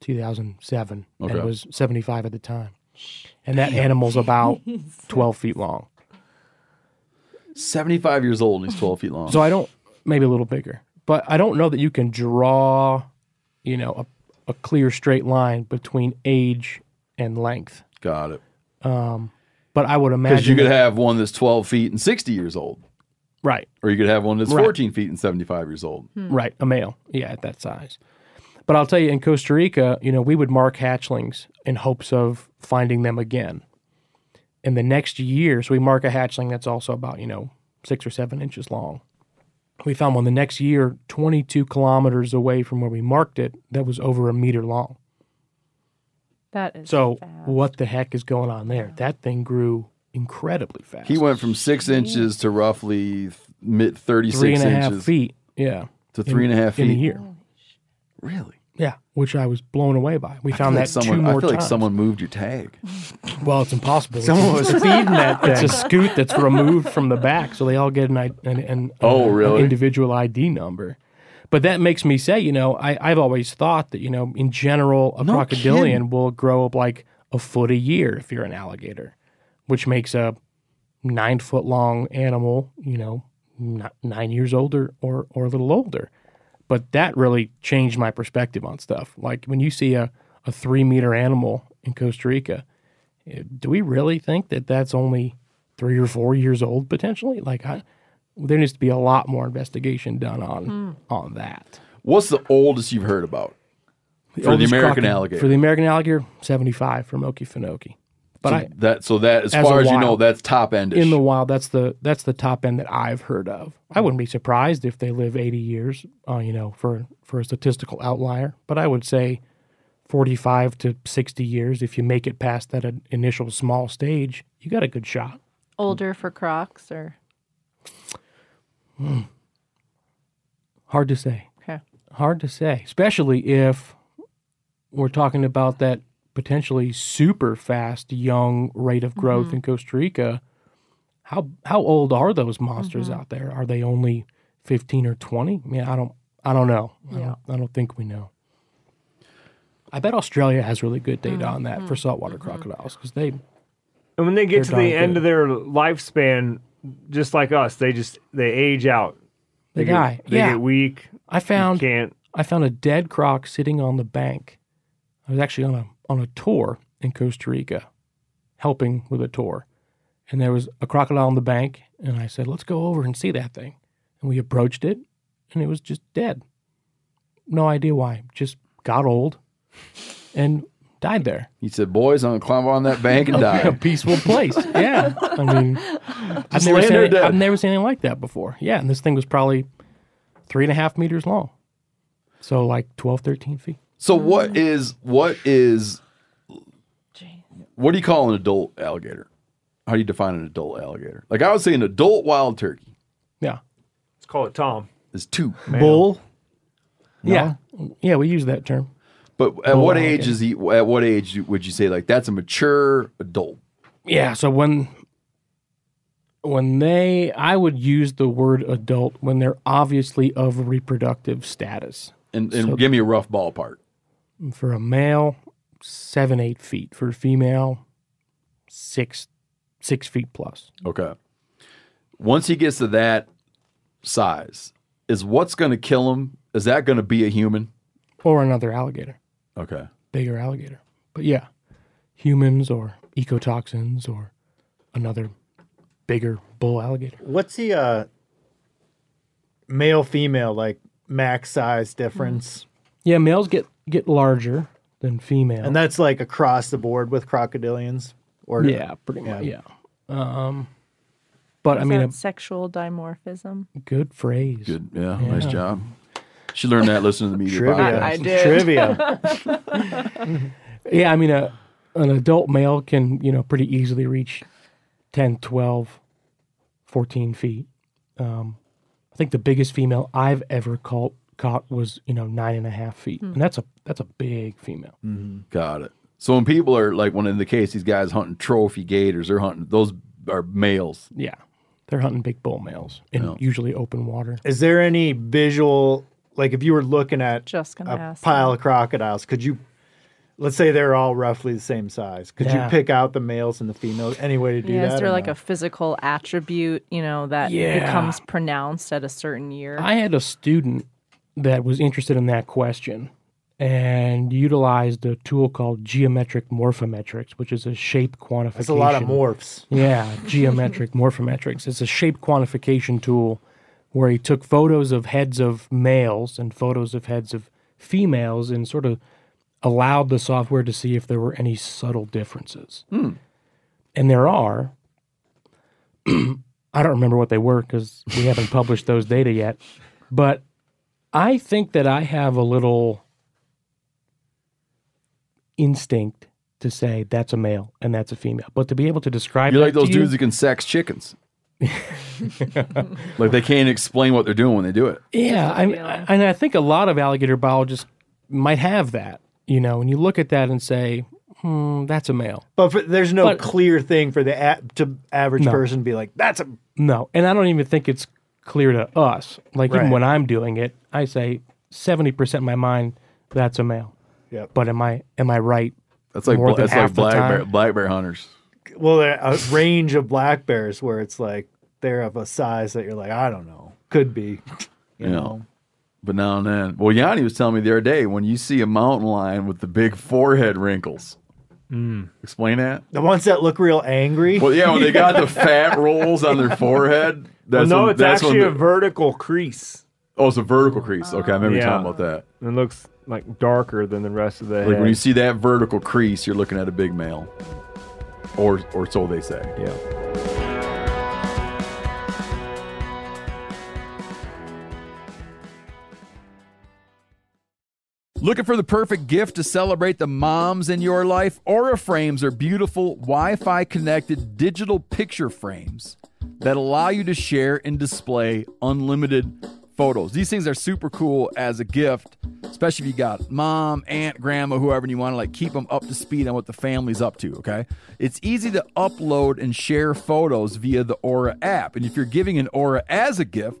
2007 Okay. and was 75 at the time. And that animal's about 12 feet long. 75 years old and he's 12 feet long. So I don't, maybe a little bigger, but I don't know that you can draw, you know, a, a clear straight line between age and length. Got it. Um, but I would imagine Because you could that- have one that's 12 feet and 60 years old. right, Or you could have one that's Right. 14 feet and 75 years old. right, a male, yeah, at that size. But I'll tell you, in Costa Rica, you know, we would mark hatchlings in hopes of finding them again. In the next year, so we mark a hatchling that's also about, you know, six or seven inches long. We found one the next year, 22 kilometers away from where we marked it, that was over a meter long. That is So fast. what the heck is going on there? That thing grew incredibly fast. He went from six inches to roughly th- mid 36 three and a half inches. feet. Yeah. To three and a half in a feet. year. Really? Yeah, which I was blown away by. We found that like someone, two more I feel like times. someone moved your tag. Well, it's impossible. Someone was feeding that It's a scute that's removed from the back, so they all get an, an, an, Oh, an really? individual ID number. But that makes me say, you know, I, I've always thought that, you know, in general, a No crocodilian kidding. will grow up like a foot a year if you're an alligator, which makes a nine foot long animal, you know, nine years older or, or a little older. But that really changed my perspective on stuff. Like when you see a, a three meter animal in Costa Rica, eh, do we really think that that's only three or four years old potentially? Like, I, there needs to be a lot more investigation done on on that. What's the oldest you've heard about? For the American crocod- alligator. For the American alligator, seventy five from Okefenokee. But so I, that so that as, as far as you know, that's top end. in the wild, that's the that's the top end that I've heard of. I wouldn't be surprised if they live eighty years, uh, you know, for for a statistical outlier. But I would say forty five to sixty years. If you make it past that in- initial small stage, you got a good shot. older for Crocs or Hard to say. okay. Hard to say, especially if we're talking about that potentially super fast young rate of growth in mm-hmm. Costa Rica. How how old are those monsters mm-hmm. out there? Are they only fifteen or twenty? I mean, I don't I don't know. I, don't, I don't think we know. I bet Australia has really good data on that for mm-hmm. saltwater crocodiles because they And when they get to the darn end good. of their lifespan, just like us, they just they age out. They get, die. They Yeah. get weak. I found Can't. I found a dead croc sitting on the bank. I was actually on a on a tour in Costa Rica, helping with a tour, and there was a crocodile on the bank, and I said, "Let's go over and see that thing." And we approached it, and it was just dead. No idea why. Just got old, and died there. He said, "Boys, I'm gonna climb on that bank and die. a peaceful place. Yeah, I mean, I've never seen there it- I've never seen anything like that before. Yeah, and this thing was probably three and a half meters long, so like 12, 13 feet. So what mm. is what is what do you call an adult alligator? How do you define an adult alligator? Like I would say an adult wild turkey Yeah, Let's call it Tom. is two. Bull. yeah, yeah. We use that term. But at Bull what age is he? At what age would you say like that's a mature adult? Yeah. So when when they, I would use the word adult when they're obviously of reproductive status. And, and So- give me a rough ballpark. For a male, seven, eight feet. For a female, six, six feet plus. Okay. Once he gets to that size, is what's going to kill him? Is that going to be a human? Or another alligator, Okay. bigger alligator. But yeah, humans or ecotoxins or another bigger bull alligator. What's the uh, male female like max size difference? Yeah, males get get larger than females, And that's like across the board with crocodilians, or yeah, pretty much. Yeah. Um, but I mean, that a sexual dimorphism. good phrase. Good. Yeah. Nice job. She learned that listening to the MeatEater Trivia. podcast. I did. trivia. Yeah, I mean, a an adult male can you know pretty easily reach 10, 12, 14 feet. Um, I think the biggest female I've ever caught caught was you know nine and a half feet, and hmm. that's a that's a big female. Mm-hmm. Got it. So when people are like, when in the case these guys hunting trophy gators, they're hunting those are males. Yeah, they're hunting big bull males in Yeah. usually open water. Is there any visual, like if you were looking at Just gonna a ask. pile of crocodiles, could you, let's say they're all roughly the same size, could Yeah. you pick out the males and the females? Any way to do Yeah, that? is there like no? a physical attribute, you know, that Yeah. becomes pronounced at a certain year? I had a student that was interested in that question and utilized a tool called geometric morphometrics, which is a shape quantification. That's a lot of morphs. Yeah, geometric morphometrics. It's a shape quantification tool where he took photos of heads of males and photos of heads of females and sort of allowed the software to see if there were any subtle differences. Hmm. And there are. I don't remember what they were because we haven't published those data yet. But I think that I have a little instinct to say that's a male and that's a female. But to be able to describe You're like those to you- dudes that can sex chickens. like they can't explain what they're doing when they do it. Yeah, I, I, and I think a lot of alligator biologists might have that. You know, and you look at that and say, hmm, "That's a male." But for, there's no But- clear thing for the a, to average No. person to be like, that's a. No, and I don't even think it's clear to us. Like even when I'm doing it, I say seventy percent in my mind that's a male. Yep. But am I am I right? That's like More bla- than that's like black bear, black bear hunters. Well, a range of black bears where it's like they're of a size that you're like, I don't know, could be, you Yeah. know. But now and then. Well, Yanni was telling me the other day when you see a mountain lion with the big forehead wrinkles. Mm. Explain that. The ones that look real angry. Well, yeah, when they got the fat rolls on their forehead. Well, no, when, it's that's when actually a vertical crease. oh, it's a vertical crease. Okay, I remember you Yeah. talking about that. It looks like darker than the rest of the Like head. when you see that vertical crease, you're looking at a big male, or or so they say. yeah. Looking for the perfect gift to celebrate the moms in your life? Aura frames are beautiful Wi Fi connected digital picture frames that allow you to share and display unlimited photos. These things are super cool as a gift, especially if you got mom, aunt, grandma, whoever, and you want to like keep them up to speed on what the family's up to, okay? It's easy to upload and share photos via the Aura app. And if you're giving an Aura as a gift,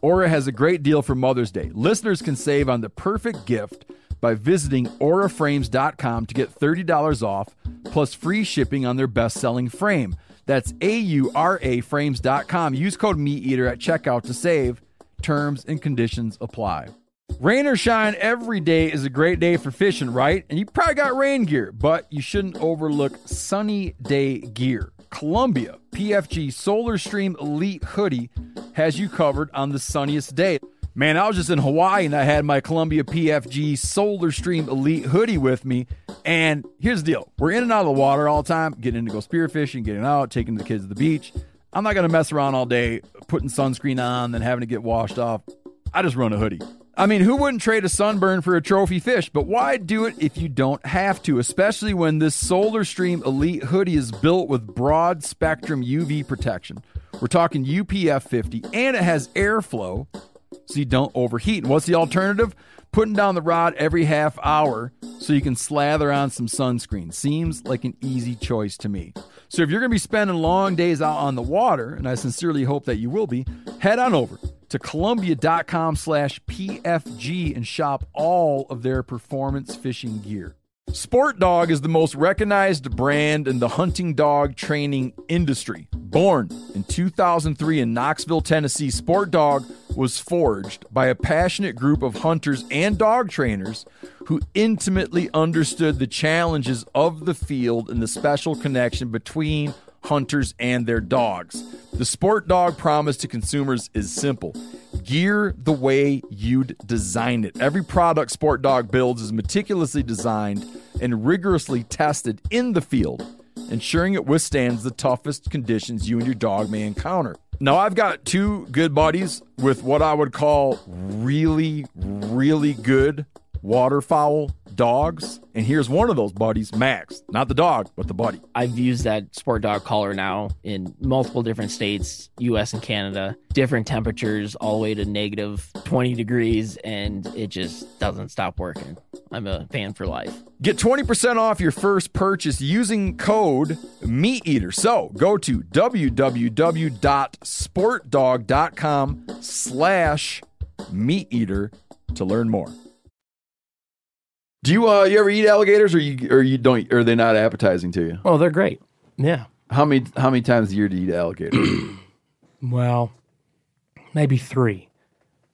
Aura has a great deal for Mother's Day. Listeners can save on the perfect gift by visiting auraframes.com to get $30 off plus free shipping on their best selling frame. That's A U R A frames.com. Use code MeatEater at checkout to save. Terms and conditions apply. Rain or shine, every day is a great day for fishing, right? And you probably got rain gear, but you shouldn't overlook sunny day gear. Columbia PFG Solar Stream Elite Hoodie has you covered on the sunniest day. Man, I was just in Hawaii and I had my Columbia PFG Solar Stream Elite hoodie with me. And here's the deal we're in and out of the water all the time, getting in to go spearfishing, getting out, taking the kids to the beach. I'm not going to mess around all day putting sunscreen on, then having to get washed off. I just run a hoodie. I mean, who wouldn't trade a sunburn for a trophy fish? But why do it if you don't have to, especially when this Solar Stream Elite hoodie is built with broad spectrum UV protection? We're talking UPF 50, and it has airflow so you don't overheat. And what's the alternative? Putting down the rod every half hour so you can slather on some sunscreen. Seems like an easy choice to me. So if you're going to be spending long days out on the water, and I sincerely hope that you will be, head on over to columbia.com slash PFG and shop all of their performance fishing gear. Sport Dog is the most recognized brand in the hunting dog training industry. Born in 2003 in Knoxville, Tennessee, Sport Dog was forged by a passionate group of hunters and dog trainers who intimately understood the challenges of the field and the special connection between hunters and their dogs. The Sport Dog promise to consumers is simple gear the way you'd design it. Every product Sport Dog builds is meticulously designed and rigorously tested in the field, ensuring it withstands the toughest conditions you and your dog may encounter. Now, I've got two good buddies with what I would call really, really good waterfowl dogs. And here's one of those buddies, Max. Not the dog, but the buddy. I've used that sport dog collar now in multiple different states, US and Canada, different temperatures, all the way to negative 20 degrees, and it just doesn't stop working. I'm a fan for life. Get 20% off your first purchase using code MeatEater. So go to www.sportdog.com slash meat eater to learn more. Do you uh you ever eat alligators or you or you don't or are they not appetizing to you? Oh, they're great. Yeah. How many how many times a year do you eat alligator? Well, maybe three.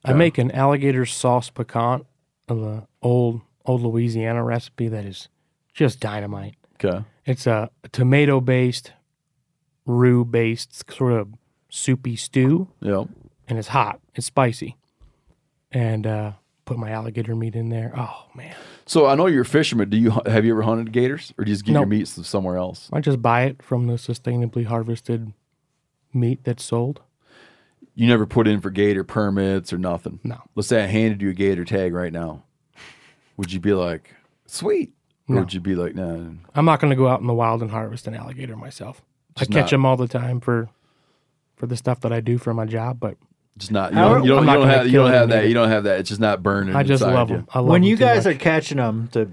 I Okay. make an alligator sauce piquant of the old old Louisiana recipe that is just dynamite. Okay. It's a tomato based, roux based sort of soupy stew. Yep. And it's hot. It's spicy. And uh, put my alligator meat in there. Oh man. So I know you're a fisherman. Do you have you ever hunted gators, or do you just get your Nope. meat somewhere else? I just buy it from the sustainably harvested meat that's sold. You never put in for gator permits or nothing. No. Let's say I handed you a gator tag right now. Would you be like, sweet? Or No. would you be like, nah? I'm not going to go out in the wild and harvest an alligator myself. Just I catch not- them all the time for for the stuff that I do for my job, but Just not. You How- don't. You don't, I'm you not don't gonna have. You kill don't them have that. either. You don't have that. It's just not burning. I just inside love you. them. I love when 'em you guys much. are catching them to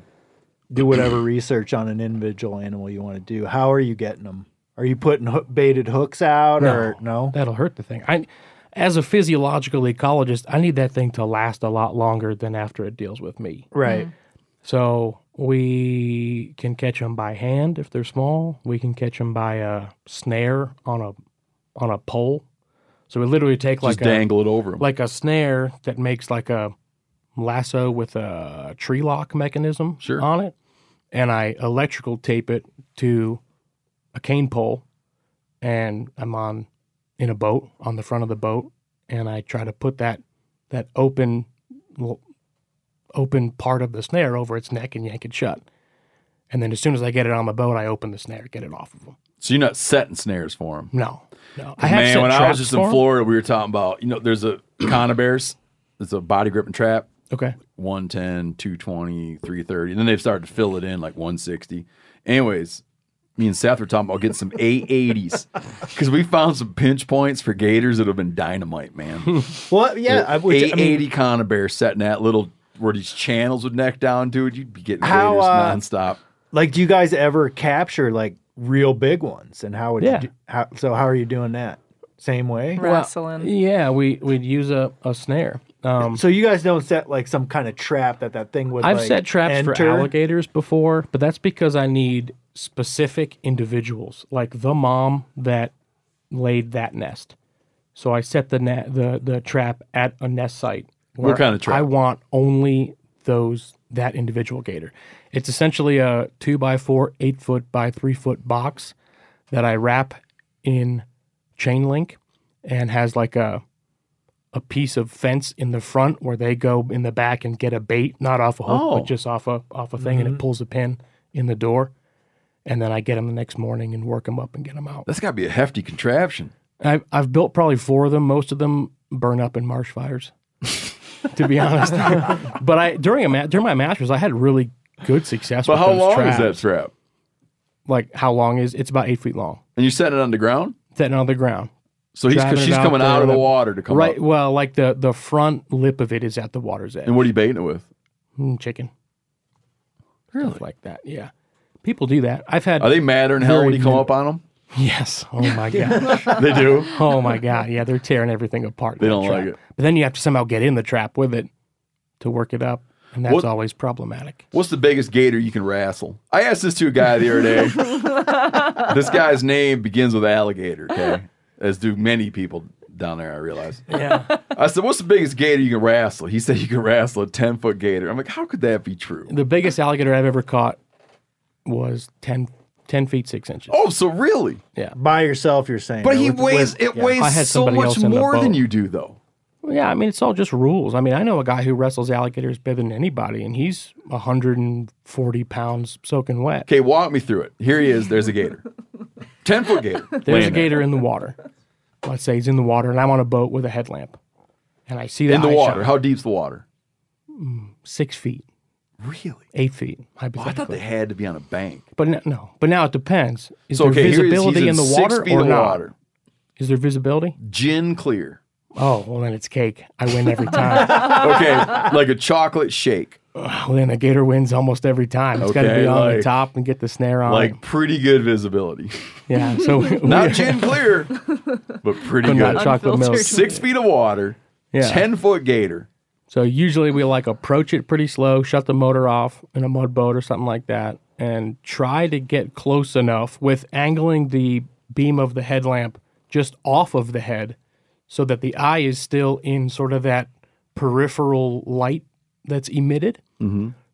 do whatever research on an individual animal you want to do, how are you getting them? Are you putting hook, baited hooks out or no? That'll hurt the thing. I, as a physiological ecologist, I need that thing to last a lot longer than after it deals with me. Right. Mm-hmm. So we can catch them by hand if they're small. We can catch them by a snare on a on a pole. So we literally take Just like dangle a, it over 'em. like a snare that makes like a lasso with a tree lock mechanism Sure. on it, and I electrical tape it to a cane pole, and I'm on in a boat on the front of the boat, and I try to put that that open open part of the snare over its neck and yank it shut. And then as soon as I get it on the boat, I open the snare, get it off of them. So you're not setting snares for them. No, no. I have Man, set when I traps was just in 'em. Florida, we were talking about, you know, there's a conibears. There's a body grip and trap. Okay. 110, 220, 330. And then they've started to fill it in like 160. Anyways, me and Seth were talking about getting some 880s because we found some pinch points for gators that have been dynamite, man. Well, yeah, I would- I mean- 880 conibear setting that little where these channels would neck down, dude. You'd be getting How, gators uh, nonstop. Like, do you guys ever capture like real big ones? And how would Yeah. you do, how, so how are you doing that? Same way? Wrestling. Yeah, we we'd use a, a snare. Um, So you guys don't set like some kind of trap that that thing would I've like, set traps for enter? alligators before, but that's because I need specific individuals, like the mom that laid that nest. So I set the net the the trap at a nest site. What kind of trap? I want only those that individual gator. It's essentially a two by four, eight foot by three foot box that I wrap in chain link and has like a a piece of fence in the front where they go in the back and get a bait, not off a hook, Oh. but just off a off a thing, and Mhm. it pulls a pin in the door, and then I get them the next morning and work them up and get them out. That's got to be a hefty contraption. I've I've built probably four of them. Most of them burn up in marsh fires. to be honest. but I during a ma- during my masters, I had really good success. But with how those long traps. is that trap? Like how long is it's about eight feet long, And you set it on the ground? setting it on the ground. So he's Driving she's out coming out of the water to come up. right. up. Well, like the the front lip of it is at the water's edge. And what are you baiting it with? Mm, chicken. Stuff like that. Yeah. People do that. I've had Are they madder than hell when you come up on them? Yes. Oh my gosh. They do. oh my god. Yeah, they're tearing everything apart. They don't like trap. it. But then you have to somehow get in the trap with it to work it up, and that's What- always problematic. What's the biggest gator you can wrestle? I asked this to a guy the other day. this guy's name begins with alligator, okay? As do many people down there, I realize. Yeah. I said, What's the biggest gator you can wrestle? He said, You can wrestle a 10 foot gator. I'm like, How could that be true? the biggest alligator I've ever caught was 10, 10 feet six inches. Oh, so really? Yeah. By yourself, you're saying. But he with- weighs, with- it yeah. weighs I had so much else in the more than you do, though. Well, Yeah, I mean, it's all just rules. I mean, I know a guy who wrestles alligators better than anybody, and he's 140 pounds soaking wet. Okay, walk me through it. Here he is. There's a gator. 10 foot gator. There's laying a there. gator in the water. Let's say he's in the water, and I'm on a boat with a headlamp, and I see that In the water. shot. How deep's the water? Mm, six feet, Really? eight feet, Well, I thought they had to be on a bank. but no, no, but now it depends. Is So, there okay, here he is. visibility He's in the six water feet or of not? water. Is there visibility? Gin clear. Oh, well, then it's cake. I win every time. Okay, like a chocolate shake. well, then the gator wins almost every time. It's got to Okay, be on like- the top and get the snare on. Like pretty good visibility. yeah, so Not gin clear, but pretty But not good. chocolate milk. Six feet of water, Yeah. 10 foot gator. So usually we like approach it pretty slow, shut the motor off in a mud boat or something like that, and try to get close enough with angling the beam of the headlamp just off of the head so that the eye is still in sort of that peripheral light that's emitted,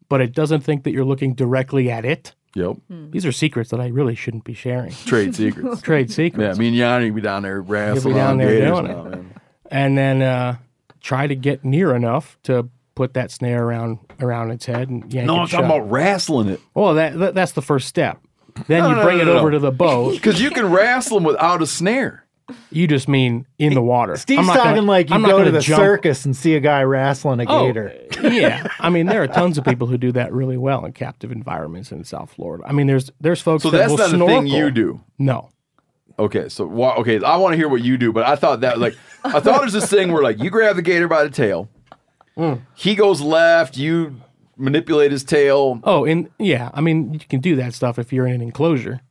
but it doesn't think that you're looking directly at it. Yep. These are secrets that I really shouldn't be sharing. Trade secrets. Trade secrets. yeah, secrets. me and Yanni be down there wrestling down there doing now, it. man. and then uh, try to get near enough to put that snare around around its head and yank No, it I'm talking about wrestling it. Well, that, that that's the first step. Then No, you no, bring no, it no, over no. to the boat. Because you can wrestle them without a snare. You just mean in the water. Steve's I'm not talking gonna- like you I'm go to the jump- circus and see a guy wrestling a Oh, gator. yeah. I mean, there are tons of people who do that really well in captive environments in South Florida. I mean, there's there's folks So that that's will not snorkel. a thing you do. No. Okay, so okay, I want to hear what you do, but I thought that like I thought there's this thing where like you grab the gator by the tail, Mm. he goes left, you manipulate his tail. Oh, and yeah, I mean, you can do that stuff if you're in an enclosure.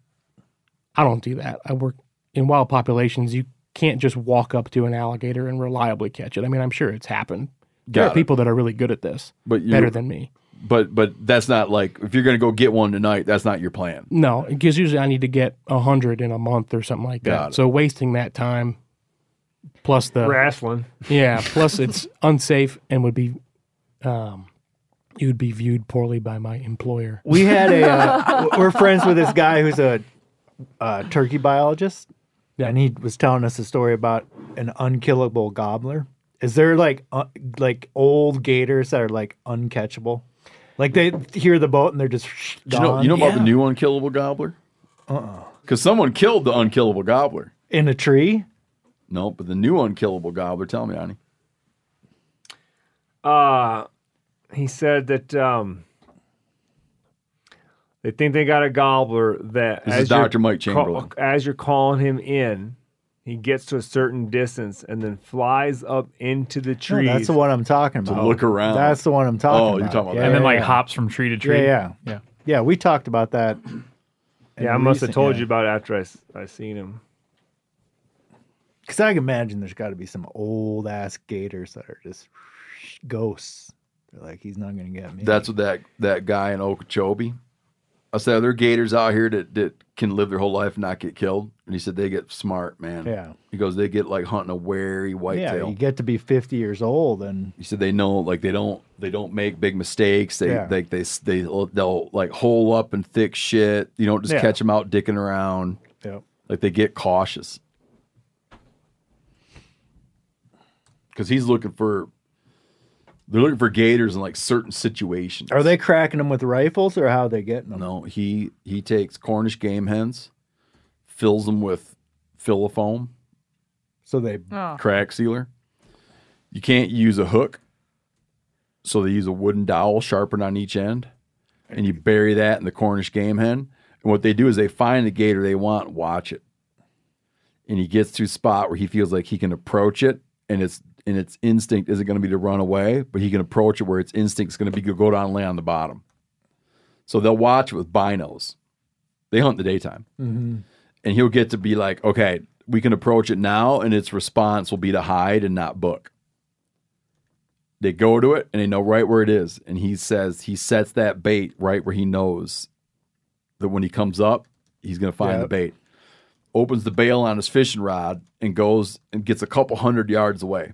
I don't do that. I work in wild populations. You can't just walk up to an alligator and reliably catch it. I mean, I'm sure it's happened. There Got are it. people that are really good at this, But you better than me. But but that's not like if you're gonna go get one tonight, that's not your plan. No, because usually I need to get a hundred in a month or something like Got that. it. So wasting that time, plus the Wrestling. yeah, plus it's unsafe and would be, um, you would be viewed poorly by my employer. We had a. Uh, we're friends with this guy who's a, uh turkey biologist, Yeah. And he was telling us a story about an unkillable gobbler. Is there like uh, like old gators that are like uncatchable? Like they hear the boat and they're just Do you know you know about the new unkillable gobbler? Uh uh Because someone killed the unkillable gobbler. in a tree. No, but the new unkillable gobbler. Tell me, Ani. Uh, he said that um, they think they got a gobbler that This is as Dr. Mike ca- Chamberlain. as you're calling him in, he gets to a certain distance and then flies up into the No, trees. that's the one I'm talking about. To look around. That's the one I'm talking Oh, about. Oh, you're talking about yeah, that. and then yeah, like yeah. hops from tree to tree. yeah, yeah. yeah. We talked about that. yeah, I must have told you about it after I seen him. Because I can imagine there's got to be some old ass gators that are just ghosts. They're like, he's not going to get me. That's what that that guy in Okeechobee. I said, are there gators out here that, that can live their whole life and not get killed? And he said they get smart, man. Yeah. He goes, they get like hunting a wary white tail. yeah, you get to be 50 years old and He said they know like they don't they don't make big mistakes. They Yeah. they they they they'll like hole up in thick shit. You don't just Yeah. catch them out dicking around. Yep. Like they get cautious. Because he's looking for they're looking for gators in like certain situations. are they cracking them with rifles or how are they getting them? No, he he takes Cornish game hens, fills them with filofoam, So they Oh. crack sealer. You can't use a hook So they use a wooden dowel sharpened on each end, and you bury that in the Cornish game hen. And what they do is they find the gator they want, watch it, and he gets to a spot where he feels like he can approach it, and its and its instinct isn't going to be to run away, but he can approach it where its instinct is going to be to go down and lay on the bottom. So they'll watch it with binos. They hunt in the daytime, Mhm. and he'll get to be like, okay, we can approach it now, and its response will be to hide and not book. They go to it and they know right where it is, and he says he sets that bait right where he knows that when he comes up, he's going to find the bait. Opens the bail on his fishing rod and goes and gets a couple hundred yards away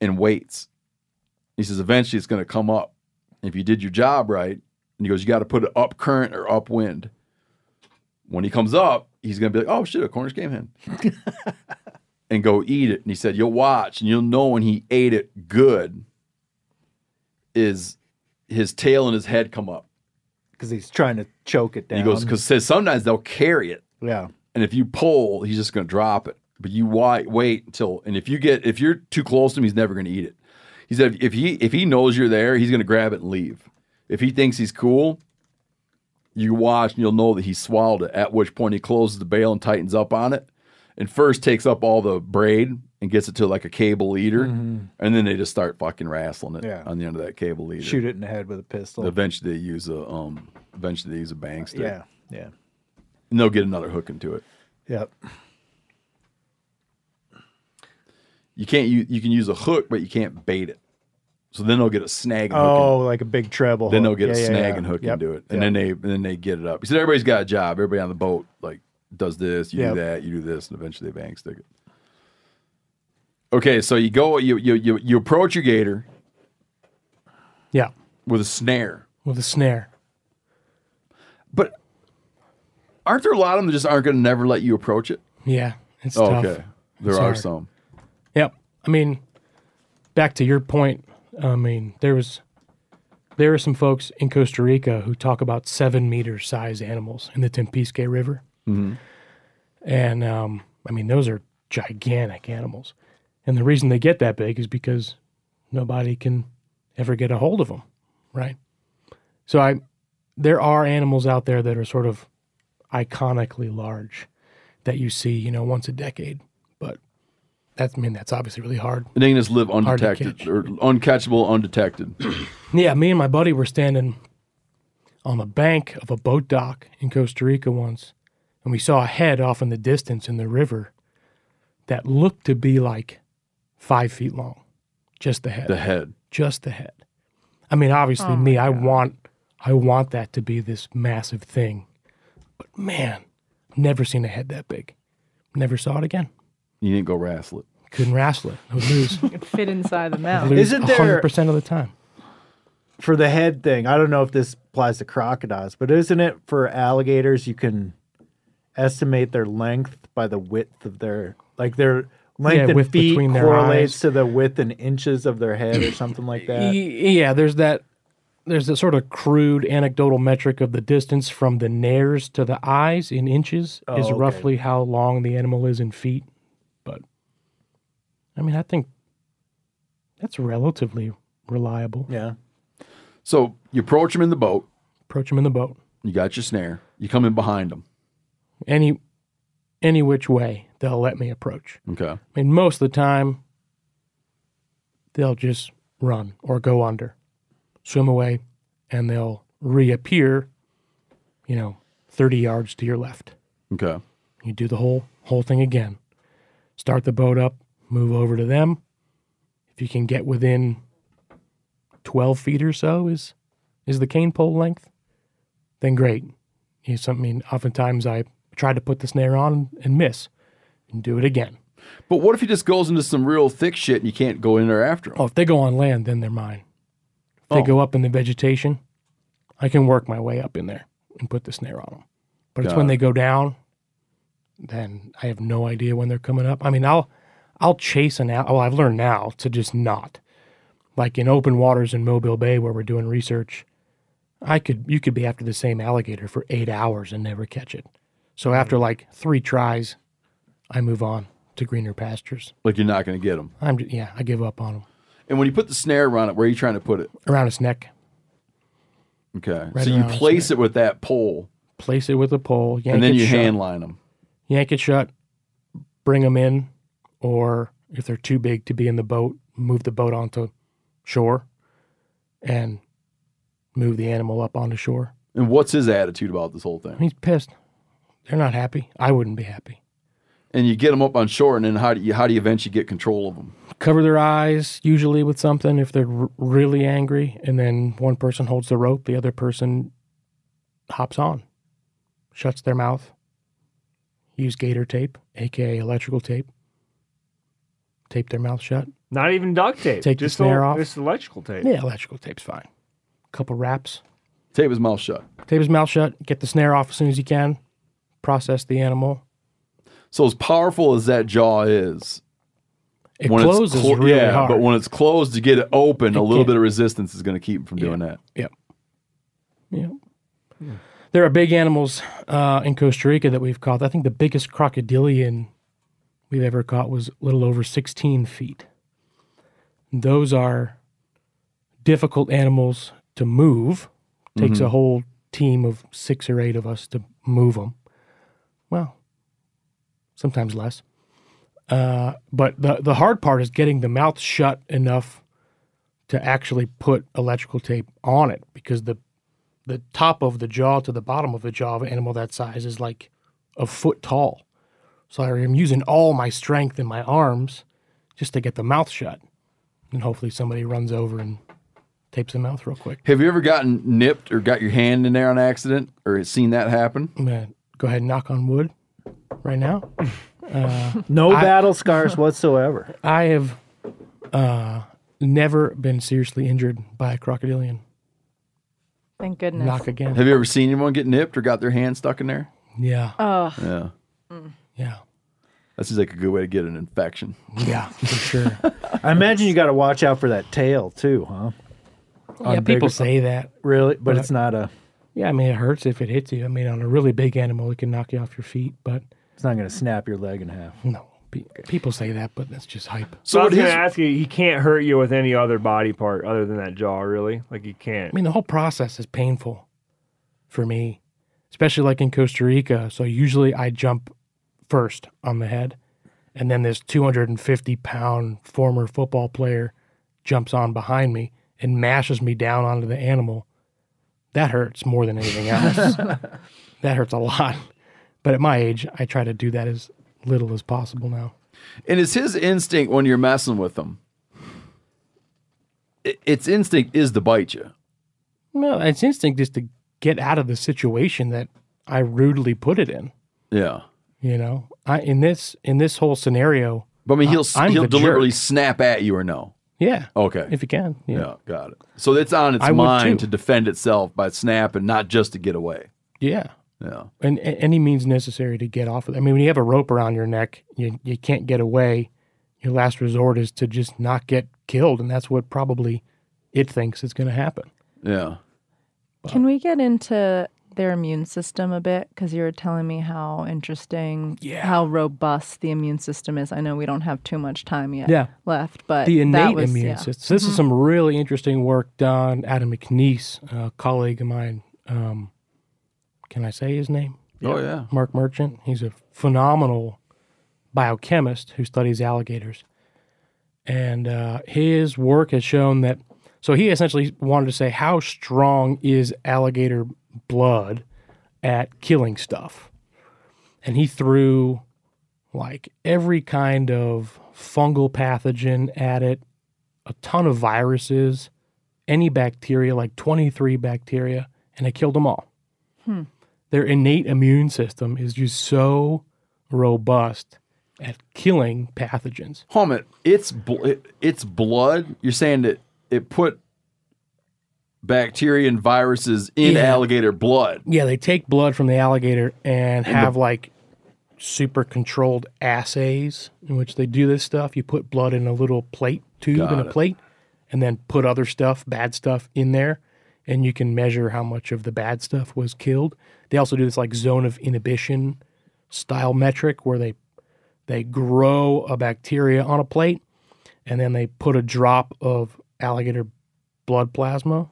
and waits. He says eventually it's going to come up. If you did your job right, and he goes, you got to put it up current or upwind. When he comes up, he's going to be like, oh shit, a Cornish game hen. and go eat it. And he said, you'll watch and you'll know when he ate it good is his tail and his head come up. because he's trying to choke it down. And he goes, because says sometimes they'll carry it. yeah, And if you pull, he's just going to drop it. But you wait, wait until, and if you get, if you're too close to him, he's never going to eat it. He said, if he if he knows you're there, he's going to grab it and leave. If he thinks he's cool, you watch and you'll know that he swallowed it. At which point he closes the bail and tightens up on it, and first takes up all the braid and gets it to like a cable leader, and then they just start fucking wrestling it Yeah. on the end of that cable leader. shoot it in the head with a pistol. Eventually, they use a um. Eventually, they use a bang stick. yeah, yeah, and they'll get another hook into it. yep. You can't you you can use a hook, but you can't bait it. So then they'll get a snag. And hook Oh, like a big treble. then they'll hook. get a Yeah, yeah, snag yeah. and hook Yep, into it, yep. and then they and then they get it up. He said everybody's got a job. Everybody on the boat like does this, you Yep. do that, you do this, and eventually they bang stick it. Okay, so you go you you you, you approach your gator Yeah, with a snare, with a snare. but aren't there a lot of them that just aren't going to never let you approach it? Yeah, it's Oh, tough. okay, there It's are hard. some. I mean, back to your point. I mean, there was there are some folks in Costa Rica who talk about seven meter size animals in the Tempisque River, Mhm. and um, I mean those are gigantic animals. And the reason they get that big is because nobody can ever get a hold of them, right? So I, there are animals out there that are sort of iconically large that you see, you know, once a decade. But that's, I mean, that's obviously really hard. And they can just live undetected or uncatchable, undetected. Yeah, me and my buddy were standing on the bank of a boat dock in Costa Rica once, and we saw a head off in the distance in the river that looked to be like five feet long. Just the head. the head. Just the head. I mean, obviously, Oh me, my I want, I want that to be this massive thing, but man, never seen a head that big. Never saw it again. You didn't go wrestle it. Couldn't wrestle it. I would lose. It fit inside the mouth. lose Isn't there- 100% of the time. for the head thing, I don't know if this applies to crocodiles, but isn't it for alligators? You can estimate their length by the width of their like their length Yeah, in width feet between their correlates eyes. to the width in inches of their head or something like that. Yeah, there's that. There's a sort of crude anecdotal metric of the distance from the nares to the eyes in inches Oh, is okay. roughly how long the animal is in feet. I mean, I think that's relatively reliable. Yeah. So you approach them in the boat. Approach them in the boat, You got your snare. You come in behind them. any any which way they'll let me approach. Okay. I mean, most of the time they'll just run or go under, swim away, and they'll reappear. You know, thirty yards to your left. Okay. You do the whole whole thing again. Start the boat up, move over to them. If you can get within twelve feet or so is is the cane pole length, then great. You I mean, oftentimes I try to put the snare on and miss, and do it again. But what if he just goes into some real thick shit and you can't go in there after him? Oh, if they go on land, then they're mine. If they Oh. go up in the vegetation, I can work my way up in there and put the snare on them. But it's Got when it. they go down, then I have no idea when they're coming up. I mean, I'll I'll chase an al- well, I've learned now to just not. Like in open waters in Mobile Bay where we're doing research, I could you could be after the same alligator for eight hours and never catch it. So after like three tries, I move on to greener pastures. Like you're not going to get them. I'm yeah, I give up on them. And when you put the snare around it, where are you trying to put it? Around its neck, Okay. Right so you place it with that pole, place it with a pole, yank and then you shut, hand line them. yank it shut, bring them in, or if they're too big to be in the boat, move the boat onto shore, and move the animal up onto shore. And what's his attitude about this whole thing? He's pissed. They're not happy. I wouldn't be happy. And you get them up on shore, and then how do you how do you eventually get control of them? Cover their eyes, usually with something if they're r- really angry, and then one person holds the rope, the other person hops on, shuts their mouth. Use gator tape, aka electrical tape. Tape their mouth shut. Not even duct tape. Take the snare el- off. Just electrical tape. Yeah, electrical tape's fine. Couple wraps. Tape his mouth shut. Tape his mouth shut. Get the snare off as soon as you can. Process the animal. So as powerful as that jaw is, It when it's closes clo- really yeah, hard. but when it's closed to get it open, It a little can't- bit of resistance is going to keep him from doing that. Yep. Yep. There are big animals uh, in Costa Rica that we've caught. I think the biggest crocodilian we've ever caught was a little over 16 feet. Those are difficult animals to move. Takes a whole team of six or eight of us to move them. Well, sometimes less. Uh, but the the hard part is getting the mouth shut enough to actually put electrical tape on it because the the top of the jaw to the bottom of the jaw of an animal that size is like a foot tall. So I'm using all my strength in my arms just to get the mouth shut. And hopefully somebody runs over and tapes the mouth real quick. Have you ever gotten nipped or got your hand in there on accident or seen that happen? I'm gonna go ahead and knock on wood right now. No I- battle scars whatsoever. I have uh, never been seriously injured by a crocodilian. Thank goodness. Knock again. Have you ever seen anyone get nipped or got their hand stuck in there? Yeah, Oh, Yeah. Yeah, That seems like a good way to get an infection. yeah, for sure. I imagine you got to watch out for that tail too, huh? On yeah, people bigger- say that. Really, but But- it's not a. Yeah, I mean it hurts if it hits you. I mean on a really big animal, it can knock you off your feet. But It's not going to snap your leg in half. no, pe- people say that, but that's just hype. So I what was going to ask you, he can't hurt you with any other body part other than that jaw, really? Like he can't. I mean, the whole process is painful for me, especially like in Costa Rica. So usually I jump first on the head, and then this 250 pound former football player jumps on behind me and mashes me down onto the animal. That hurts more than anything else. that hurts a lot. But at my age, I try to do that as little as possible now. And is his instinct when you're messing with him? Its instinct is to bite you. Well, its instinct is to get out of the situation that I rudely put it in. Yeah. You know, I in this in this whole scenario, But I mean, he'll I'm he'll deliberately jerk. snap at you or no. yeah, Okay. if you can, yeah, yeah, got it. So it's on its I mind to defend itself by snap and not just to get away. yeah. Yeah. And a- any means necessary to get off of it. I mean, when you have a rope around your neck, you you can't get away. Your last resort is to just not get killed, and that's what probably it thinks is going to happen. Yeah. Can we get into their immune system a bit? Because you were telling me how interesting, Yeah. how robust the immune system is. I know we don't have too much time yet Yeah. left, but the that innate was- immune yeah. system. So this is some really interesting work done. at McNeese, a colleague of mine. Um, can I say his name? Oh yeah. Mark Merchant. He's a phenomenal biochemist who studies alligators. And uh, his work has shown that. So he essentially wanted to say, how strong is alligator blood at killing stuff? And he threw like every kind of fungal pathogen at it, a ton of viruses, any bacteria, like 23 bacteria, and it killed them all Hmm. their innate immune system is just so robust at killing pathogens. Hold it's bl- it, it's blood. You're saying that it put bacteria and viruses in Yeah. alligator blood. Yeah, they take blood from the alligator and have like super controlled assays in which they do this stuff. You put blood in a little plate tube in a it. plate and then put other stuff, bad stuff in there and you can measure how much of the bad stuff was killed. They also do this like zone of inhibition style metric where they They grow a bacteria on a plate, and then they put a drop of alligator blood plasma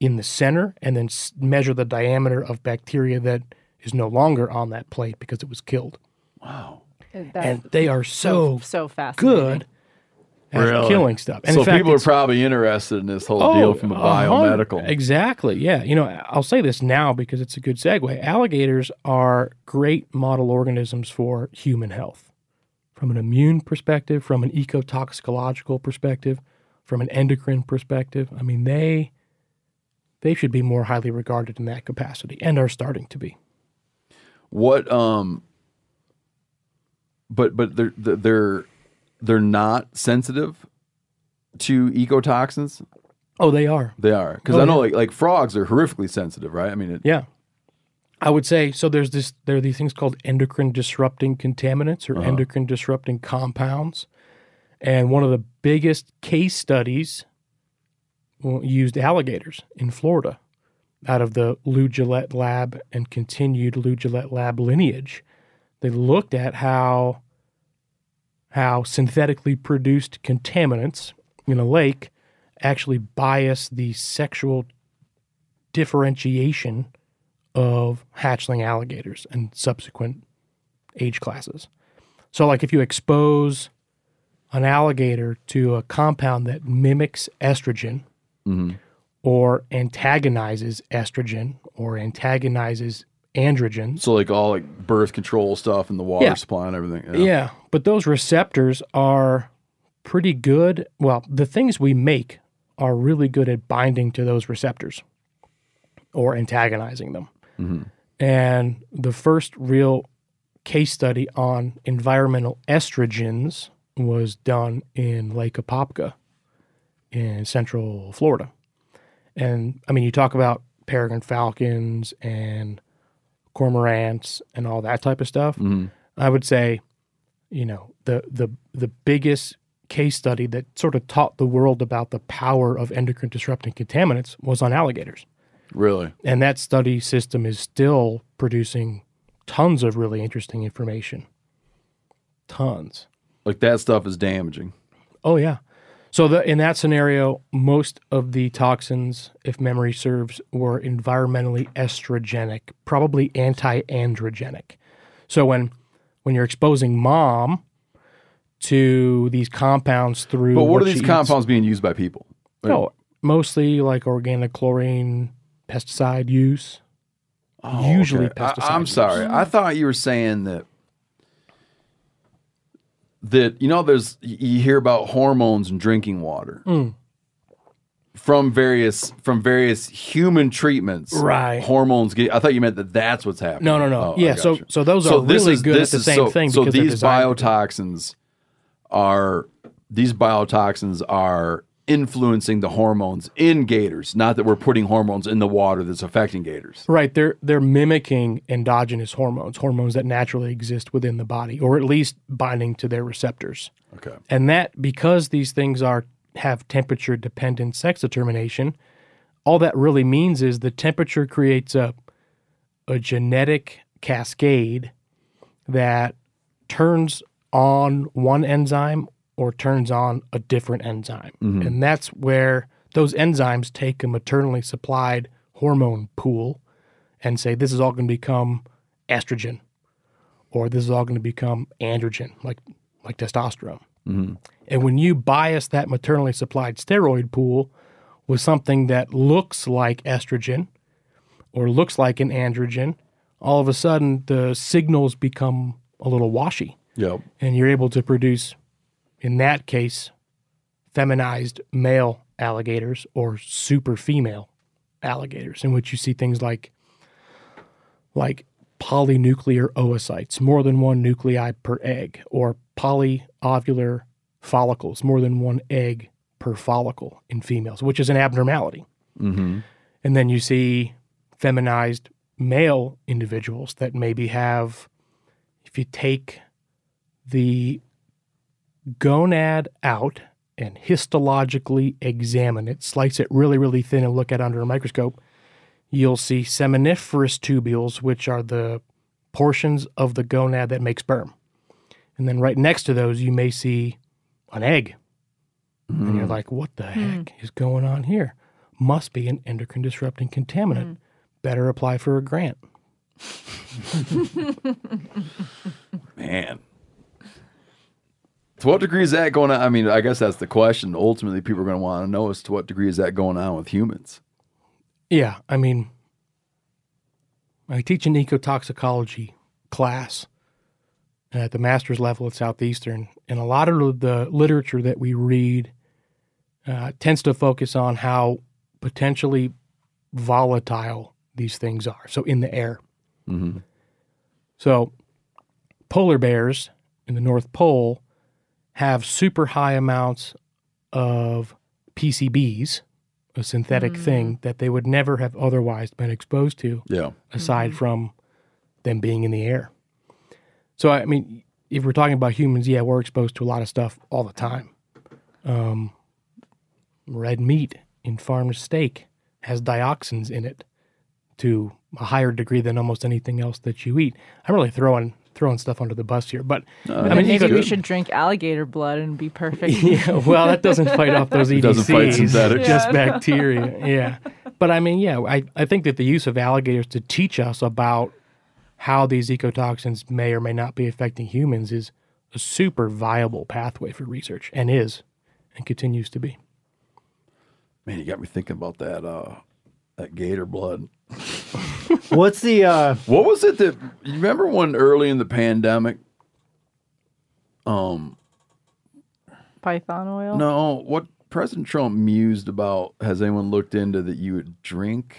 in the center, and then s- measure the diameter of bacteria that is no longer on that plate because it was killed. Wow. and they are so so fascinating. good at Really? killing stuff. And so fact, people are probably interested in this whole Oh, deal from a a biomedical. Exactly. Yeah. You know, I'll say this now because it's a good segue. Alligators are great model organisms for human health from an immune perspective, from an ecotoxicological perspective, from an endocrine perspective. I mean, they they should be more highly regarded in that capacity and are starting to be. What um but but they're they're they're not sensitive to ecotoxins? Oh, they are. They are. Because Oh, I know yeah. like like frogs are horrifically sensitive, right? I mean it, Yeah. I would say so there's this there are these things called endocrine disrupting contaminants or Uh-huh. endocrine disrupting compounds. And one of the biggest case studies used alligators in Florida out of the Lou Guillette lab and continued Lou Guillette lab lineage. They looked at how how synthetically produced contaminants in a lake actually bias the sexual differentiation of hatchling alligators and subsequent age classes. So, like if you expose an alligator to a compound that mimics estrogen Mhm. or antagonizes estrogen or antagonizes androgens. So like all like birth control stuff and the water Yeah. supply and everything. Yeah. yeah, but those receptors are pretty good. Well, the things we make are really good at binding to those receptors or antagonizing them. Mhm. And the first real case study on environmental estrogens was done in Lake Apopka in central Florida. And I mean, you talk about peregrine falcons and cormorants and all that type of stuff. Mhm. I would say, you know, the the the biggest case study that sort of taught the world about the power of endocrine disrupting contaminants was on alligators. Really? And that study system is still producing tons of really interesting information. Tons. Like that stuff is damaging. Oh yeah. So the, in that scenario, most of the toxins, if memory serves, were environmentally estrogenic, probably anti-androgenic. So when when you're exposing mom to these compounds through, But what are these eats- compounds being used by people? Like- No, mostly like organic chlorine, pesticide use. Oh, usually okay. I- pesticide. I'm use. sorry. I thought you were saying that that you know there's you hear about hormones and drinking water Mm. from various from various human treatments. Right. Hormones get I thought you meant that that's what's happening. No, no, no. Oh, Yeah, so- you. so those are this really is- good at the same so, thing So these designed to do- biotoxins are these biotoxins are influencing the hormones in gators, not that we're putting hormones in the water that's affecting gators. Right, they're they're mimicking endogenous hormones, hormones that naturally exist within the body, or at least binding to their receptors. Okay. And that because these things are have temperature dependent sex determination, all that really means is the temperature creates a a genetic cascade that turns on one enzyme or turns on a different enzyme. Mhm. And that's where those enzymes take a maternally supplied hormone pool and say this is all going to become estrogen or this is all going to become androgen like like testosterone. Mhm. And when you bias that maternally supplied steroid pool with something that looks like estrogen or looks like an androgen, all of a sudden the signals become a little washy. Yep. And you're able to produce, in that case, feminized male alligators or super female alligators, in which you see things like like polynuclear oocytes, more than one nuclei per egg, or polyovular follicles, more than one egg per follicle in females, which is an abnormality. Mm-hmm. And then you see feminized male individuals that maybe have, if you take the gonad out and histologically examine it, slice it really, really thin and look at it under a microscope, you'll see seminiferous tubules, which are the portions of the gonad that make sperm. And then right next to those, you may see an egg. And you're hmm. like, what the hmm. heck is going on here? Must be an endocrine disrupting contaminant. Hmm. Better apply for a grant. Man. To what degree is that going on? I mean, I guess that's the question. Ultimately, people are going to want to know is to what degree is that going on with humans? Yeah, I mean, I teach an ecotoxicology class at the master's level at Southeastern, and a lot of the literature that we read uh, tends to focus on how potentially volatile these things are. So in the air. Mm-hmm. So polar bears in the North Pole have super high amounts of PCBs, a synthetic thing that they would never have otherwise been exposed to, Yeah. aside from them being in the air. So, I mean, if we're talking about humans, yeah, we're exposed to a lot of stuff all the time. Um, red meat in farmed steak has dioxins in it to a higher degree than almost anything else that you eat. I'm really throwing throwing stuff under the bus here, but I I mean, maybe we should drink alligator blood and be perfect. yeah, well, that doesn't fight off those EDCs. It doesn't fight synthetics. Just Yeah. bacteria. Yeah. But I mean, yeah, I, I think that the use of alligators to teach us about how these ecotoxins may or may not be affecting humans is a super viable pathway for research and is and continues to be. Man, you got me thinking about that uh that gator blood. What's the uh What was it that you remember when early in the pandemic? Um, Python oil. no, what President Trump mused about has anyone looked into that you would drink?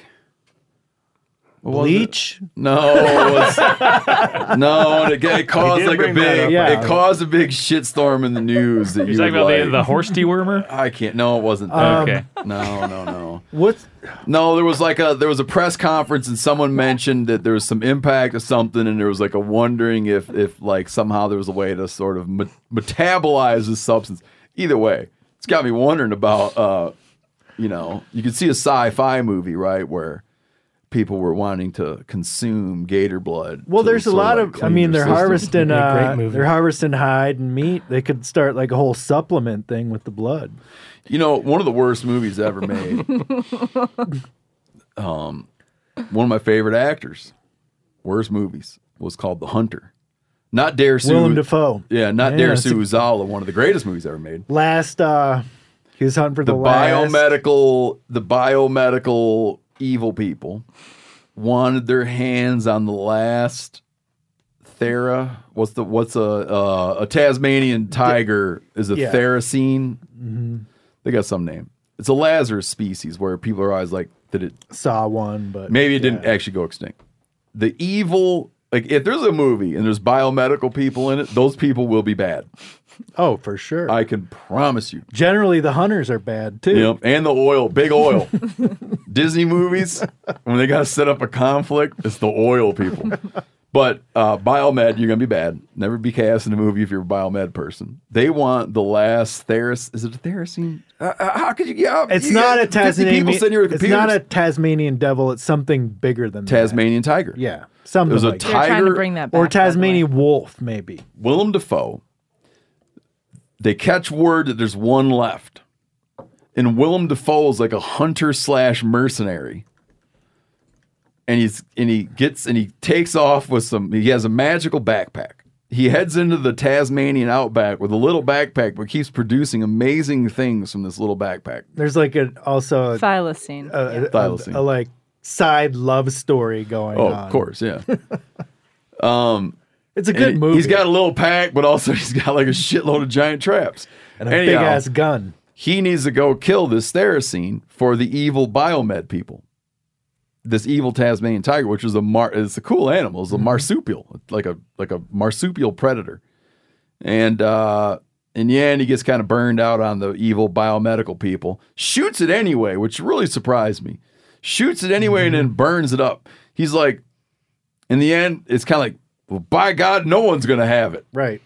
What was it? bleach? No, it was, no, and it, it caused like a big, up. Yeah. it caused a big shitstorm in the news that You're you talking about the, like, the horse dewormer? I can't. No, it wasn't. Um, that. okay. No, no, no. What's No, there was like a there was a press conference and someone mentioned that there was some impact of something and there was like a wondering if if like somehow there was a way to sort of me- metabolize this substance. Either way, it's got me wondering about uh you know, you could see a sci-fi movie, right, where people were wanting to consume gator blood. well, there's a lot like of. I mean, they're system. harvesting. Be a great Uh, they're harvesting hide and meat. They could start like a whole supplement thing with the blood. You know, one of the worst movies ever made. um, one of my favorite actors, worst movies was called The Hunter. Not Dersu. Willem Dafoe. Yeah, not Yeah, Dare it's a- Sue Uzala, one of the greatest movies ever made. Last, uh he was hunting for the, The last. biomedical, the biomedical evil people wanted their hands on the last Thera. What's the what's a uh, a Tasmanian tiger is a Yeah. Theracine. Mm-hmm. They got some name. It's a Lazarus species where people are always like, did it Saw one, but Maybe it didn't actually go extinct. The evil, like if there's a movie and there's biomedical people in it, those people will be bad. Oh, for sure. I can promise you. Generally, the hunters are bad too. Yep. And the oil, big oil. Disney movies, when they got to set up a conflict, it's the oil people. But uh, biomed, you're gonna be bad. Never be cast in a movie if you're a biomed person. They want the last Theras. Is it a Theracine? Uh, uh, how could you? Yeah, It's you not a Tasmanian. People sitting here with It's not a. Tasmanian devil. It's something bigger than that. Tasmanian tiger. Yeah, something There's a like that. To tiger bring that back. or by the way. Tasmanian wolf, maybe. Willem Dafoe, they catch word that there's one left. And Willem Dafoe is like a hunter slash mercenary. And he's and he gets and he takes off with some he has a magical backpack. He heads into the Tasmanian outback with a little backpack, but keeps producing amazing things from this little backpack. There's like a also a, Thylacine. a, a- Thylacine. a, like side love story going Oh, on. of course, yeah. um, It's a good he- movie. He's got a little pack, but also he's got like a shitload of giant traps. and a big ass gun. he needs to go kill this Theracine for the evil biomed people. This evil Tasmanian tiger, which is a mar- it's a cool animal, it's a marsupial, like a like a marsupial predator. And uh in the end, he gets kind of burned out on the evil biomedical people. Shoots it anyway, which really surprised me. Shoots it anyway and then burns it up. He's like, in the end, it's kind of like, well, by God, no one's gonna have it. Right.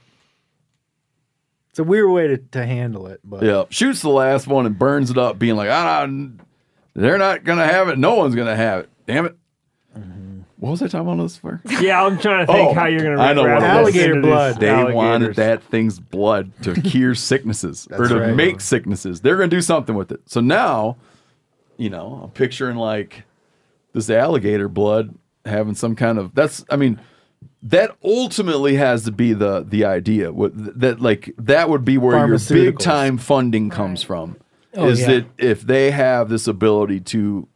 It's a weird way to, to handle it, but Yeah, shoots the last one and burns it up, being like, ah, they're not gonna have it. No one's gonna have it. Damn it. Mm-hmm. What was I talking about this for? Yeah, I'm trying to think Oh, how you're going to I know what. Alligator blood. They wanted that thing's blood to cure sicknesses or to right. make sicknesses. They're going to do something with it. So now, you know, I'm picturing like this alligator blood having some kind of that's. I mean, that ultimately has to be the the idea. That like that would be where your big time funding comes from. Oh, is yeah. that if they have this ability to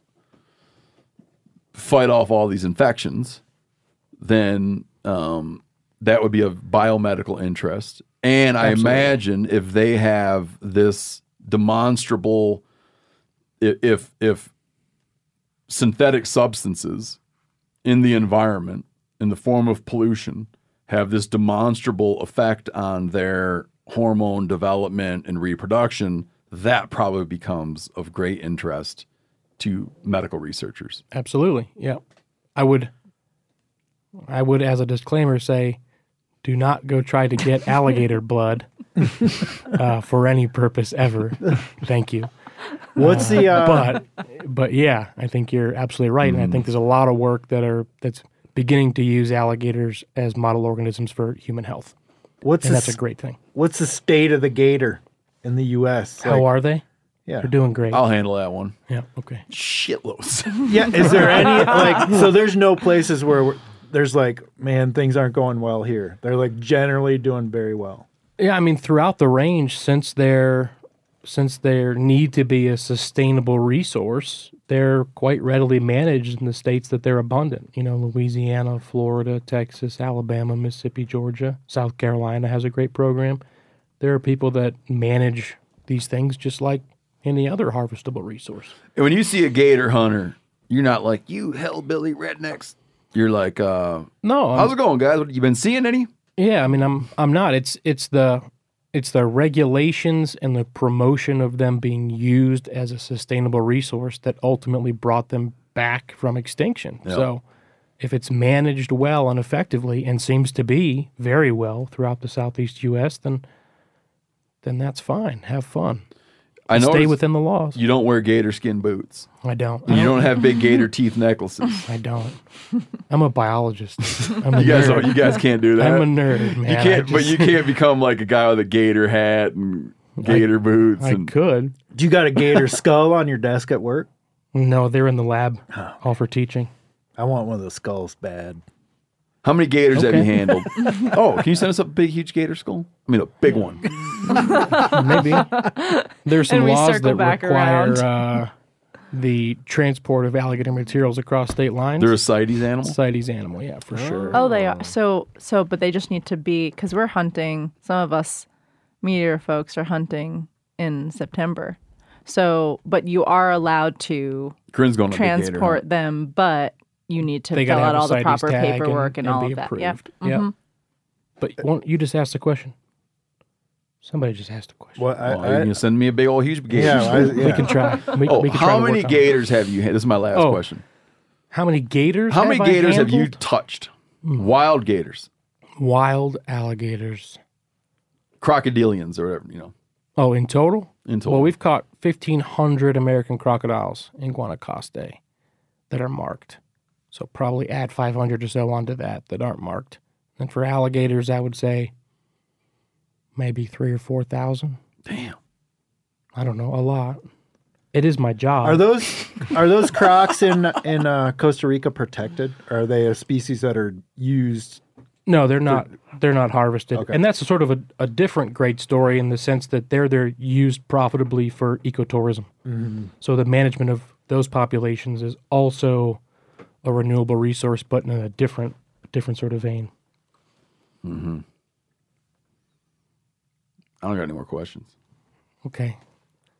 fight off all these infections, then um, that would be of biomedical interest. And I imagine if they have this demonstrable, if if synthetic substances in the environment in the form of pollution have this demonstrable effect on their hormone development and reproduction, that probably becomes of great interest to medical researchers. Absolutely. Yeah. I would I would as a disclaimer say do not go try to get alligator blood uh, for any purpose ever. Thank you. What's the uh, But but yeah, I think you're absolutely right and I think there's a lot of work that are that's beginning to use alligators as model organisms for human health. what's And the, that's a great thing. what's the state of the gator in the U.S.? How Like, are they? yeah, They're doing great. I'll handle that one. yeah, okay. Shitloads. yeah. Is there any like? So there's no places where we're, there's like, man, things aren't going well here. They're like generally doing very well. Yeah, I mean throughout the range, since they're since there need to be a sustainable resource, they're quite readily managed in the states that they're abundant. You know, Louisiana, Florida, Texas, Alabama, Mississippi, Georgia, South Carolina has a great program. There are people that manage these things just like any other harvestable resource. And when you see a gator hunter, you're not like, you hellbilly rednecks. You're like, uh, No, I'm- how's it going, guys? You been seeing any? Yeah, I mean, I'm I'm not. It's it's the it's the regulations and the promotion of them being used as a sustainable resource that ultimately brought them back from extinction. So, if it's managed well and effectively, and seems to be very well throughout the southeast U.S., then then that's fine. Have fun. I know. Stay within the laws. You don't wear gator skin boots. I don't. I You don't have big gator teeth necklaces. I don't. I'm a biologist. I'm a You guys, nerd. you guys can't do that. I'm a nerd, man. You can't, but you can't become like a guy with a gator hat and gator boots. I and could. Do you got a gator skull on your desk at work? No, they're in the lab, all for teaching. I want one of those skulls bad. How many gators have you handled? oh, can you send us a big, huge gator skull? I mean, a big one. Maybe there's some And we laws circle that back require around. uh, the transport of alligator materials across state lines. They're a CITES animal. CITES animal, yeah, for sure. Oh, they are. So, so, but they just need to be because we're hunting. Some of us MeatEater folks are hunting in September. So, but you are allowed to going on a gator transport them, but you need to fill out all the proper paperwork and, and all be of that. Yeah. approved. Yeah. Mm-hmm. But won't you just ask the question? Somebody just asked a question. What? I, Oh, you're gonna send me a big old huge gator. yeah, I, We can try. We, oh, we can try how to work many gators have you? had? This is my last Oh, question. How many gators? How many have I gators have you handled? touched? Hmm. Wild gators, Wild alligators. crocodilians, or whatever you know. Oh, in total? In total. Well, we've caught 1,500 American crocodiles in Guanacaste that are marked. So probably add 500 or so onto that that aren't marked. And for alligators, I would say maybe three or 4,000. Damn. I don't know, a lot. It is my job. Are those are those crocs in in uh, Costa Rica protected? Or are they a species that are used? No, they're not. They're not harvested, Okay. and that's a sort of a, a different great story in the sense that they're they're used profitably for ecotourism. So the management of those populations is also a renewable resource, but in a different different sort of vein. Mm-hmm. I don't got any more questions. Okay,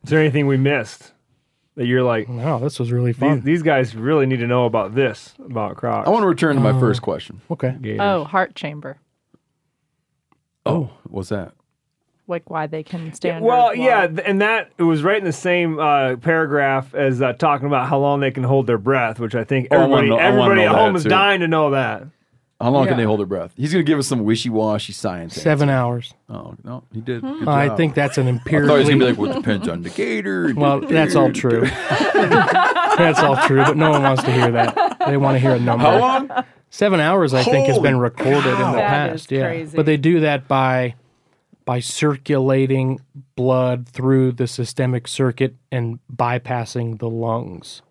Is there anything we missed that you're like, wow, this was really fun. these guys really need to know about this, about Crocs? I want to return to my uh, first question. okay, Gators. Oh, heart chamber. Oh, what's that? Like why they can stand. Well, yeah, and that it was right in the same uh, paragraph as uh, talking about how long they can hold their breath, which I think Oh, I everybody, know- everybody at home is too. dying to know that. How long can they hold their breath? He's going to give us some wishy-washy science. seven hours. Oh no, he did. Good I job. think that's an I thought he was going to be like, well, it depends on the gator. well, that's all true. that's all true, but no one wants to hear that. they want to hear a number. How long? Seven hours, I think, has been Holy recorded in the That past. is yeah, crazy. but they do that by by circulating blood through the systemic circuit and bypassing the lungs.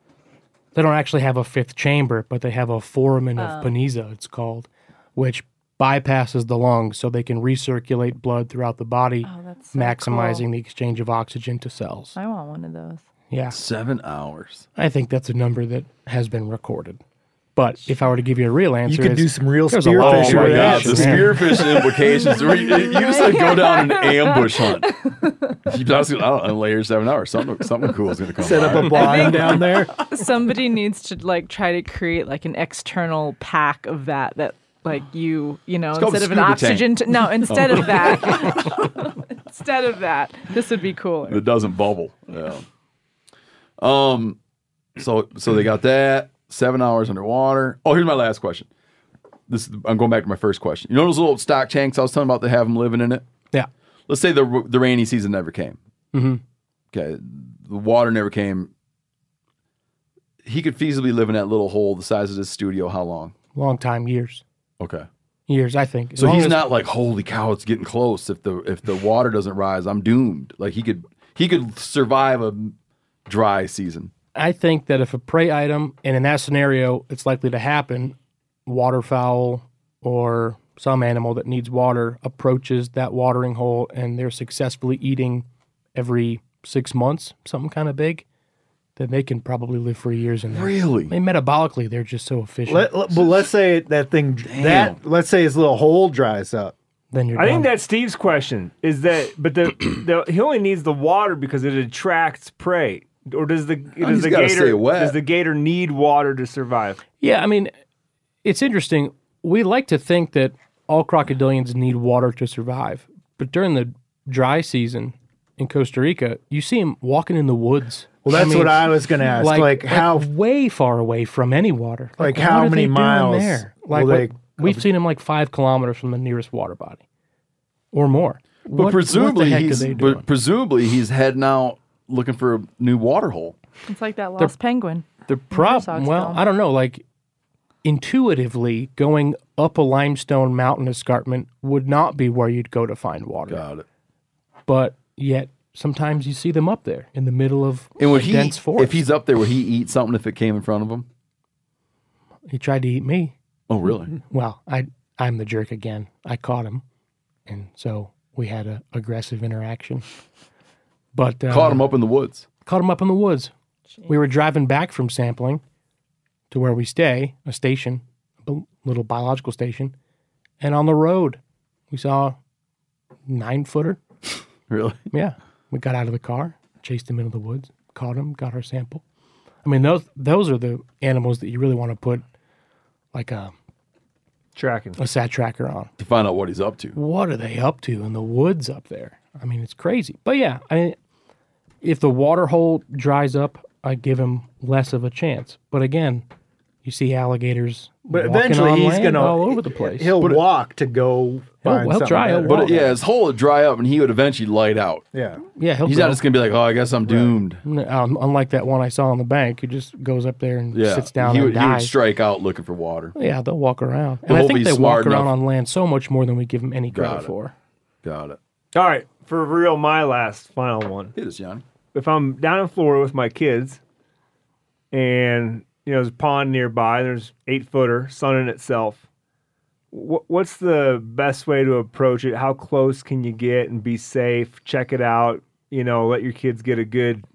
They don't actually have a fifth chamber, but they have a foramen Oh. of Panizza, it's called, which bypasses the lungs so they can recirculate blood throughout the body, Oh, that's so maximizing cool. the exchange of oxygen to cells. I want one of those. Yeah, Seven hours. I think that's a number that has been recorded. But if I were to give you a real answer, You could it's- do some real there's a lot spearfishing Oh my with gosh, that. the Yeah. spearfish implications. You you just like go down an ambush hunt. You just, I don't know, later seven hours. Something, something cool is going to come. Set up by. a blind down there. Somebody needs to like try to create like an external pack of that that like you you know instead of an scuba tank. oxygen t- no instead of that instead of that this would be cooler. It doesn't bubble. Yeah. Um. So so they got that seven hours underwater. Oh, here's my last question. This is, I'm going back to my first question. You know those little stock tanks I was telling about? They have them living in it. Yeah. Let's say the the rainy season never came. Mhm. Okay. The water never came. He could feasibly live in that little hole the size of this studio. How long? long time, years, Okay. years. I think. As So he's as- not like, holy cow, it's getting close. If the if the water doesn't rise, I'm doomed. Like he could he could survive a dry season. I think that if a prey item, and in that scenario, it's likely to happen, waterfowl or some animal that needs water approaches that watering hole and they're successfully eating every six months, something kind of big, then they can probably live for years in there. Really? I mean, metabolically, they're just so efficient. Let, let- but let's say that thing that let's say his little hole dries up. then you're I done. think that's Steve's question. Is that but the, the he only needs the water because it attracts prey, or does the oh, does the gator stay wet. does the gator need water to survive? Yeah, I mean, it's interesting. We like to think that all crocodilians need water to survive, but during the dry season in Costa Rica, you see them walking in the woods. Well, that's mean, what I was going to ask. Like, how way far away from any water? Like, what how many miles there? will Like what- we've seen them like five kilometers from the nearest water body, or more. But What- presumably what the heck he's are they doing? but presumably he's heading out looking for a new water hole. It's like that lost penguin. The Herzog's problem, well, film. I don't know. Like intuitively, going up a limestone mountain escarpment would not be where you'd go to find water. Got it. But yet, sometimes you see them up there in the middle of And would a he dense forest. if he's up there, would he eat something if it came in front of him? he tried to eat me. Oh, really? Well, I I'm the jerk again. I caught him, and so we had a aggressive interaction. But uh, Caught him up in the woods. caught him up in the woods. We were driving back from sampling to where we stay, a station, a little biological station, and on the road we saw nine footer. Really? Yeah, we got out of the car, chased him into the woods, caught him, got our sample. I mean, those those are the animals that you really want to put like a Tracking. a sat tracker on. To find out what he's up to. What are they up to in the woods up there? I mean, it's crazy. But yeah, I if the water hole dries up, I give him less of a chance. But again, you see alligators But walking eventually on he's land gonna all over the place. He'll walk to go find he'll something he'll better. walk. But yeah, his hole would dry up and he would eventually light out. Yeah. yeah, he'll He's go. not just gonna be like, oh, I guess I'm doomed. Um, unlike that one I saw on the bank, who just goes up there and Yeah, sits down he and would, he would dies. strike out looking for water. yeah, they'll walk around, and But I think they walk around enough- on land so much more than we give them any credit Got for. Got it. All right, for real, my last final one. Hit us, Johnny. If I'm down in Florida with my kids, and you know there's a pond nearby, there's eight footer, sun in itself. Wh- What's the best way to approach it? How close can you get and be safe? Check it out. You know, let your kids get a good.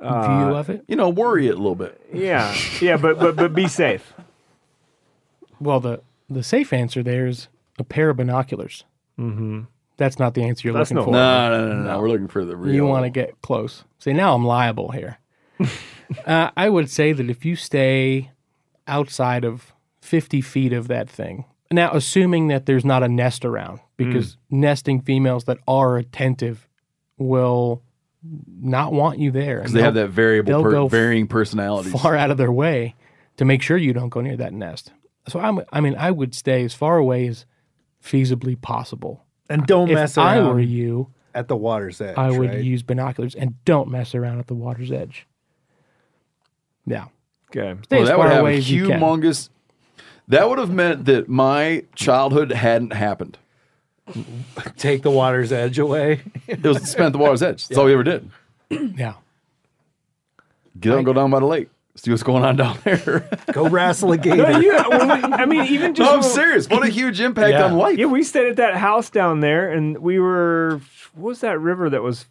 View Uh, of it. You know, worry it a little bit. Yeah, yeah, but but but be safe. Well, the the safe answer there is a pair of binoculars. Mm-hmm. That's not the answer you're That's looking no- for. No, no, no, no, We're looking for the real. You want to get close. See, now I'm liable here. uh, I would say that if you stay outside of 50 feet of that thing, now assuming that there's not a nest around, because nesting females that are attentive will not want you there. because they have that variable, they'll per, go varying personalities. far out of their way to make sure you don't go near that nest. So I'm, I mean, I would stay as far away as feasibly possible. And don't mess If I around were you, at the water's edge. I would right? use binoculars and don't mess around at the water's edge. Yeah. Okay. Stay Well, as that far would have away a as you can. humongous. That would have meant that my childhood hadn't happened. Take the water's edge away. It was spent the water's edge. That's all we ever did. Yeah. Get up and go down by the lake. See what's going on down there. Go wrestle a No, gator. you, when we- I mean, even just no, I'm when- serious. What a huge impact Yeah. on life. Yeah, we stayed at that house down there, and we were. What was that river that was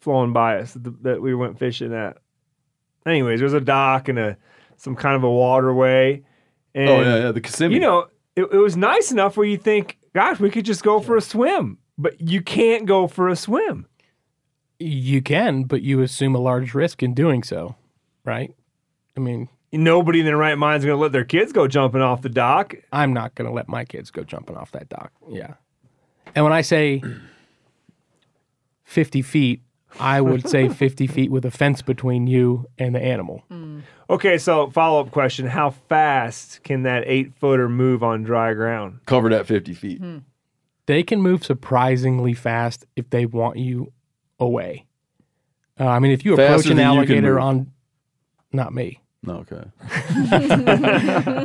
flowing by us that, that we went fishing at? Anyways, there's a dock and a some kind of a waterway. And, oh yeah, yeah. The Kissimmee. You know, it, it was nice enough where you think, gosh, we could just go for a swim, but you can't go for a swim. You can, but you assume a large risk in doing so, right? I mean, Nobody in their right mind is going to let their kids go jumping off the dock. I'm not going to let my kids go jumping off that dock. Yeah. And when I say 50 feet, I would say 50 feet with a fence between you and the animal. Okay, so follow up question: How fast can that eight footer move on dry ground? covered at 50 feet. They can move surprisingly fast if they want you away. Uh, I mean, if you approach an than you can alligator on, not me. No, okay.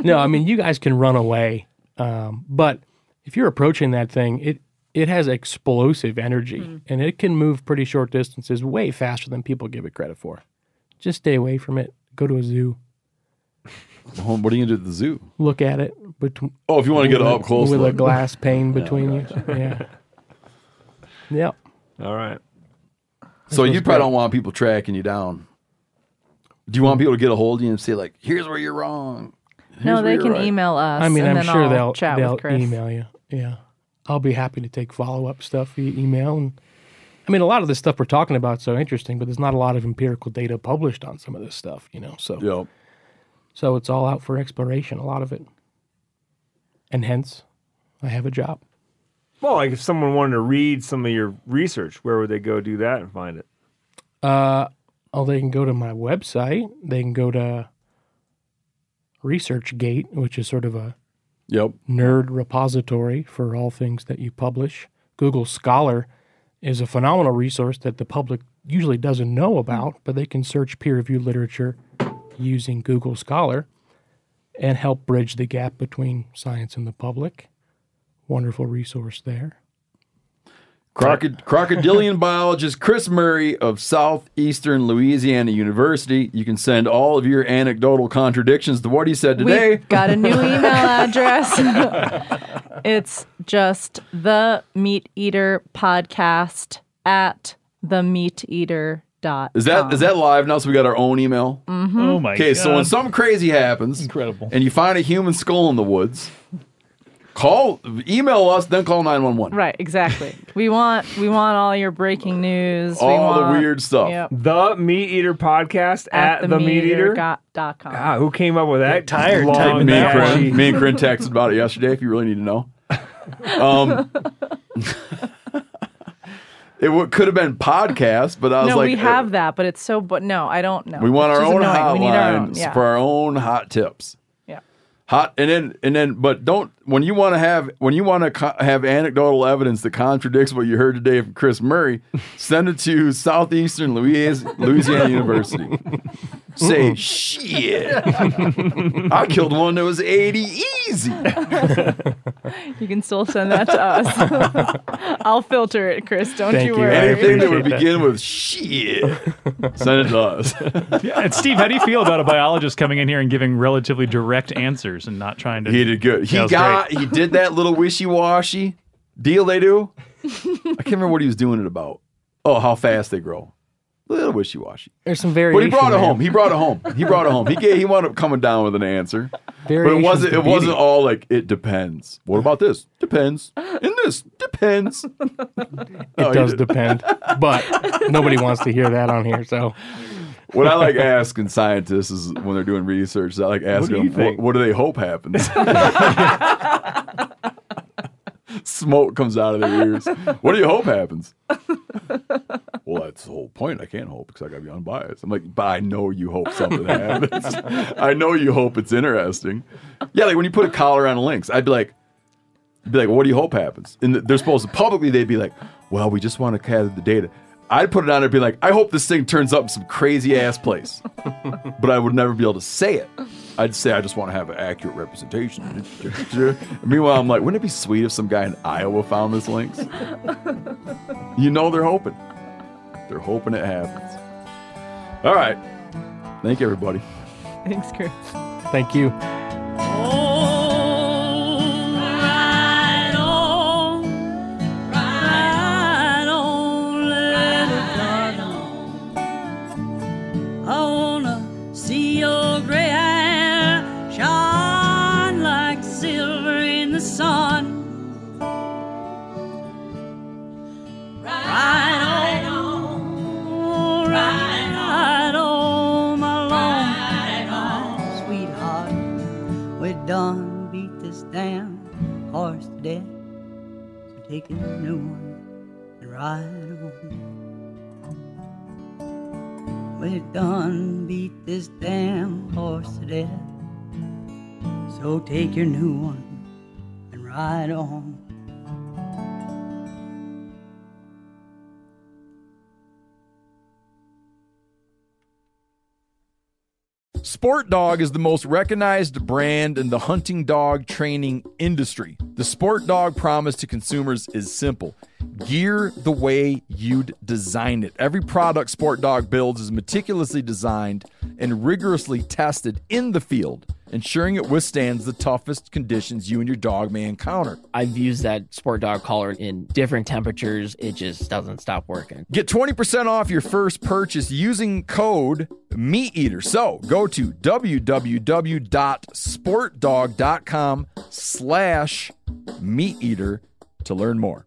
no, I mean you guys can run away, um, but if you're approaching that thing, it it has explosive energy and it can move pretty short distances, way faster than people give it credit for. Just stay away from it. Go to a zoo, Well, what are you gonna do at the zoo? look at it. Between, Oh, if you want to get with a- up close, with a glass pane between you. Yeah. Yep. All right. So you probably great. don't want people tracking you down. Do you want people to get a hold of you and say like, "Here's where you're wrong"? Here's No, they can right." email us. I mean, and I'm then sure I'll they'll chat they'll with Chris. email you. Yeah, I'll be happy to take follow up stuff via email. And I mean, a lot of the stuff we're talking about is so interesting, but there's not a lot of empirical data published on some of this stuff. You know, so Yep. so it's all out for exploration. A lot of it, and hence, I have a job. Well, like if someone wanted to read some of your research, where would they go do that and find it? Uh, oh, they can go to my website. They can go to ResearchGate, which is sort of a Yep. nerd repository for all things that you publish. Google Scholar is a phenomenal resource that the public usually doesn't know about, but they can search peer reviewed literature using Google Scholar and help bridge the gap between science and the public. Wonderful resource there. Crocod- crocodilian biologist Chris Murray of Southeastern Louisiana University. You can send all of your anecdotal contradictions to what he said today. We've got a new email address. it's just the meat eater podcast at the meat eater dot. Is that is that live now? So we got our own email. Mm-hmm. Oh my Okay, so when something crazy happens, Incredible. and you find a human skull in the woods, call, email us, then call nine one one. right? Exactly. We want we want all your breaking news. we All the weird stuff. Yep. The Meat Eater podcast at, the, Meat Eater. got- dot com. God, who came up with that? tired long typing Me and, that catchy- Corinne, me and Corinne texted about it yesterday. If you really need to know, um, it w- could have been podcast, but I was no, like, we uh, have that, but it's so. But no, I don't know. We want It's our just own annoying. We need our hotline own. Yeah. for our own hot tips. Hot and then and then, but don't when you want to have when you want to co- have anecdotal evidence that contradicts what you heard today from Chris Murray, send it to Southeastern Louis- Louisiana University. Say shit. I killed one that was eighty easy. You can still send that to us. I'll filter it, Chris. Don't Thank you you. worry. Anything that would appreciate that. begin with shit, send it to us. Yeah, and Steve, how do you feel about a biologist coming in here and giving relatively direct answers and not trying to? He did good. He That was got he did that little wishy washy deal they do. I can't remember what he was doing it about. Oh, how fast they grow. A little wishy washy. There's some variation. But he brought it there. home. He brought it home. He brought it home. He gave, he wound up coming down with an answer. But it wasn't it wasn't all like it depends. What about this? Depends. And this depends. It does depend, but nobody wants to hear that on here. So What I like asking scientists is when they're doing research, I like asking do you them, what, what do they hope happens? Smoke comes out of their ears. What do you hope happens? well, that's the whole point. I can't hope because I got to be unbiased. I'm like, but I know you hope something happens. I know you hope it's interesting. Yeah, like when you put a collar on lynx, I'd be like, be like, what do you hope happens? And they're supposed to publicly, they'd be like, well, we just want to gather the data. I'd put it on there and be like, I hope this thing turns up in some crazy ass place. but I would never be able to say it. I'd say I just want to have an accurate representation. Meanwhile, I'm like, wouldn't it be sweet if some guy in Iowa found this lynx? you know they're hoping. They're hoping it happens. All right. Thank you, everybody. Thanks, Chris. Thank you. Oh. Done beat this damn horse to death. So take a new one and ride on. We're done beat this damn horse to death. So take your new one and ride on. Sport Dog is the most recognized brand in the hunting dog training industry. The Sport Dog promise to consumers is simple gear the way you'd design it. Every product Sport Dog builds is meticulously designed and rigorously tested in the field, ensuring it withstands the toughest conditions you and your dog may encounter. I've used that sport dog collar in different temperatures. It just doesn't stop working. Get 20% off your first purchase using code MeatEater. So go to www.sportdog.com slash meat eater to learn more.